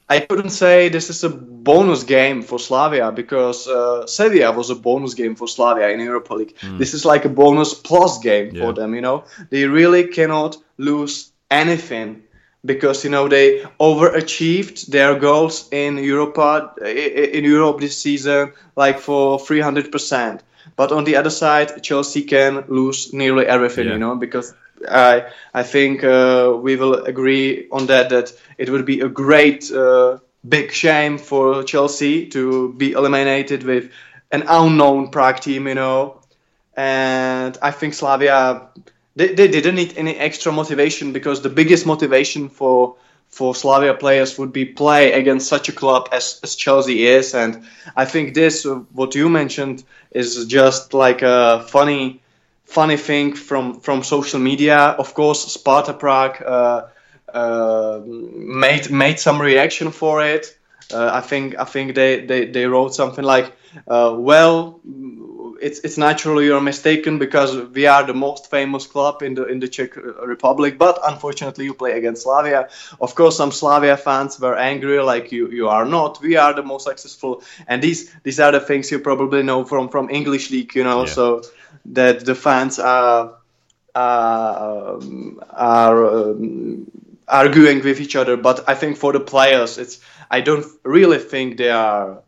I couldn't say this is a bonus game for Slavia because uh, Sevilla was a bonus game for Slavia in Europa League. Mm. This is like a bonus plus game yeah. for them. You know, they really cannot lose anything because you know they overachieved their goals in Europa in Europe this season, like for 300 percent. But on the other side, Chelsea can lose nearly everything. Yeah. You know, because I I think uh, we will agree on that that it would be a great uh, big shame for Chelsea to be eliminated with an unknown Prague team, you know. And I think Slavia they, they didn't need any extra motivation because the biggest motivation for for Slavia players would be play against such a club as, as Chelsea is. And I think this, uh, what you mentioned, is just like a funny funny thing from from social media. Of course, Sparta Prague uh, uh, made made some reaction for it. Uh, I think I think they, they, they wrote something like, uh, "Well, it's it's natural you're mistaken because we are the most famous club in the in the Czech Republic. But unfortunately, you play against Slavia. Of course, some Slavia fans were angry, like you you are not. We are the most successful, and these these are the things you probably know from from English league, you know. Yeah. So that the fans are are are um, arguing with each other. But I think for the players, it's I don't really think they are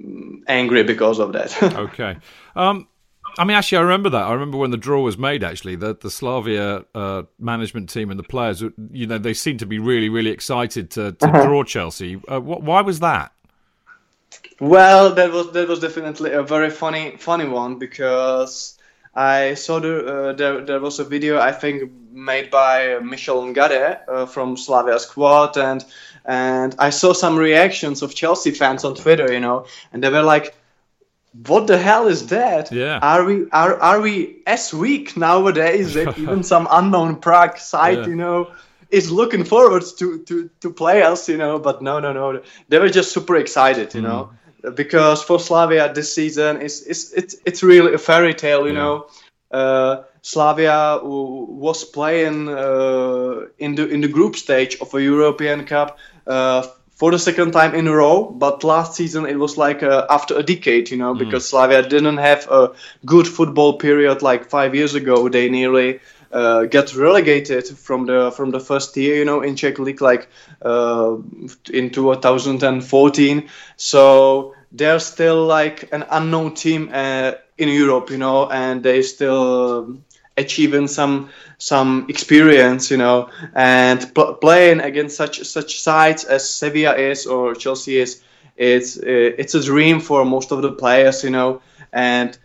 mm, angry because of that. Okay. Um, I mean, actually, I remember that. I remember when the draw was made. Actually, the the Slavia uh, management team and the players, you know, they seemed to be really, really excited to, to draw Chelsea. Uh, wh- why was that? Well, that was that was definitely a very funny funny one because I saw the uh, there there was a video I think made by Michel Ngadeu uh, from Slavia squad and and I saw some reactions of Chelsea fans on Twitter, you know, and they were like, "What the hell is that? Yeah. Are we are are we as weak nowadays that even some unknown Prague site, Yeah. you know?" is looking forward to, to, to play us, you know, but no, no, no. They were just super excited, you know, because for Slavia this season is, is it's, it's really a fairy tale, you Yeah. know. Uh, Slavia was playing uh, in the in the group stage of a European Cup uh, for the second time in a row. But last season it was like uh, after a decade, you know, because Slavia didn't have a good football period like five years ago. They nearly uh, get relegated from the from the first tier, you know, in Czech league like uh, in 2014. So they're still like an unknown team uh, in Europe, you know, and they still achieving some some experience, you know, and pl- playing against such such sides as Sevilla is or Chelsea is, it's uh, it's a dream for most of the players, you know, and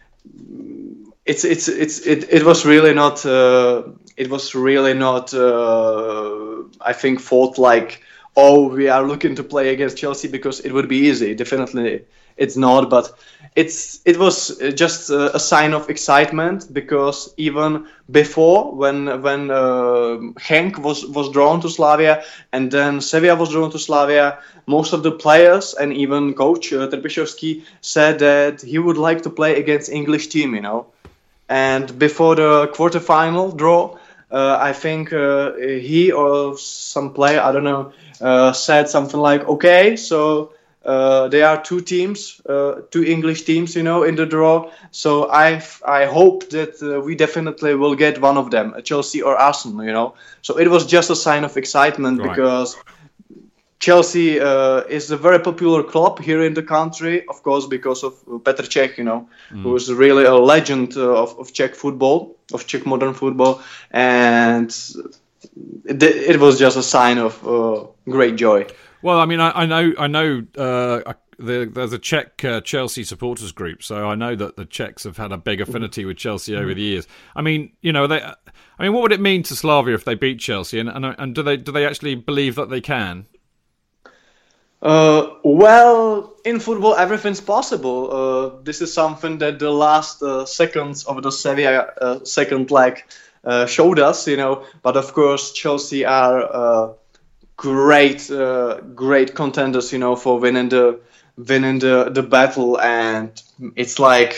it's it's it's it, it was really not uh, it was really not uh, I think thought like oh we are looking to play against Chelsea because it would be easy. Definitely it's not but it's it was just a, sign of excitement because even before when when uh, Genk was was drawn to Slavia and then Sevilla was drawn to Slavia most of the players and even coach uh, said that he would like to play against English team you know. And before the quarterfinal draw, uh, I think uh, he or some player, I don't know, uh, said something like, "Okay, so uh, there are two teams, uh, two English teams, you know, in the draw. So I I hope that uh, we definitely will get one of them, Chelsea or Arsenal, you know. So it was just a sign of excitement Right. because Chelsea uh, is a very popular club here in the country, of course, because of Petr Cech, you know, who is really a legend uh, of, of Czech football, of Czech modern football, and it, was just a sign of uh, great joy. Well, I mean, I, I know, I know. Uh, the, there's a Czech uh, Chelsea supporters group, so I know that the Czechs have had a big affinity with Chelsea over the years. I mean, you know, they. I mean, what would it mean to Slavia if they beat Chelsea? And and, and do they do they actually believe that they can? Uh, well, in football, everything's possible. Uh, this is something that the last uh, seconds of the Sevilla uh, second leg uh, showed us, you know. But of course, Chelsea are uh, great, uh, great contenders, you know, for winning the winning the, the battle, and it's like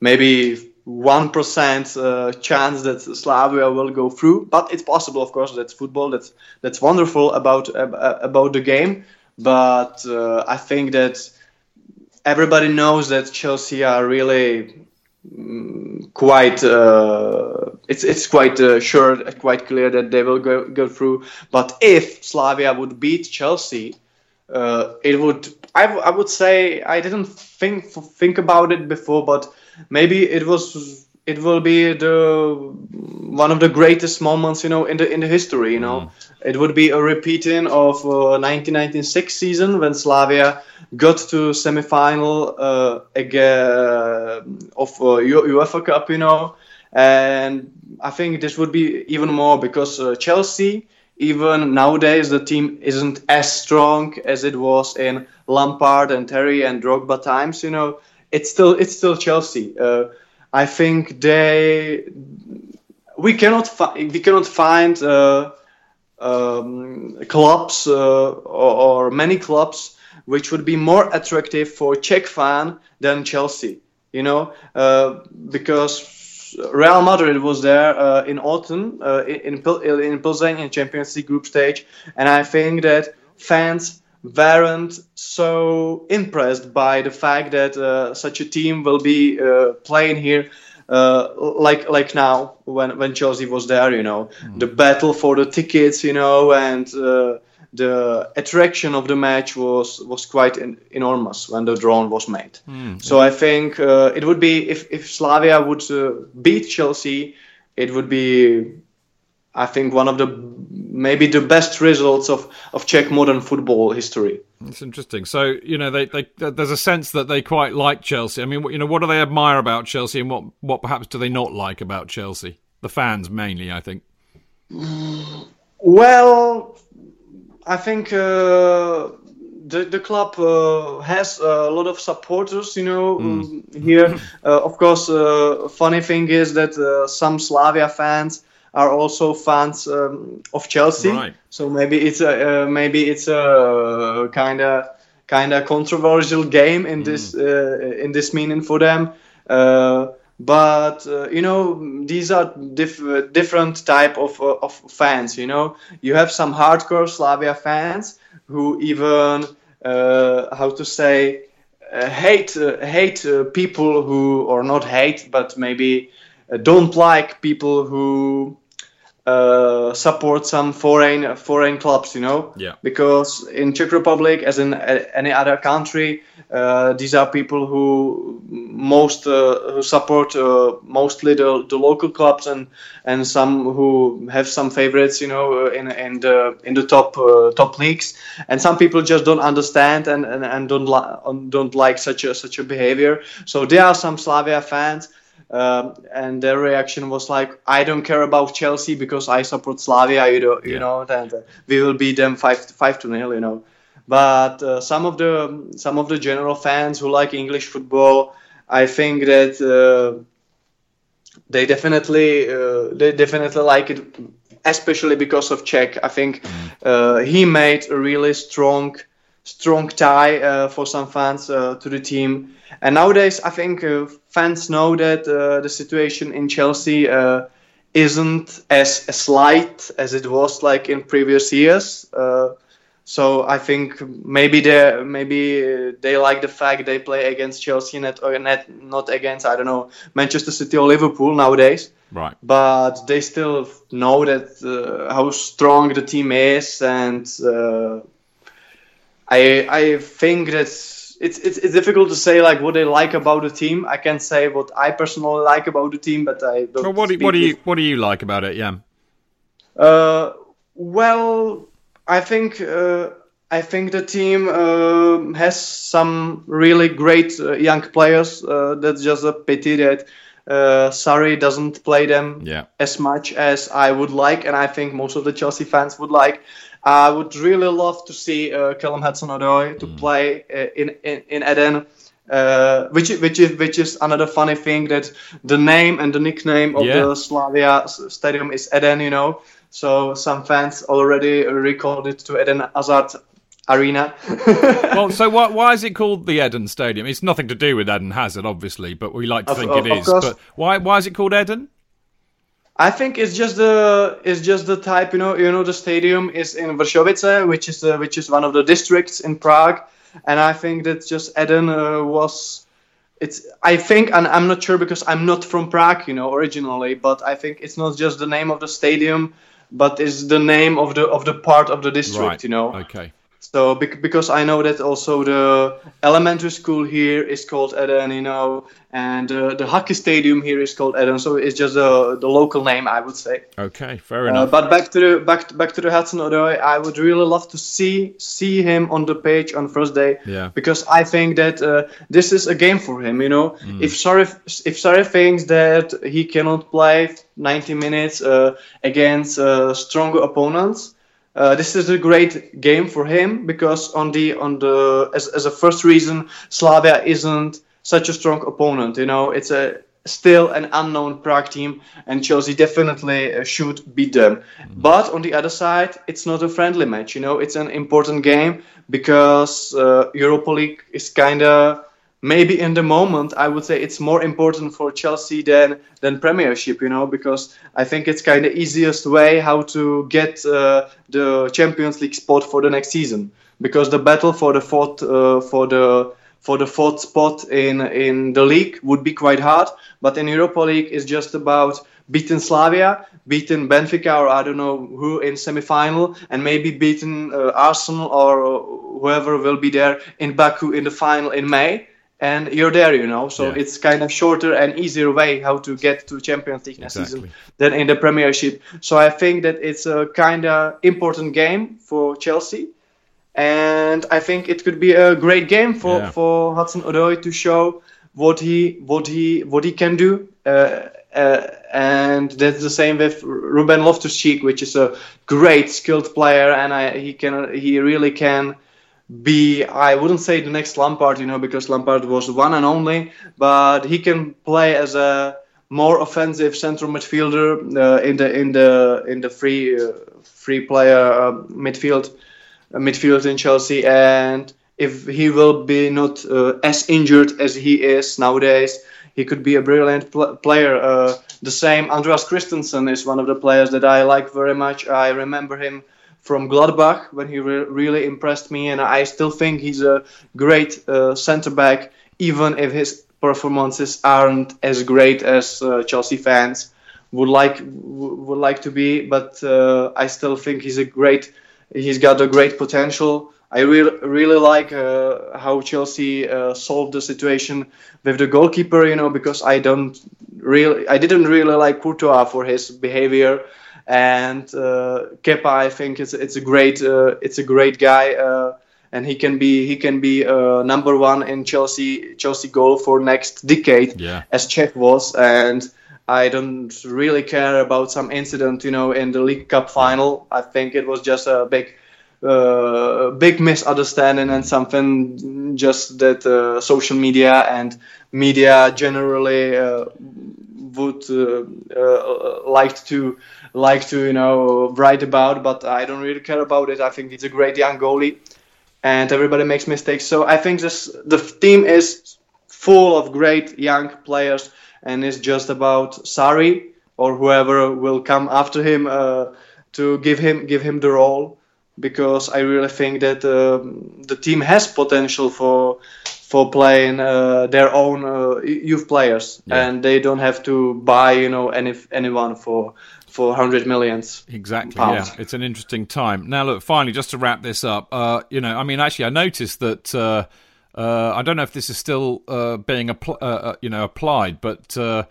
maybe one percent uh, chance that Slavia will go through, but it's possible, of course. That's football. That's that's wonderful about about the game. But uh, I think that everybody knows that Chelsea are really quite. Uh, it's it's quite uh, sure, quite clear that they will go go through. But if Slavia would beat Chelsea, uh, it would. I, w- I would say I didn't think think about it before, but maybe it was. It will be the one of the greatest moments, you know, in the in the history. You know, it would be a repeating of uh, 1996 season when Slavia got to semi-final uh, again of uh, UEFA Cup. You know, and I think this would be even more because uh, Chelsea even nowadays the team isn't as strong as it was in Lampard and Terry and Drogba times. You know, it's still it's still Chelsea. I think they we cannot fi- we cannot find uh, um, clubs uh, or, or many clubs which would be more attractive for Czech fan than Chelsea. you know, uh, because Real Madrid was there uh, in autumn uh, in Pil- in Pilsen in Champions League group stage, and I think that fans weren't so impressed by the fact that uh, such a team will be uh, playing here. Uh, like like now when when Chelsea was there, you know, the battle for the tickets, you know, and uh, the attraction of the match was was quite en- enormous when the draw was made. So I think uh, it would be if if Slavia would uh, beat Chelsea, it would be, I think, one of the maybe the best results of of Czech modern football history. It's interesting. So you know, they, they there's a sense that they quite like Chelsea. I mean, you know, what do they admire about Chelsea, and what what perhaps do they not like about Chelsea? The fans mainly, I think. Well, I think uh, the the club uh, has a lot of supporters. You know, um, here. Uh, of course, uh, funny thing is that uh, some Slavia fans are also fans um, of Chelsea. Right. So maybe it's a uh, maybe it's a kind of kind of controversial game in this uh, in this meaning for them. Uh, but uh, you know these are diff- different type of uh, of fans. You know, you have some hardcore Slavia fans who even uh, how to say uh, hate uh, hate uh, people who or not hate, but maybe uh, don't like people who uh, support some foreign foreign clubs, you know. Yeah. Because in Czech Republic, as in a- any other country, uh, these are people who most uh, who support uh, mostly the, the local clubs and and some who have some favorites, you know, uh, in in the in the top uh, top leagues. And some people just don't understand and and, and don't li- don't like such a such a behavior. So there are some Slavia fans um, and their reaction was like, "I don't care about Chelsea because I support Slavia. You know, you know, and uh, we will beat them five five to nil. You know." But uh, some of the some of the general fans who like English football, I think that uh, they definitely uh, they definitely like it, especially because of Cech. I think uh, he made a really strong strong tie uh, for some fans uh, to the team. And nowadays, I think uh, fans know that uh, the situation in Chelsea uh, isn't as, as light as it was like in previous years. Uh, so I think maybe they maybe they like the fact they play against Chelsea net or net, not against I don't know Manchester City or Liverpool nowadays Right. but they still know that how strong the team is, and uh, I I think that it's, it's it's difficult to say like what they like about the team. I can't say what I personally like about the team, but I don't. Well, what do, what do you what do you like about it? Yeah. uh, well, I think uh, I think the team um has some really great uh, young players. Uh, that's just a pity that uh, Sarri doesn't play them Yeah. as much as I would like, and I think most of the Chelsea fans would like. I would really love to see uh, Callum Hudson-Odoi to play uh, in, in in Eden. Uh, which which is which is another funny thing that the name and the nickname of Yeah. the Slavia stadium is Eden, you know. So some fans already recalled it to Eden Hazard Arena. Well, so why, why is it called the Eden Stadium? It's nothing to do with Eden Hazard, obviously, but we like to think of- it of is. course. But why why is it called Eden? I think it's just the it's just the type you know you know the stadium is in Vršovice which is uh, which is one of the districts in Prague and I think that just Eden uh, was it's I think and I'm not sure because I'm not from Prague you know originally but I think it's not just the name of the stadium but it's the name of the of the part of the district Right. you know Okay. So because I know that also the elementary school here is called Eden, you know, and uh, the hockey stadium here is called Eden. So it's just uh, the local name, I would say. Okay. Fair Uh, enough. but back to the back to, back to the Hudson Odoi, I would really love to see see him on the page on Thursday. Yeah. Because I think that uh, this is a game for him. You know, Mm. if Sarri if Sarri thinks that he cannot play 90 minutes uh, against uh, stronger opponents. Uh, this is a great game for him because on the on the as, as a first reason Slavia isn't such a strong opponent. You know, it's a still an unknown Prague team, and Chelsea definitely uh, should beat them. But on the other side, it's not a friendly match. You know, it's an important game because uh, Europa League is kind of maybe in the moment I would say it's more important for Chelsea than than Premiership, you know, because I think it's kind of easiest way how to get uh, the Champions League spot for the next season. Because the battle for the fourth uh, for the for the fourth spot in in the league would be quite hard, but in Europa League it's just about beating Slavia, beating Benfica or I don't know who in semi-final, and maybe beating uh, Arsenal or whoever will be there in Baku in the final in May and you're there, you know. So Yeah. it's kind of shorter and easier way how to get to Champions League next Exactly. season than in the Premiership. So I think that it's a kind of important game for Chelsea, and I think it could be a great game for Yeah. for Hudson Odoi to show what he what he what he can do. Uh, uh, and that's the same with Ruben Loftus-Cheek, which is a great skilled player, and I, he can he really can be I wouldn't say the next Lampard, you know, because Lampard was one and only, but he can play as a more offensive central midfielder uh, in the in the in the free uh, free player uh, midfield uh, midfield in Chelsea, and if he will be not uh, as injured as he is nowadays, he could be a brilliant pl- player. Uh, the same Andreas Christensen is one of the players that I like very much. I remember him from Gladbach when he re- really impressed me, and I still think he's a great uh, centre back, even if his performances aren't as great as uh, Chelsea fans would like w- would like to be. But uh, I still think he's a great. He's got a great potential. I really really like uh, how Chelsea uh, solved the situation with the goalkeeper. You know, because I don't really, I didn't really like Courtois for his behavior and uh, Kepa, I think it's it's a great uh, it's a great guy, uh, and he can be he can be uh, number one in Chelsea Chelsea goal for next decade, Yeah. as Cech was, and I don't really care about some incident, you know, in the League Cup final. I think it was just a big. Uh, big misunderstanding and something just that uh, social media and media generally uh, would uh, uh, like to like to you know write about, but I don't really care about it. I think he's a great young goalie, and everybody makes mistakes. So I think this the team is full of great young players, and it's just about Sarri or whoever will come after him uh, to give him give him the role, because I really think that um, the team has potential for for playing uh, their own uh, youth players, Yeah. and they don't have to buy you know any anyone for for hundred millions. Exactly. pounds. Yeah, it's an interesting time. Now, look, finally, just to wrap this up, uh, you know, I mean, actually, I noticed that. Uh, uh, I don't know if this is still uh, being appl- uh, uh, you know applied, but uh,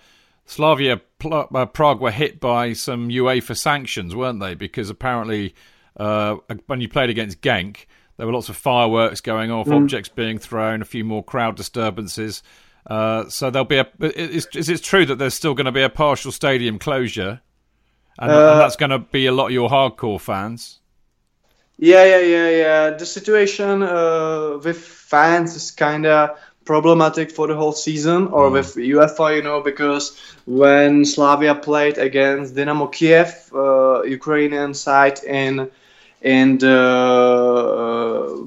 Slavia Pl- uh, Prague were hit by some UEFA sanctions, weren't they? Because apparently, uh, when you played against Genk, there were lots of fireworks going off, objects being thrown, a few more crowd disturbances. Uh, so there'll be a. Is, is it true that there's still going to be a partial stadium closure? And, and that's going to be a lot of your hardcore fans. Yeah, yeah, yeah, yeah. The situation uh, with fans is kind of problematic for the whole season, or with UEFA, you know, because when Slavia played against Dynamo Kiev, uh, Ukrainian side in in the uh,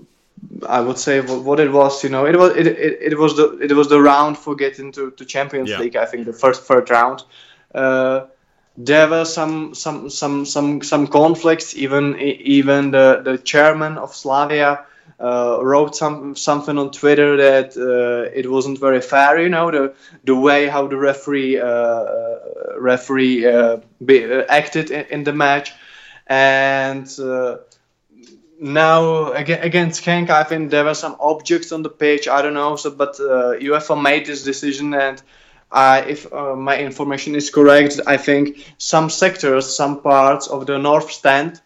I would say what, what it was, you know, it was it, it, it was the it was the round for getting to, to Champions Yeah. League. I think the first third round. Uh, there were some some some some some conflicts. Even even the the chairman of Slavia uh, wrote some something on Twitter that uh, it wasn't very fair. You know the the way how the referee uh, referee uh, be, uh, acted in, in the match, and. Uh, now aga- against Genk, I think there were some objects on the pitch. I don't know, so but uh, UEFA made this decision, and uh, if uh, my information is correct, I think some sectors, some parts of the north stand,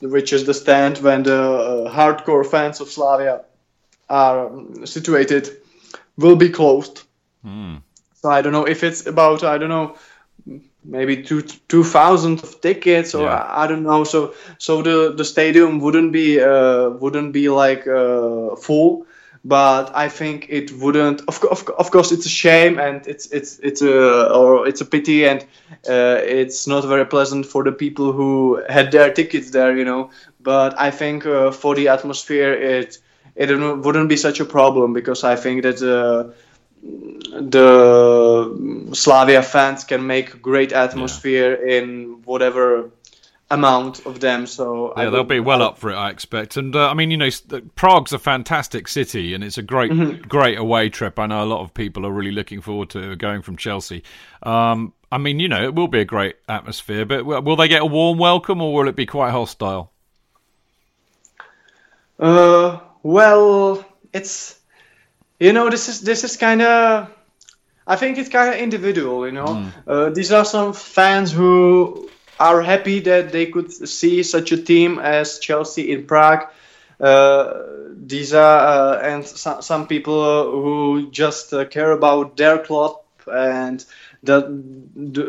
which is the stand when the uh, hardcore fans of Slavia are um, situated, will be closed. So I don't know if it's about I don't know maybe two two thousand of tickets or Yeah. I, I don't know. So so the the stadium wouldn't be uh, wouldn't be like uh, full, but I think it wouldn't. Of, of, of course, it's a shame and it's it's it's a or it's a pity and uh, it's not very pleasant for the people who had their tickets there, you know. But I think uh, for the atmosphere, it it wouldn't be such a problem because I think that uh, the Slavia fans can make great atmosphere in whatever amount of them. So yeah, I they'll be well up for it, I expect. And uh, I mean, you know, Prague's a fantastic city, and it's a great, Mm-hmm. great away trip. I know a lot of people are really looking forward to going from Chelsea. Um, I mean, you know, it will be a great atmosphere, but will they get a warm welcome, or will it be quite hostile? Uh, well, it's you know this is this is kind of I think it's kind of individual. You know, uh, these are some fans who are happy that they could see such a team as Chelsea in Prague. Uh, these are uh, and some some people who just uh, care about their club and that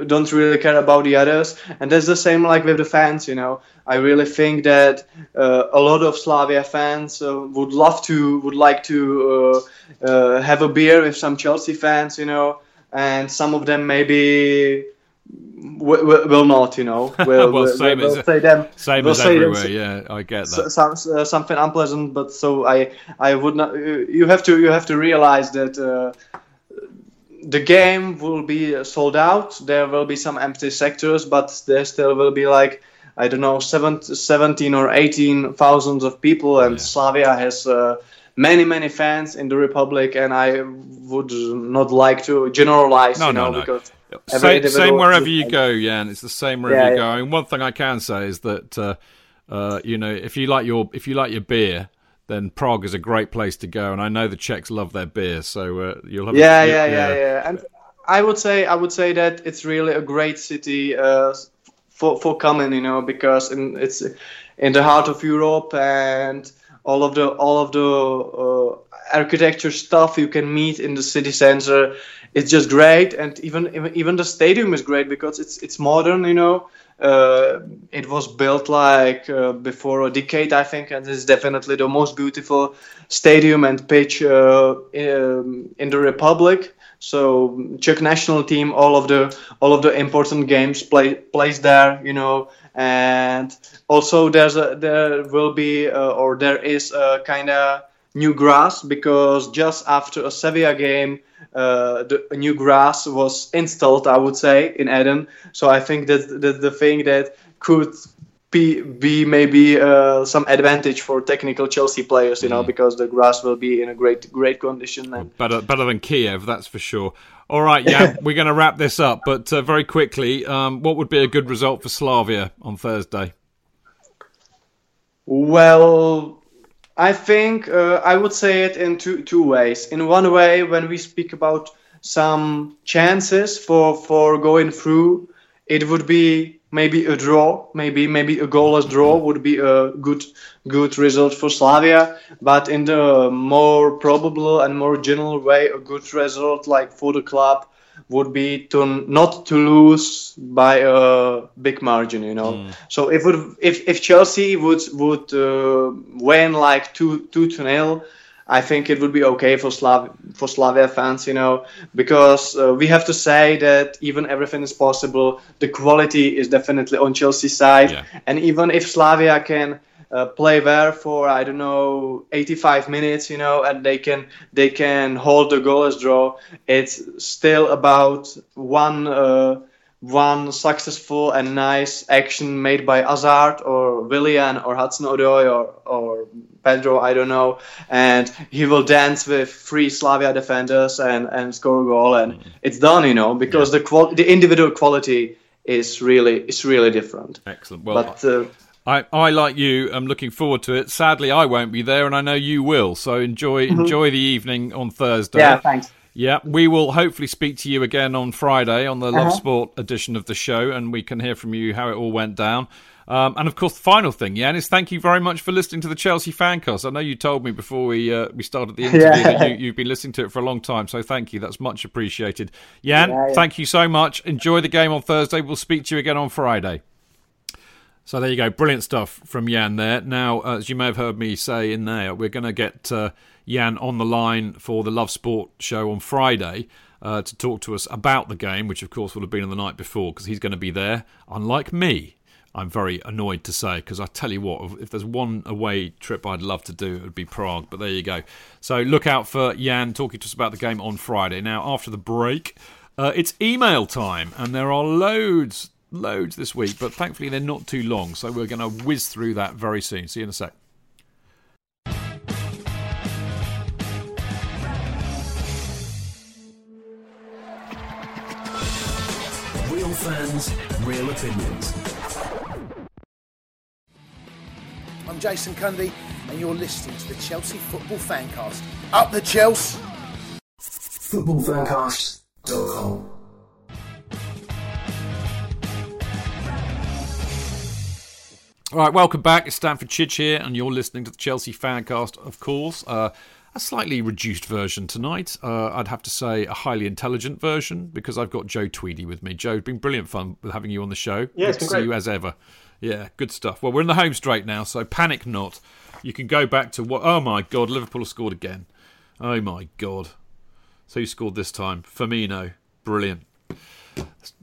don't really care about the others. And that's the same like with the fans you know. I really think that uh, a lot of slavia fans uh, would love to would like to uh, have a beer with some chelsea fans you know. And some of them maybe w- w- will not you know will, Well, will- same will as- say them Same will as say them- everywhere. Yeah, I get that. some, uh, something unpleasant but so i i would not you have to you have to realize that uh, the game will be sold out there will be some empty sectors but there still will be like i don't know seven, 17 or 18 thousands of people and slavia has uh, many many fans in the republic and i would not like to generalize No, you know no. because every Same, same wherever you go, Jan. It's the same wherever Yeah, you yeah. go. And one thing I can say is that uh, uh, you know if you like your if you like your beer, then Prague is a great place to go. And I know the Czechs love their beer, so uh, you'll have. yeah, you- yeah, yeah, yeah. And I would say I would say that it's really a great city uh, for for coming, you know, because in, it's in the heart of Europe and all of the all of the uh, architecture stuff you can meet in the city center. It's just great, and even even- the stadium is great because it's it's modern, you know. Uh, it was built like uh, before a decade, I think, and it's definitely the most beautiful stadium and pitch uh, in, in the Republic. So Czech national team, all of the all of the important games play plays there, you know, and also there's a there will be uh, or there is a kind of new grass because just after a Sevilla game, uh, the a new grass was installed, I would say, in Eden. So I think that that the thing that could be, be maybe uh, some advantage for technical Chelsea players, you know, because the grass will be in a great great condition. Better better than Kiev, that's for sure. All right, yeah, we're going to wrap this up, but uh, very quickly, um, what would be a good result for Slavia on Thursday? Well, I think uh, I would say it in two two ways. In one way, when we speak about some chances for for going through, it would be maybe a draw, maybe maybe a goalless draw would be a good good result for Slavia. But in the more probable and more general way, a good result like for the club would be to not to lose by a big margin, you know. So if would, if if Chelsea would would uh, win like two two to nil, I think it would be okay for Slav for Slavia fans, you know, because uh, we have to say that even everything is possible. The quality is definitely on Chelsea's side, Yeah. and even if Slavia can uh, play there for I don't know 85 minutes, you know, and they can they can hold the goal goalless draw. It's still about one uh, one successful and nice action made by Azard or Willian or Hudson Odoi or or Pedro, I don't know, and he will dance with three Slavia defenders and and score a goal, and it's done, you know, because the qual- the individual quality is really is really different. Excellent. Well, But uh, I, I like you. I'm looking forward to it. Sadly, I won't be there, and I know you will. So enjoy enjoy the evening on Thursday. yeah, thanks. Yeah, we will hopefully speak to you again on Friday on the Love Uh-huh. Sport edition of the show, and we can hear from you how it all went down. Um, and of course, the final thing, Jan, is thank you very much for listening to the Chelsea Fancast. I know you told me before we uh, we started the interview Yeah. that you, you've been listening to it for a long time, so thank you. That's much appreciated. Jan, Yeah, yeah. thank you so much. Enjoy the game on Thursday. We'll speak to you again on Friday. So there you go, brilliant stuff from Jan there. Now, uh, as you may have heard me say in there, we're going to get uh, Jan on the line for the Love Sport show on Friday uh, to talk to us about the game, which of course will have been on the night before because he's going to be there, unlike me. I'm very annoyed to say because I tell you what, if there's one away trip I'd love to do, it would be Prague. But there you go. So look out for Jan talking to us about the game on Friday. Now, after the break, uh, it's email time, and there are loads, loads this week, but thankfully they're not too long. So we're going to whiz through that very soon. See you in a sec. Real fans, real opinions. I'm Jason Cundy, and you're listening to the Chelsea Football Fancast. Up the Chelsea! Footballfancast.com. All right, welcome back. It's Stamford Chidge here, and you're listening to the Chelsea Fancast, of course. Uh, a slightly reduced version tonight. Uh, I'd have to say a highly intelligent version because I've got Joe Tweedy with me. Joe, it's been brilliant fun with having you on the show. Yeah, good to been see great. you as ever. Yeah, good stuff. Well, we're in the home straight now, so panic not. You can go back to what? Oh my God, Liverpool have scored again. Oh my God. So who scored this time? Firmino. Brilliant.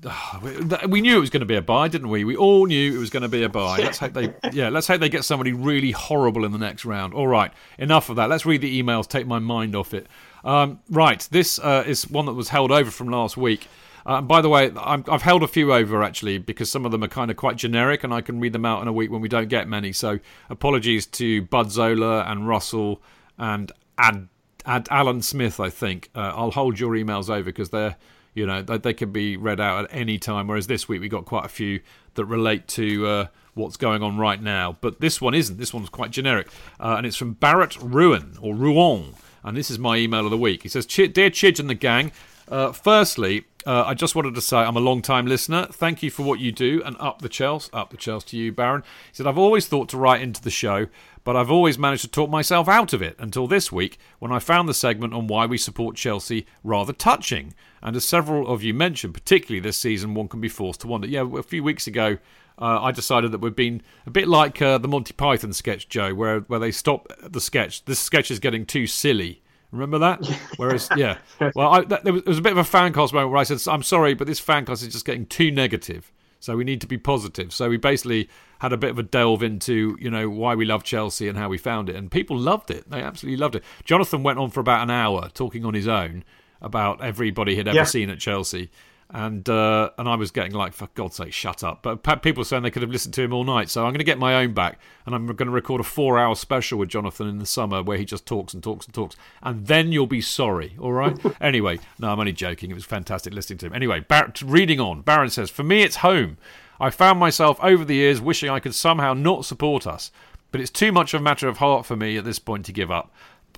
Ah, we- We knew it was going to be a buy, didn't we? We all knew it was going to be a buy. Let's hope they, yeah, let's hope they get somebody really horrible in the next round. All right, enough of that. Let's read the emails. Take my mind off it. Um, right, this uh, is one that was held over from last week. Uh, and by the way, I'm, I've held a few over actually because some of them are kind of quite generic, and I can read them out in a week when we don't get many. So apologies to Bud Zola and Russell and Ad, Ad Alan Smith. I think uh, I'll hold your emails over because they're you know they, they can be read out at any time. Whereas this week we got quite a few that relate to uh, what's going on right now. But this one isn't. This one's quite generic, uh, and it's from Barrett Ruin or Rouen. And this is my email of the week. He says, "Dear Chidge and the gang, uh, firstly." Uh, I just wanted to say I'm a long time listener. Thank you for what you do and up the Chelsea. Up the Chelsea to you, Baron. He said, I've always thought to write into the show, but I've always managed to talk myself out of it until this week when I found the segment on why we support Chelsea rather touching. And as several of you mentioned, particularly this season, one can be forced to wonder. Yeah, a few weeks ago, uh, I decided that we've been a bit like uh, the Monty Python sketch, Joe, where, where they stop the sketch. This sketch is getting too silly. Remember that? Whereas, yeah. Well, I, that, there, was, there was a bit of a fancast moment where I said, I'm sorry, but this fancast is just getting too negative. So we need to be positive. So we basically had a bit of a delve into, you know, why we love Chelsea and how we found it. And people loved it. They absolutely loved it. Jonathan went on for about an hour talking on his own about everybody he'd ever Yeah. seen at Chelsea. And uh, and I was getting like, for God's sake, shut up. But people were saying they could have listened to him all night. So I'm going to get my own back, and I'm going to record a four-hour special with Jonathan in the summer where he just talks and talks and talks, and then you'll be sorry. All right. anyway, no, I'm only joking. It was fantastic listening to him. Anyway, Bar- reading on. Baron says, for me, it's home. I found myself over the years wishing I could somehow not support us, but it's too much of a matter of heart for me at this point to give up.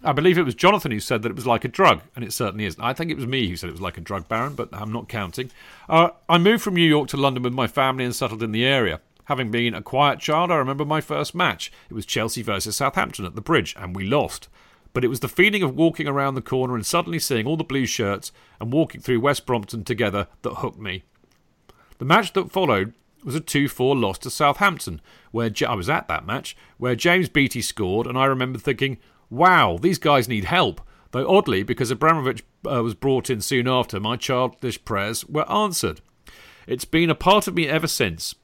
I believe it was Jonathan who said that it was like a drug, and it certainly is. I think it was me who said it was like a drug, Baron, but I'm not counting. Uh, I moved from New York to London with my family and settled in the area. Having been a quiet child, I remember my first match. It was Chelsea versus Southampton at the bridge, and we lost. But it was the feeling of walking around the corner and suddenly seeing all the blue shirts and walking through West Brompton together that hooked me. The match that followed was a 2 4 loss to Southampton, where I was at that match, where James Beattie scored, and I remember thinking, wow, these guys need help. Though oddly, because Abramovich uh, was brought in soon after, my childish prayers were answered. It's been a part of me ever since.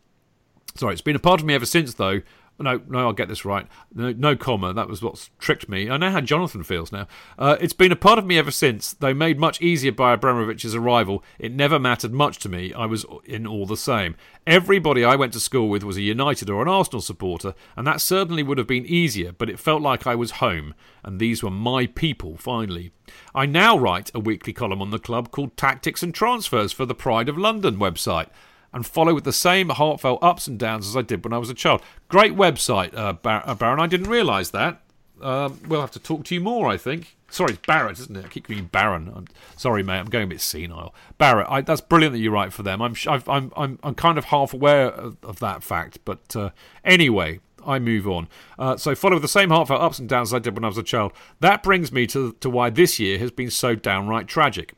Sorry, it's been a part of me ever since, though. No, no, I'll get this right. No, no comma. That was what's tricked me. I know how Jonathan feels now. Uh, it's been a part of me ever since, though made much easier by Abramovich's arrival. It never mattered much to me. I was in all the same. Everybody I went to school with was a United or an Arsenal supporter, and that certainly would have been easier. But it felt like I was home, and these were my people. Finally, I now write a weekly column on the club called Tactics and Transfers for the Pride of London website and follow with the same heartfelt ups and downs as I did when I was a child. Great website, uh, Bar- uh, Baron. I didn't realise that. Um, we'll have to talk to you more, I think. Sorry, it's Barrett, isn't it? I keep calling you Baron. I'm sorry, mate. I'm going a bit senile. Barrett, I, that's brilliant that you write for them. I'm, I'm, I'm, I'm kind of half aware of, of that fact. But uh, anyway, I move on. Uh, so follow with the same heartfelt ups and downs as I did when I was a child. That brings me to, to why this year has been so downright tragic.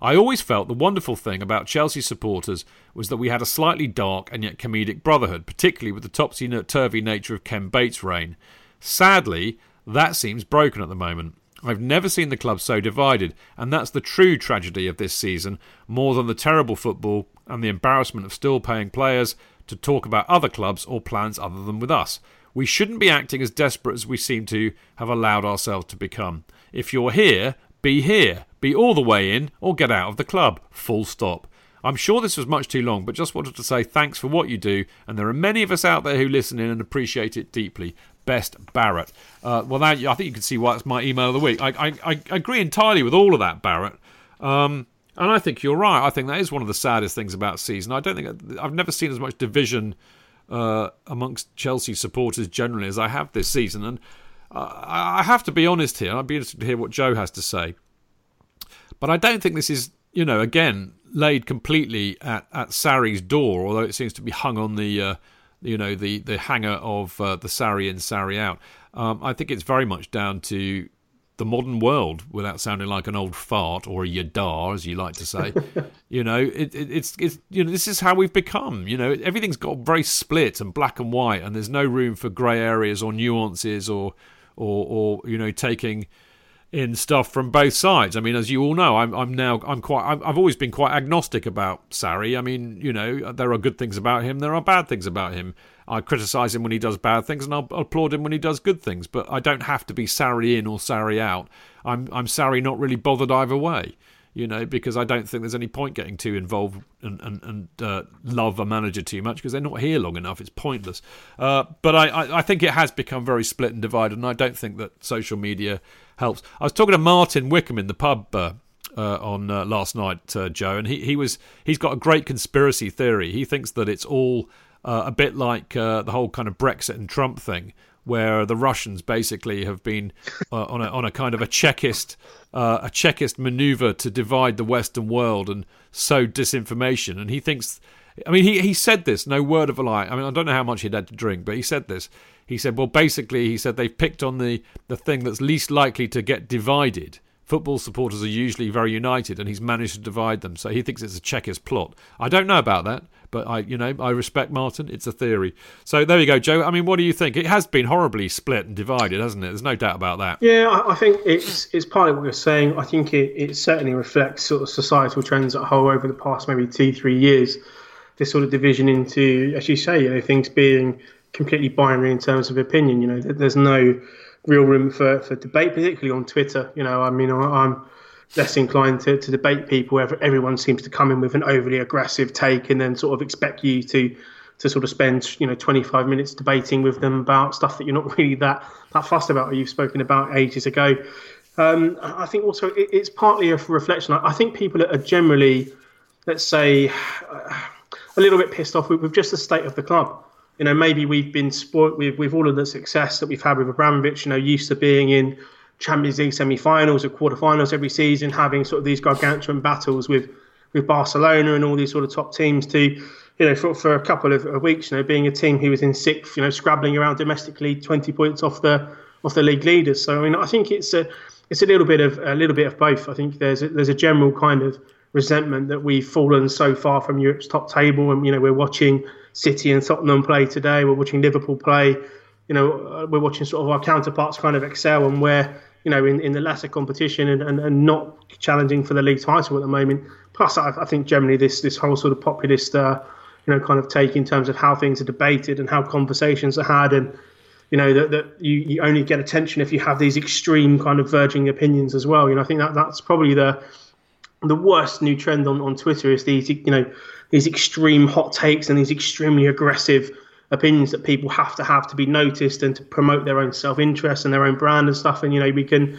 I always felt the wonderful thing about Chelsea supporters was that we had a slightly dark and yet comedic brotherhood, particularly with the topsy turvy nature of Ken Bates' reign. Sadly, that seems broken at the moment. I've never seen the club so divided, and that's the true tragedy of this season, more than the terrible football and the embarrassment of still paying players, to talk about other clubs or plans other than with us. We shouldn't be acting as desperate as we seem to have allowed ourselves to become. If you're here, be here. Be all the way in or get out of the club. Full stop. I'm sure this was much too long, but just wanted to say thanks for what you do, and there are many of us out there who listen in and appreciate it deeply. Best Barrett. Uh, well, now I think you can see why it's my email of the week. I, I, I agree entirely with all of that, Barrett. Um, and I think you're right. I think that is one of the saddest things about season. I don't think I've never seen as much division uh, amongst Chelsea supporters generally as I have this season. And uh, I have to be honest here. I'd be interested to hear what Joe has to say. But I don't think this is, you know, again laid completely at, at Sarri's door, although it seems to be hung on the, uh, you know, the the hanger of uh, the Sarri in, Sarri out. Um, I think it's very much down to the modern world without sounding like an old fart or a yadar, as you like to say. you know, it, it, it's it's you know this is how we've become. You know, everything's got very split and black and white, and there's no room for grey areas or nuances or or or you know taking in stuff from both sides. I mean, as you all know, I'm I'm now I'm quite i have always been quite agnostic about Sarri. I mean, you know, there are good things about him, there are bad things about him. I criticise him when he does bad things, and I'll applaud him when he does good things. But I don't have to be Sarri in or Sarri out. I'm I'm Sarri not really bothered either way. You know, because I don't think there's any point getting too involved and and, and uh, love a manager too much because they're not here long enough. It's pointless. Uh, but I, I, I think it has become very split and divided, and I don't think that social media helps. I was talking to Martin Wickham in the pub uh, uh, on uh, last night, uh, Joe, and he, he was he's got a great conspiracy theory. He thinks that it's all uh, a bit like uh, the whole kind of Brexit and Trump thing, where the Russians basically have been uh, on a on a kind of a uh, a Chekist maneuver to divide the Western world and sow disinformation. And he thinks, I mean, he he said this, no word of a lie. I mean, I don't know how much he'd had to drink, but he said this. He said, well, basically, he said they've picked on the the thing that's least likely to get divided football supporters are usually very united, and he's managed to divide them. So he thinks it's a Chekist plot. I don't know about that, but I, you know, I respect Martin. It's a theory. So there you go, Joe. I mean, what do you think? It has been horribly split and divided, hasn't it? There's no doubt about that. Yeah, I think it's it's partly what you're saying. I think it, it certainly reflects sort of societal trends at whole over the past maybe two, three years. This sort of division into, as you say, you know, things being completely binary in terms of opinion. You know, there's no real room for, for debate, particularly on Twitter. You know, I mean, I'm less inclined to, to debate people. Everyone seems to come in with an overly aggressive take and then sort of expect you to to sort of spend you know 25 minutes debating with them about stuff that you're not really that that fussed about or you've spoken about ages ago. Um, I think also it, it's partly a reflection. I, I think people are generally, let's say, a little bit pissed off with, with just the state of the club you know, maybe we've been spoiled with, with all of the success that we've had with Abramovich, you know, used to being in Champions League semi-finals or quarter-finals every season, having sort of these gargantuan battles with, with Barcelona and all these sort of top teams to, you know, for, for a couple of weeks, you know, being a team who was in sixth, you know, scrabbling around domestically, 20 points off the off the league leaders. So I mean, I think it's a it's a little bit of a little bit of both. I think there's a, there's a general kind of resentment that we've fallen so far from Europe's top table, and you know, we're watching City and Tottenham play today. We're watching Liverpool play. You know, uh, we're watching sort of our counterparts kind of excel, and we're you know in, in the lesser competition and, and, and not challenging for the league title at the moment. Plus, I, I think generally this this whole sort of populist uh, you know kind of take in terms of how things are debated and how conversations are had and you know that, that you, you only get attention if you have these extreme kind of verging opinions as well. You know, I think that that's probably the the worst new trend on, on Twitter is these you know these extreme hot takes and these extremely aggressive opinions that people have to have to be noticed and to promote their own self-interest and their own brand and stuff. And you know, we can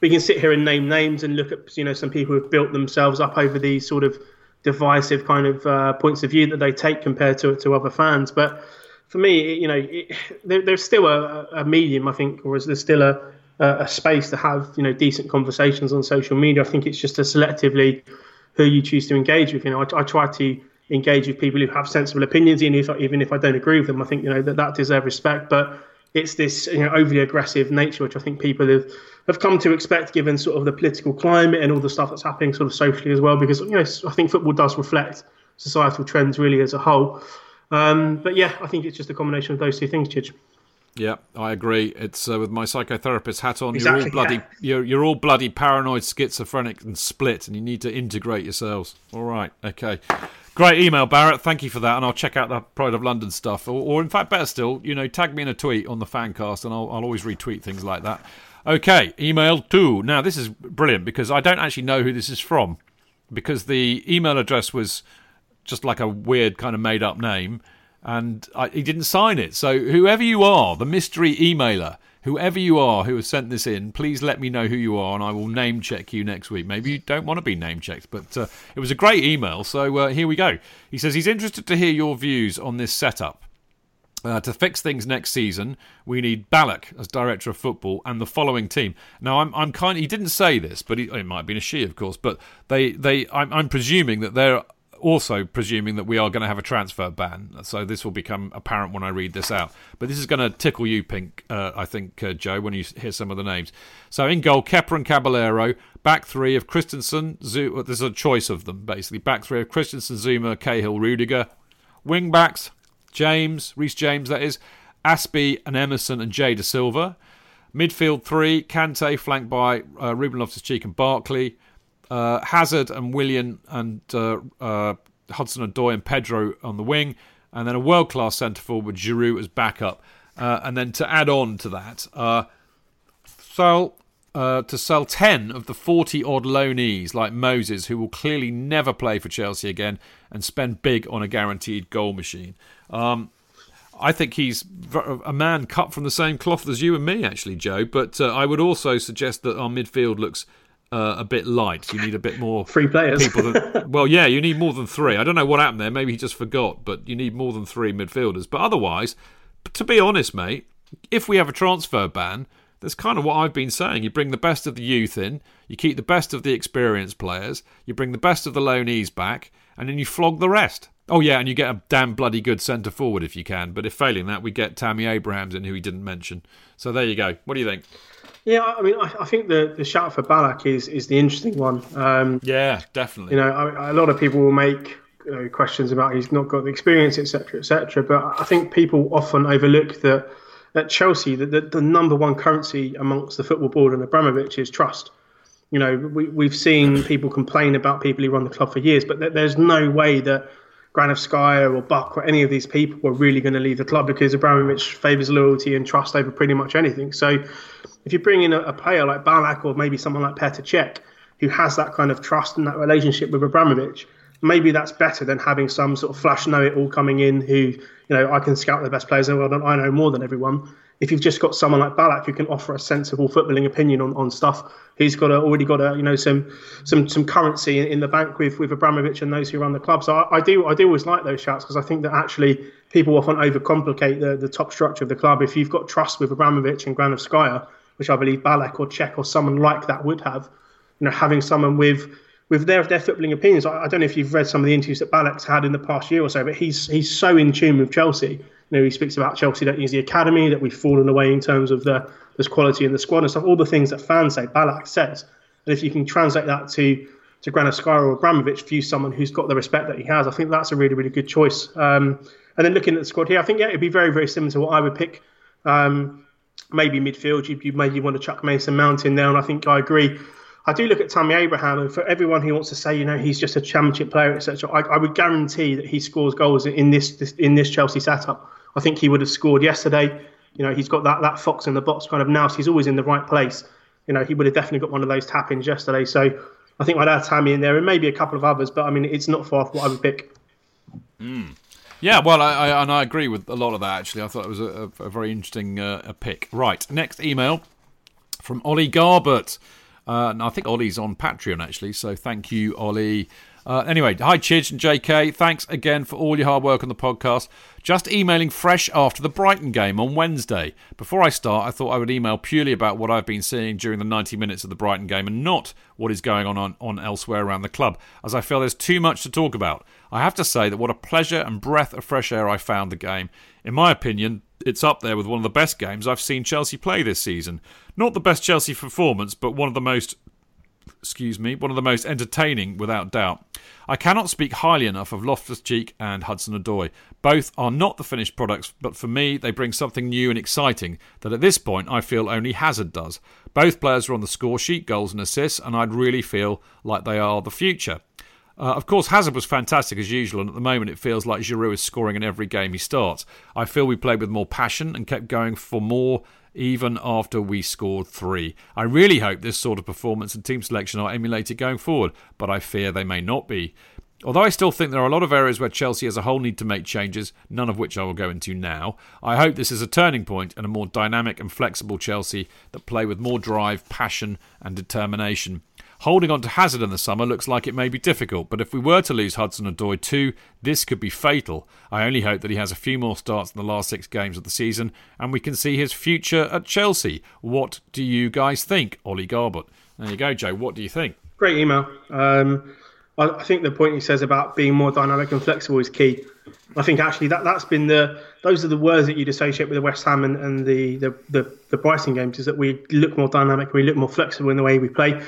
we can sit here and name names and look at you know some people who've built themselves up over these sort of divisive kind of uh, points of view that they take compared to to other fans. But for me, you know, it, there, there's still a, a, medium, I think, or is there still a, a space to have you know decent conversations on social media? I think it's just a selectively who you choose to engage with. You know, I, I try to engage with people who have sensible opinions, even if even if I don't agree with them. I think you know that that deserves respect, but it's this you know overly aggressive nature which I think people have have come to expect given sort of the political climate and all the stuff that's happening sort of socially as well. Because you know I think football does reflect societal trends really as a whole. Um, but yeah, I think it's just a combination of those two things, Chidge. Yeah, I agree. It's uh, with my psychotherapist hat on. Exactly, you're all bloody. yeah. You're you're all bloody paranoid, schizophrenic, and split, and you need to integrate yourselves. All right, okay. Great email, Barrett. Thank you for that, and I'll check out the Pride of London stuff. Or, or in fact, better still, you know, tag me in a tweet on the Fancast, and I'll I'll always retweet things like that. Okay, email two. Now this is brilliant because I don't actually know who this is from, because the email address was just like a weird kind of made up name, and I, he didn't sign it. So whoever you are, the mystery emailer, whoever you are who has sent this in, please let me know who you are, and I will name check you next week. Maybe you don't want to be name checked, but uh, it was a great email. So uh, here we go. He says he's interested to hear your views on this setup. Uh, to fix things next season, we need Ballack as director of football and the following team. Now, I'm, I'm kind. He didn't say this, but he, it might have been a she, of course. But they, they, I'm, I'm presuming that they're also presuming that we are going to have a transfer ban. So this will become apparent when I read this out. But this is going to tickle you, Pink. Uh, I think, uh, Joe, when you hear some of the names. So in goal, Kepa and Caballero. Back three of Christensen. Zouma, there's a choice of them basically. Back three of Christensen, Zouma, Cahill, Rudiger. Wing backs. James, Reece James, that is, Azpi and Emerson and Jay Dasilva. Midfield three, Kante flanked by uh, Ruben Loftus-Cheek and Barkley. Uh, Hazard and Willian and uh, uh, Hudson Odoi and Pedro on the wing. And then a world-class centre forward with Giroud as backup. Uh, and then to add on to that, uh, sell uh, to sell 10 of the 40 odd loanees like Moses, who will clearly never play for Chelsea again, and spend big on a guaranteed goal machine. Um, I think he's a man cut from the same cloth as you and me, actually, Joe. But I would also suggest that our midfield looks uh, a bit light. You need a bit more Three players. people. That, well, yeah, you need more than three. I don't know what happened there. Maybe he just forgot, but you need more than three midfielders. But otherwise, to be honest, mate, if we have a transfer ban, that's kind of what I've been saying. You bring the best of the youth in, you keep the best of the experienced players, you bring the best of the loanees back, and then you flog the rest. Oh yeah, and you get a damn bloody good centre forward if you can. But if failing that, we get Tammy Abrahams in, who he didn't mention. So there you go. What do you think? Yeah, I mean, I, I think the, the shout for Ballack is is the interesting one. Um, Yeah, definitely. you know, I, a lot of people will make you know, questions about he's not got the experience, etc., etc. But I think people often overlook that at Chelsea, the, the, the number one currency amongst the football board and Abramovich is trust. You know, we, we've seen people complain about people who run the club for years, but there- there's no way that Granovskaya or Buck or any of these people were really going to leave the club because Abramovich favours loyalty and trust over pretty much anything. So if you bring in a, a player like Ballack or maybe someone like Petr Cech, who has that kind of trust and that relationship with Abramovich, maybe that's better than having some sort of flash know-it-all coming in who, you know, I can scout the best players in the world and I know more than everyone. If you've just got someone like Ballack who can offer a sensible footballing opinion on, on stuff, he's got a, already got a you know some some some currency in, in the bank with with Abramovich and those who run the club. So I, I do I do always like those shouts because I think that actually people often overcomplicate the the top structure of the club. If you've got trust with Abramovich and Granovskaya, which I believe Ballack or Cech or someone like that would have, you know, having someone with with their their footballing opinions. I, I don't know if you've read some of the interviews that Ballack's had in the past year or so, but he's he's so in tune with Chelsea. You know, he speaks about Chelsea don't use the academy, that we've fallen away in terms of the there's quality in the squad and stuff. All the things that fans say, Ballack says. And if you can translate that to to Granovskaya or Abramovich, view someone who's got the respect that he has, I think that's a really really good choice. Um, and then looking at the squad here, I think yeah, it'd be very very similar to what I would pick. Um, maybe midfield, you, you maybe want to chuck Mason Mount in there, and I think I agree. I do look at Tammy Abraham, and for everyone who wants to say, you know, he's just a championship player, etc., I, I would guarantee that he scores goals in this, this in this Chelsea setup. I think he would have scored yesterday. You know, he's got that that fox in the box kind of now. So he's always in the right place. You know, he would have definitely got one of those tap ins yesterday. So I think I'd add Tammy in there and maybe a couple of others, but I mean, it's not far from what I would pick. Yeah, well, I, I, and I agree with a lot of that. Actually, I thought it was a, a, very interesting uh, a pick. Right, next email from Ollie Garbert. Uh, and I think Ollie's on Patreon actually, so thank you, Ollie. Uh, anyway, hi Chidge and JK. Thanks again for all your hard work on the podcast. Just emailing fresh after the Brighton game on Wednesday. Before I start, I thought I would email purely about what I've been seeing during the 90 minutes of the Brighton game and not what is going on, on on elsewhere around the club, as I feel there's too much to talk about. I have to say that what a pleasure and breath of fresh air I found the game. In my opinion, it's up there with one of the best games I've seen Chelsea play this season. Not the best Chelsea performance, but one of the most excuse me, one of the most entertaining without doubt. I cannot speak highly enough of Loftus Cheek and Hudson Odoi. Both are not the finished products, but for me, they bring something new and exciting that at this point I feel only Hazard does. Both players are on the score sheet, goals and assists, and I'd really feel like they are the future. Uh, of course, Hazard was fantastic as usual, and at the moment it feels like Giroud is scoring in every game he starts. I feel we played with more passion and kept going for more even after we scored three. I really hope this sort of performance and team selection are emulated going forward, but I fear they may not be. Although I still think there are a lot of areas where Chelsea as a whole need to make changes, none of which I will go into now, I hope this is a turning point and a more dynamic and flexible Chelsea that play with more drive, passion, and determination. Holding on to Hazard in the summer looks like it may be difficult, but if we were to lose Hudson and Odoi too, this could be fatal. I only hope that he has a few more starts in the last six games of the season and we can see his future at Chelsea. What do you guys think? Ollie Garbett. There you go, Joe. What do you think? Great email. Um, I, I think the point he says about being more dynamic and flexible is key. I think actually that that's been the those are the words that you'd associate with the West Ham and, and the, the, the the Brighton games is that we look more dynamic, we look more flexible in the way we play.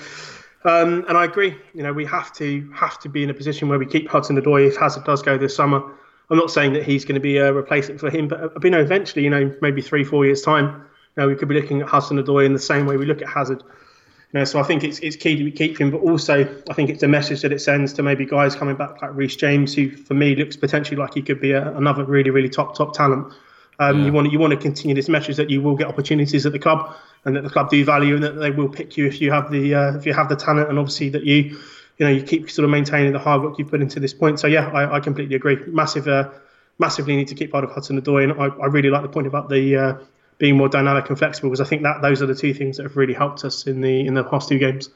Um, and I agree. You know, we have to have to be in a position where we keep Hudson Odoi if Hazard does go this summer. I'm not saying that he's going to be a replacement for him, but uh, you know, eventually, you know, maybe three, four years time, you know, we could be looking at Hudson Odoi in the same way we look at Hazard. You know, so I think it's it's key that we keep him, but also I think it's a message that it sends to maybe guys coming back like Reece James, who for me looks potentially like he could be a, another really, really top top talent. Um, yeah. You want to, you want to continue this message that you will get opportunities at the club and that the club do value and that they will pick you if you have the uh, if you have the talent and obviously that you you know you keep sort of maintaining the hard work you've put into this point. So yeah, I, I completely agree. Massive, uh, massively need to keep part of Hudson Odoi, and I, I really like the point about the uh, being more dynamic and flexible because I think that those are the two things that have really helped us in the in the past two games.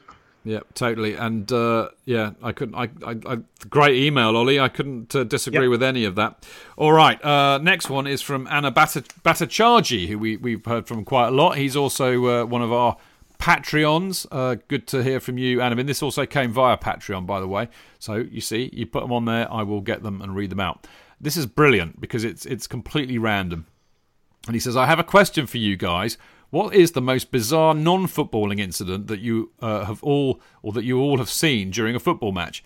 Yeah, totally. And uh, yeah, I couldn't. I, I, I, great email, Ollie. I couldn't uh, disagree yep. with any of that. All right. Uh, next one is from Anna Batacharji, who we we've heard from quite a lot. He's also uh, one of our Patreons. Uh, good to hear from you, Anna. And this also came via Patreon, by the way. So you see, you put them on there. I will get them and read them out. This is brilliant because it's it's completely random. And he says, I have a question for you guys. What is the most bizarre non-footballing incident that you uh, have all, or that you all have seen during a football match?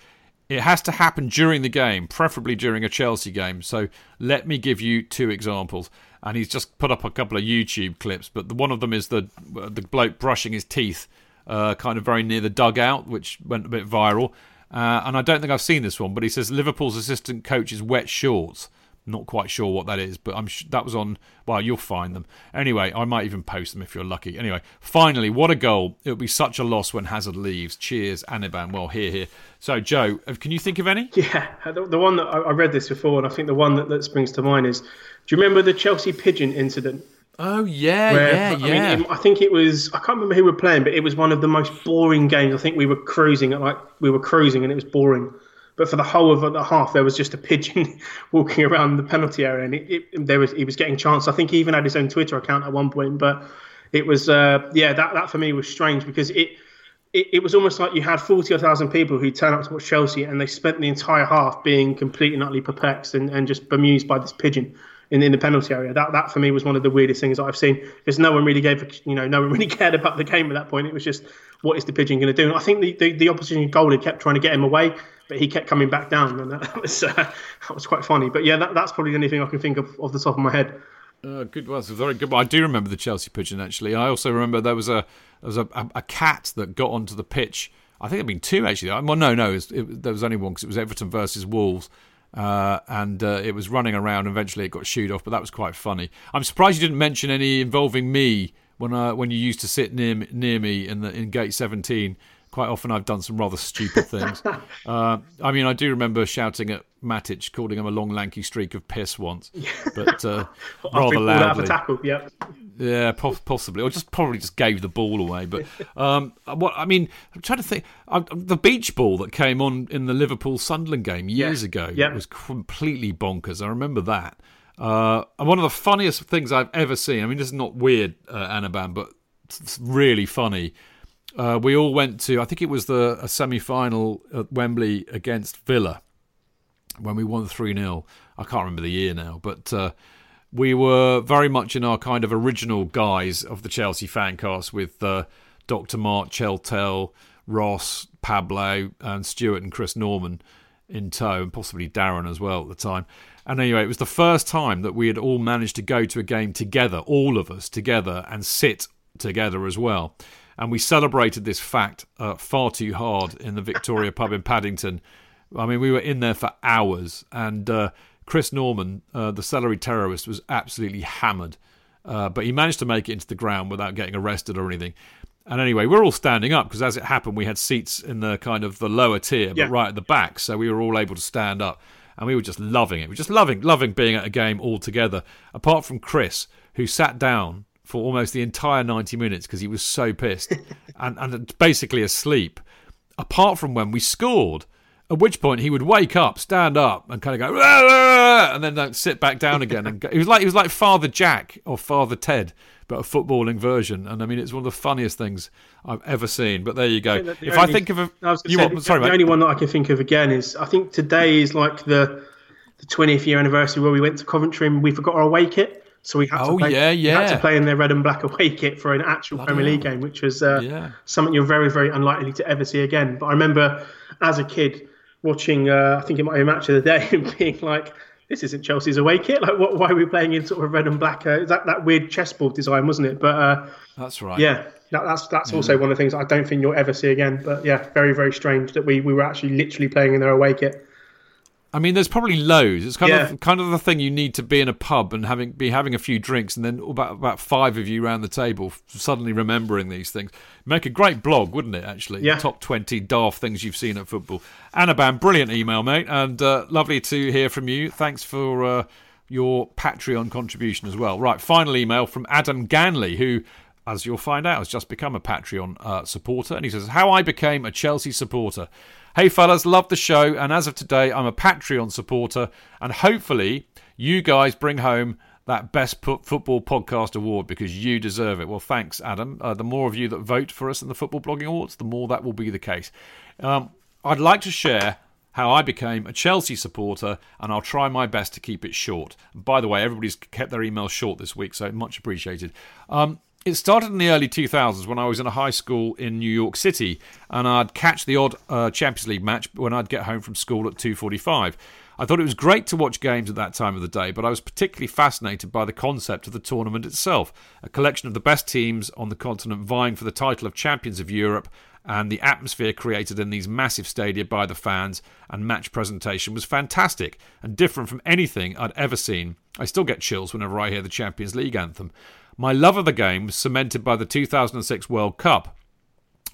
It has to happen during the game, preferably during a Chelsea game. So let me give you two examples. And he's just put up a couple of YouTube clips, but the, one of them is the the bloke brushing his teeth, uh, kind of very near the dugout, which went a bit viral. Uh, and I don't think I've seen this one, but he says Liverpool's assistant coach's wet shorts. Not quite sure what that is, but I'm sh- that was on. Well, you'll find them anyway. I might even post them if you're lucky. Anyway, finally, what a goal! It would be such a loss when Hazard leaves. Cheers, Aniban. Well, here, here. So, Joe, can you think of any? Yeah, the, the one that I, I read this before, and I think the one that, that springs to mind is: Do you remember the Chelsea pigeon incident? Oh yeah, Where, yeah, I yeah. Mean, I think it was. I can't remember who we were playing, but it was one of the most boring games. I think we were cruising at like we were cruising, and it was boring. But for the whole of the half, there was just a pigeon walking around the penalty area, and it, it, there was he was getting chance. I think he even had his own Twitter account at one point. But it was uh, yeah, that that for me was strange because it. It, it was almost like you had 40 or thousand people who turned up to watch Chelsea and they spent the entire half being completely and utterly perplexed and, and just bemused by this pigeon in, in the penalty area. That that for me was one of the weirdest things that I've seen because no one really gave you know no one really cared about the game at that point. It was just what is the pigeon going to do? And I think the, the, the opposition goalie kept trying to get him away but he kept coming back down, and that was uh, that was quite funny. But yeah, that, that's probably the only thing I can think of off the top of my head. Uh, good, well, very good. I do remember the Chelsea pigeon actually. I also remember there was a there was a, a, a cat that got onto the pitch. I think there'd been two actually. Well, no, no, it was, it, there was only one because it was Everton versus Wolves. Uh, and uh, it was running around. Eventually, it got shooed off, but that was quite funny. I'm surprised you didn't mention any involving me when uh, when you used to sit near near me in the in gate 17 quite often I've done some rather stupid things. uh, I mean, I do remember shouting at Matic, calling him a long, lanky streak of piss once, but uh, rather loudly. Tackle, yep. Yeah, possibly, or just probably just gave the ball away. But um, what I mean, I'm trying to think. Uh, the beach ball that came on in the Liverpool Sunderland game years yeah. ago yep. was completely bonkers. I remember that. Uh, and one of the funniest things I've ever seen. I mean, this is not weird, uh, Anaban, but it's really funny uh, we all went to, I think it was the a semi final at Wembley against Villa when we won 3 0. I can't remember the year now, but uh, we were very much in our kind of original guise of the Chelsea fancast with uh, Dr. Mark Cheltel, Ross, Pablo, and Stuart and Chris Norman in tow, and possibly Darren as well at the time. And anyway, it was the first time that we had all managed to go to a game together, all of us together, and sit together as well. And we celebrated this fact uh, far too hard in the Victoria pub in Paddington. I mean, we were in there for hours, and uh, Chris Norman, uh, the celery terrorist, was absolutely hammered. Uh, but he managed to make it into the ground without getting arrested or anything. And anyway, we're all standing up because as it happened, we had seats in the kind of the lower tier, but Yeah. right at the back, so we were all able to stand up, and we were just loving it. We were just loving, loving being at a game all together. Apart from Chris, who sat down for almost the entire ninety minutes because he was so pissed and, and basically asleep. Apart from when we scored. At which point he would wake up, stand up, and kind of go, "Rah, rah, rah," and then like, sit back down again. And go. He was like he was like Father Jack or Father Ted, but a footballing version. And I mean, it's one of the funniest things I've ever seen. But there you go. The If I think of a, I was you say, want, the, sorry, the mate. only one that I can think of again is I think today is like the the 20th year anniversary where we went to Coventry and we forgot our away kit. So we had Oh, to play, yeah, we had to play in their red and black away kit for an actual Premier League game, which was uh, Yeah. something you're very, very unlikely to ever see again. But I remember as a kid watching, uh, I think it might be a match of the day, and being like, this isn't Chelsea's away kit. Like, what, why are we playing in sort of red and black? Uh, that, that weird chessboard design, wasn't it? But uh, That's right. yeah, that, that's that's also one of the things I don't think you'll ever see again. But yeah, very very strange that we, we were actually literally playing in their away kit. I mean, there's probably loads. It's kind Yeah. of kind of the thing you need to be in a pub and having be having a few drinks, and then about about five of you around the table suddenly remembering these things. Make a great blog, wouldn't it? Actually, Yeah. top twenty daft things you've seen at football. Anaban, brilliant email, mate, and uh, lovely to hear from you. Thanks for uh, your Patreon contribution as well. Right, final email from Adam Ganley, who. As you'll find out, has just become a Patreon uh, supporter, and he says, "How I became a Chelsea supporter." Hey fellas, love the show, and as of today, I'm a Patreon supporter, and hopefully, you guys bring home that best football podcast award because you deserve it. Well, thanks, Adam. Uh, the more of you that vote for us in the football blogging awards, the more that will be the case. Um, I'd like to share how I became a Chelsea supporter, and I'll try my best to keep it short. By the way, everybody's kept their emails short this week, so much appreciated. Um, it started in the early 2000s when I was in a high school in New York City, and I'd catch the odd uh, Champions League match when I'd get home from school at 2:45. I thought it was great to watch games at that time of the day, but I was particularly fascinated by the concept of the tournament itself a collection of the best teams on the continent vying for the title of Champions of Europe, and the atmosphere created in these massive stadia by the fans and match presentation was fantastic and different from anything I'd ever seen. I still get chills whenever I hear the Champions League anthem. My love of the game was cemented by the 2006 World Cup.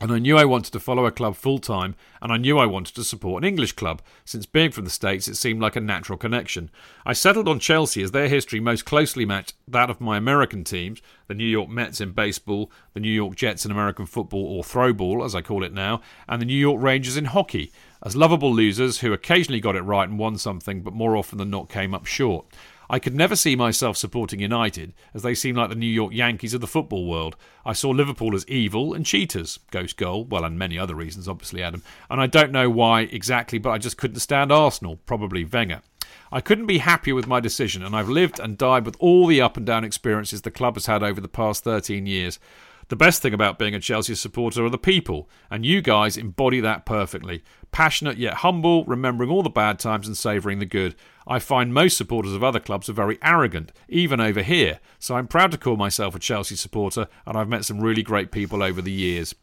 And I knew I wanted to follow a club full time, and I knew I wanted to support an English club. Since being from the States, it seemed like a natural connection. I settled on Chelsea as their history most closely matched that of my American teams the New York Mets in baseball, the New York Jets in American football, or throwball, as I call it now, and the New York Rangers in hockey, as lovable losers who occasionally got it right and won something, but more often than not came up short. I could never see myself supporting United, as they seem like the New York Yankees of the football world. I saw Liverpool as evil and cheaters, Ghost Goal, well, and many other reasons, obviously, Adam. And I don't know why exactly, but I just couldn't stand Arsenal, probably Wenger. I couldn't be happier with my decision, and I've lived and died with all the up and down experiences the club has had over the past 13 years. The best thing about being a Chelsea supporter are the people, and you guys embody that perfectly. Passionate yet humble, remembering all the bad times and savouring the good. I find most supporters of other clubs are very arrogant, even over here, so I'm proud to call myself a Chelsea supporter, and I've met some really great people over the years.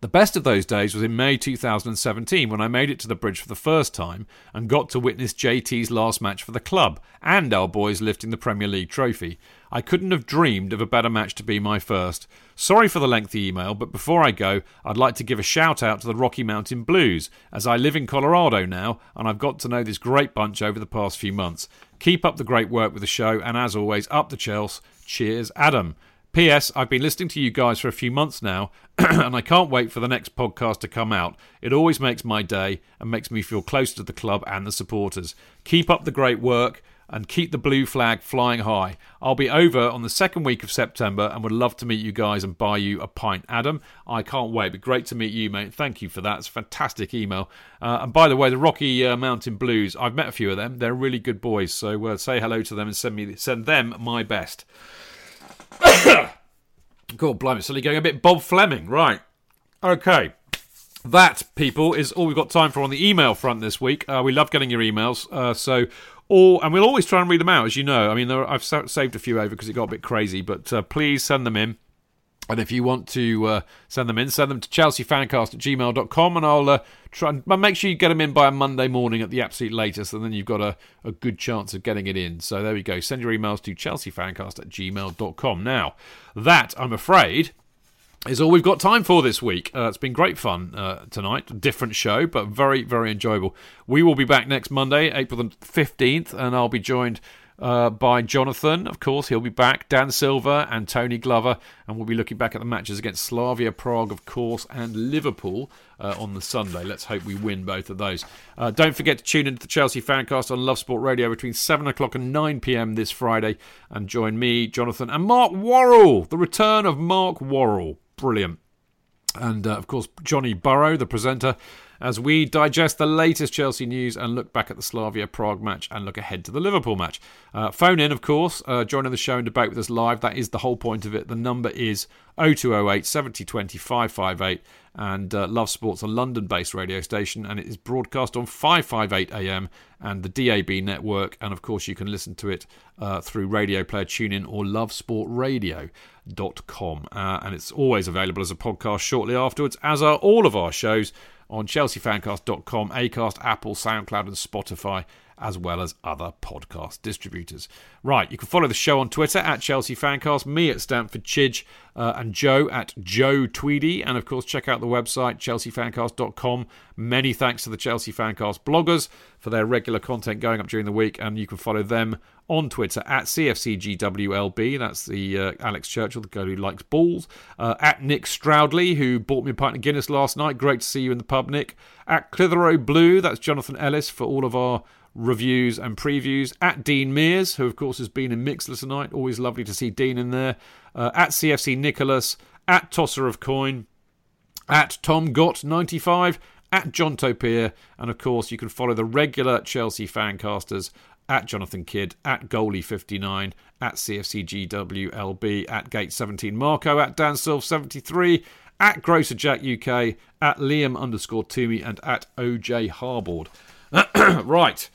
The best of those days was in May 2017 when I made it to the bridge for the first time and got to witness JT's last match for the club and our boys lifting the Premier League trophy. I couldn't have dreamed of a better match to be my first. Sorry for the lengthy email, but before I go, I'd like to give a shout out to the Rocky Mountain Blues, as I live in Colorado now and I've got to know this great bunch over the past few months. Keep up the great work with the show, and as always, up the Chelsea. Cheers, Adam. P.S. I've been listening to you guys for a few months now, and I can't wait for the next podcast to come out. It always makes my day and makes me feel closer to the club and the supporters. Keep up the great work and keep the blue flag flying high. I'll be over on the second week of September and would love to meet you guys and buy you a pint. Adam, I can't wait. But great to meet you, mate. Thank you for that. It's a fantastic email. Uh, and by the way, the Rocky uh, Mountain Blues, I've met a few of them. They're really good boys. So uh, say hello to them and send me send them my best. God blimey, suddenly going a bit Bob Fleming. Right. Okay. That, people, is all we've got time for on the email front this week. Uh, we love getting your emails, uh, so all and we'll always try and read them out, as you know. I mean, I've saved a few over because it got a bit crazy, but uh, please send them in. And if you want to uh, send them in, send them to chelseafancast at gmail.com and I'll uh, try and make sure you get them in by a Monday morning at the absolute latest, and then you've got a, a good chance of getting it in. So there we go. Send your emails to chelseafancast at gmail.com. Now, that, I'm afraid, is all we've got time for this week. Uh, it's been great fun uh, tonight. Different show, but very, very enjoyable. We will be back next Monday, April the 15th, and I'll be joined uh, by Jonathan. Of course, he'll be back. Dan Silver and Tony Glover, and we'll be looking back at the matches against Slavia Prague, of course, and Liverpool uh, on the Sunday. Let's hope we win both of those. Uh, don't forget to tune into the Chelsea Fancast on Love Sport Radio between 7 o'clock and 9 pm this Friday, and join me, Jonathan, and Mark Worrell. The return of Mark Worrell. Brilliant. And uh, of course, Johnny Burrow, the presenter, as we digest the latest Chelsea news and look back at the Slavia Prague match and look ahead to the Liverpool match. Uh, phone in, of course, uh, joining the show and debate with us live. That is the whole point of it. The number is 0208 7020 558 and uh, Love Sports, a London based radio station, and it is broadcast on 558 AM and the DAB network. And of course, you can listen to it uh, through Radio Player TuneIn or lovesportradio.com. Uh, and it's always available as a podcast shortly afterwards, as are all of our shows on chelseafancast.com, Acast, Apple, SoundCloud, and Spotify, as well as other podcast distributors. Right, you can follow the show on Twitter at Chelsea Fancast, me at Stamford Chidge, uh, and Joe at Joe Tweedy. And of course, check out the website, chelseafancast.com. Many thanks to the Chelsea Fancast bloggers for their regular content going up during the week. And you can follow them on Twitter at CFCGWLB. That's the uh, Alex Churchill, the guy who likes balls. Uh, at Nick Stroudley, who bought me a pint of Guinness last night. Great to see you in the pub, Nick. At Clitheroe Blue, that's Jonathan Ellis for all of our reviews and previews. At Dean Mears, who of course has been in Mixlr tonight. Always lovely to see Dean in there. Uh, at CFC Nicholas. At Tosser of Coin. At Tom Gott 95. At John Topier. And of course, you can follow the regular Chelsea fancasters at Jonathan Kidd, at Goalie59, at CFCGWLB, at Gate17 Marco, at Dan Silv 73 at Grocer Jack UK, at Liam underscore Toomey, and at OJ Harbord. right.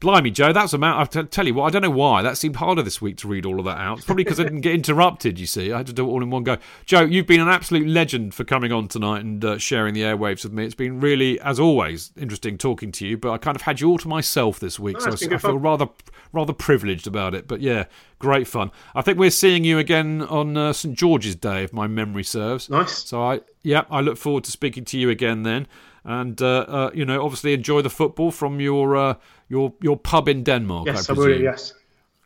Blimey, Joe, that's a amount. I've to tell you what, I don't know why. That seemed harder this week to read all of that out. It's probably because I didn't get interrupted, you see. I had to do it all in one go. Joe, you've been an absolute legend for coming on tonight and uh, sharing the airwaves with me. It's been really, as always, interesting talking to you, but I kind of had you all to myself this week, Oh, so I, I feel rather rather privileged about it. But yeah, great fun. I think we're seeing you again on uh, St George's Day, if my memory serves. Nice. So I, yeah, I look forward to speaking to you again then, and uh, uh, you know, obviously enjoy the football from your uh, your your pub in Denmark. Yes, I I will. Yes.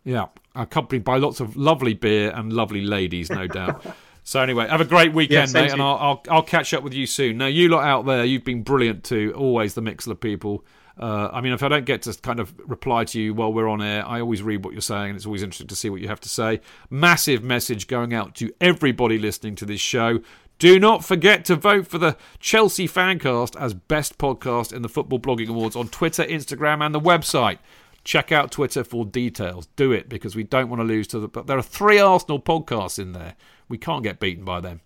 Yeah, accompanied by lots of lovely beer and lovely ladies, no doubt. So anyway, have a great weekend, same mate, and. I'll, I'll I'll catch up with you soon. Now, you lot out there, you've been brilliant too. Always the mix Mixlr people. Uh, I mean, if I don't get to kind of reply to you while we're on air, I always read what you're saying, and it's always interesting to see what you have to say. Massive message going out to everybody listening to this show. Do not forget to vote for the Chelsea Fancast as best podcast in the Football Blogging Awards on Twitter, Instagram, and the website. Check out Twitter for details. Do it because we don't want to lose to the. But there are three Arsenal podcasts in there. We can't get beaten by them.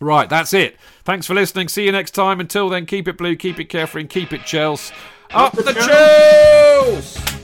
Right, that's it. Thanks for listening. See you next time. Until then, keep it blue, keep it carefree, and keep it Chelsea. Up the Chelsea!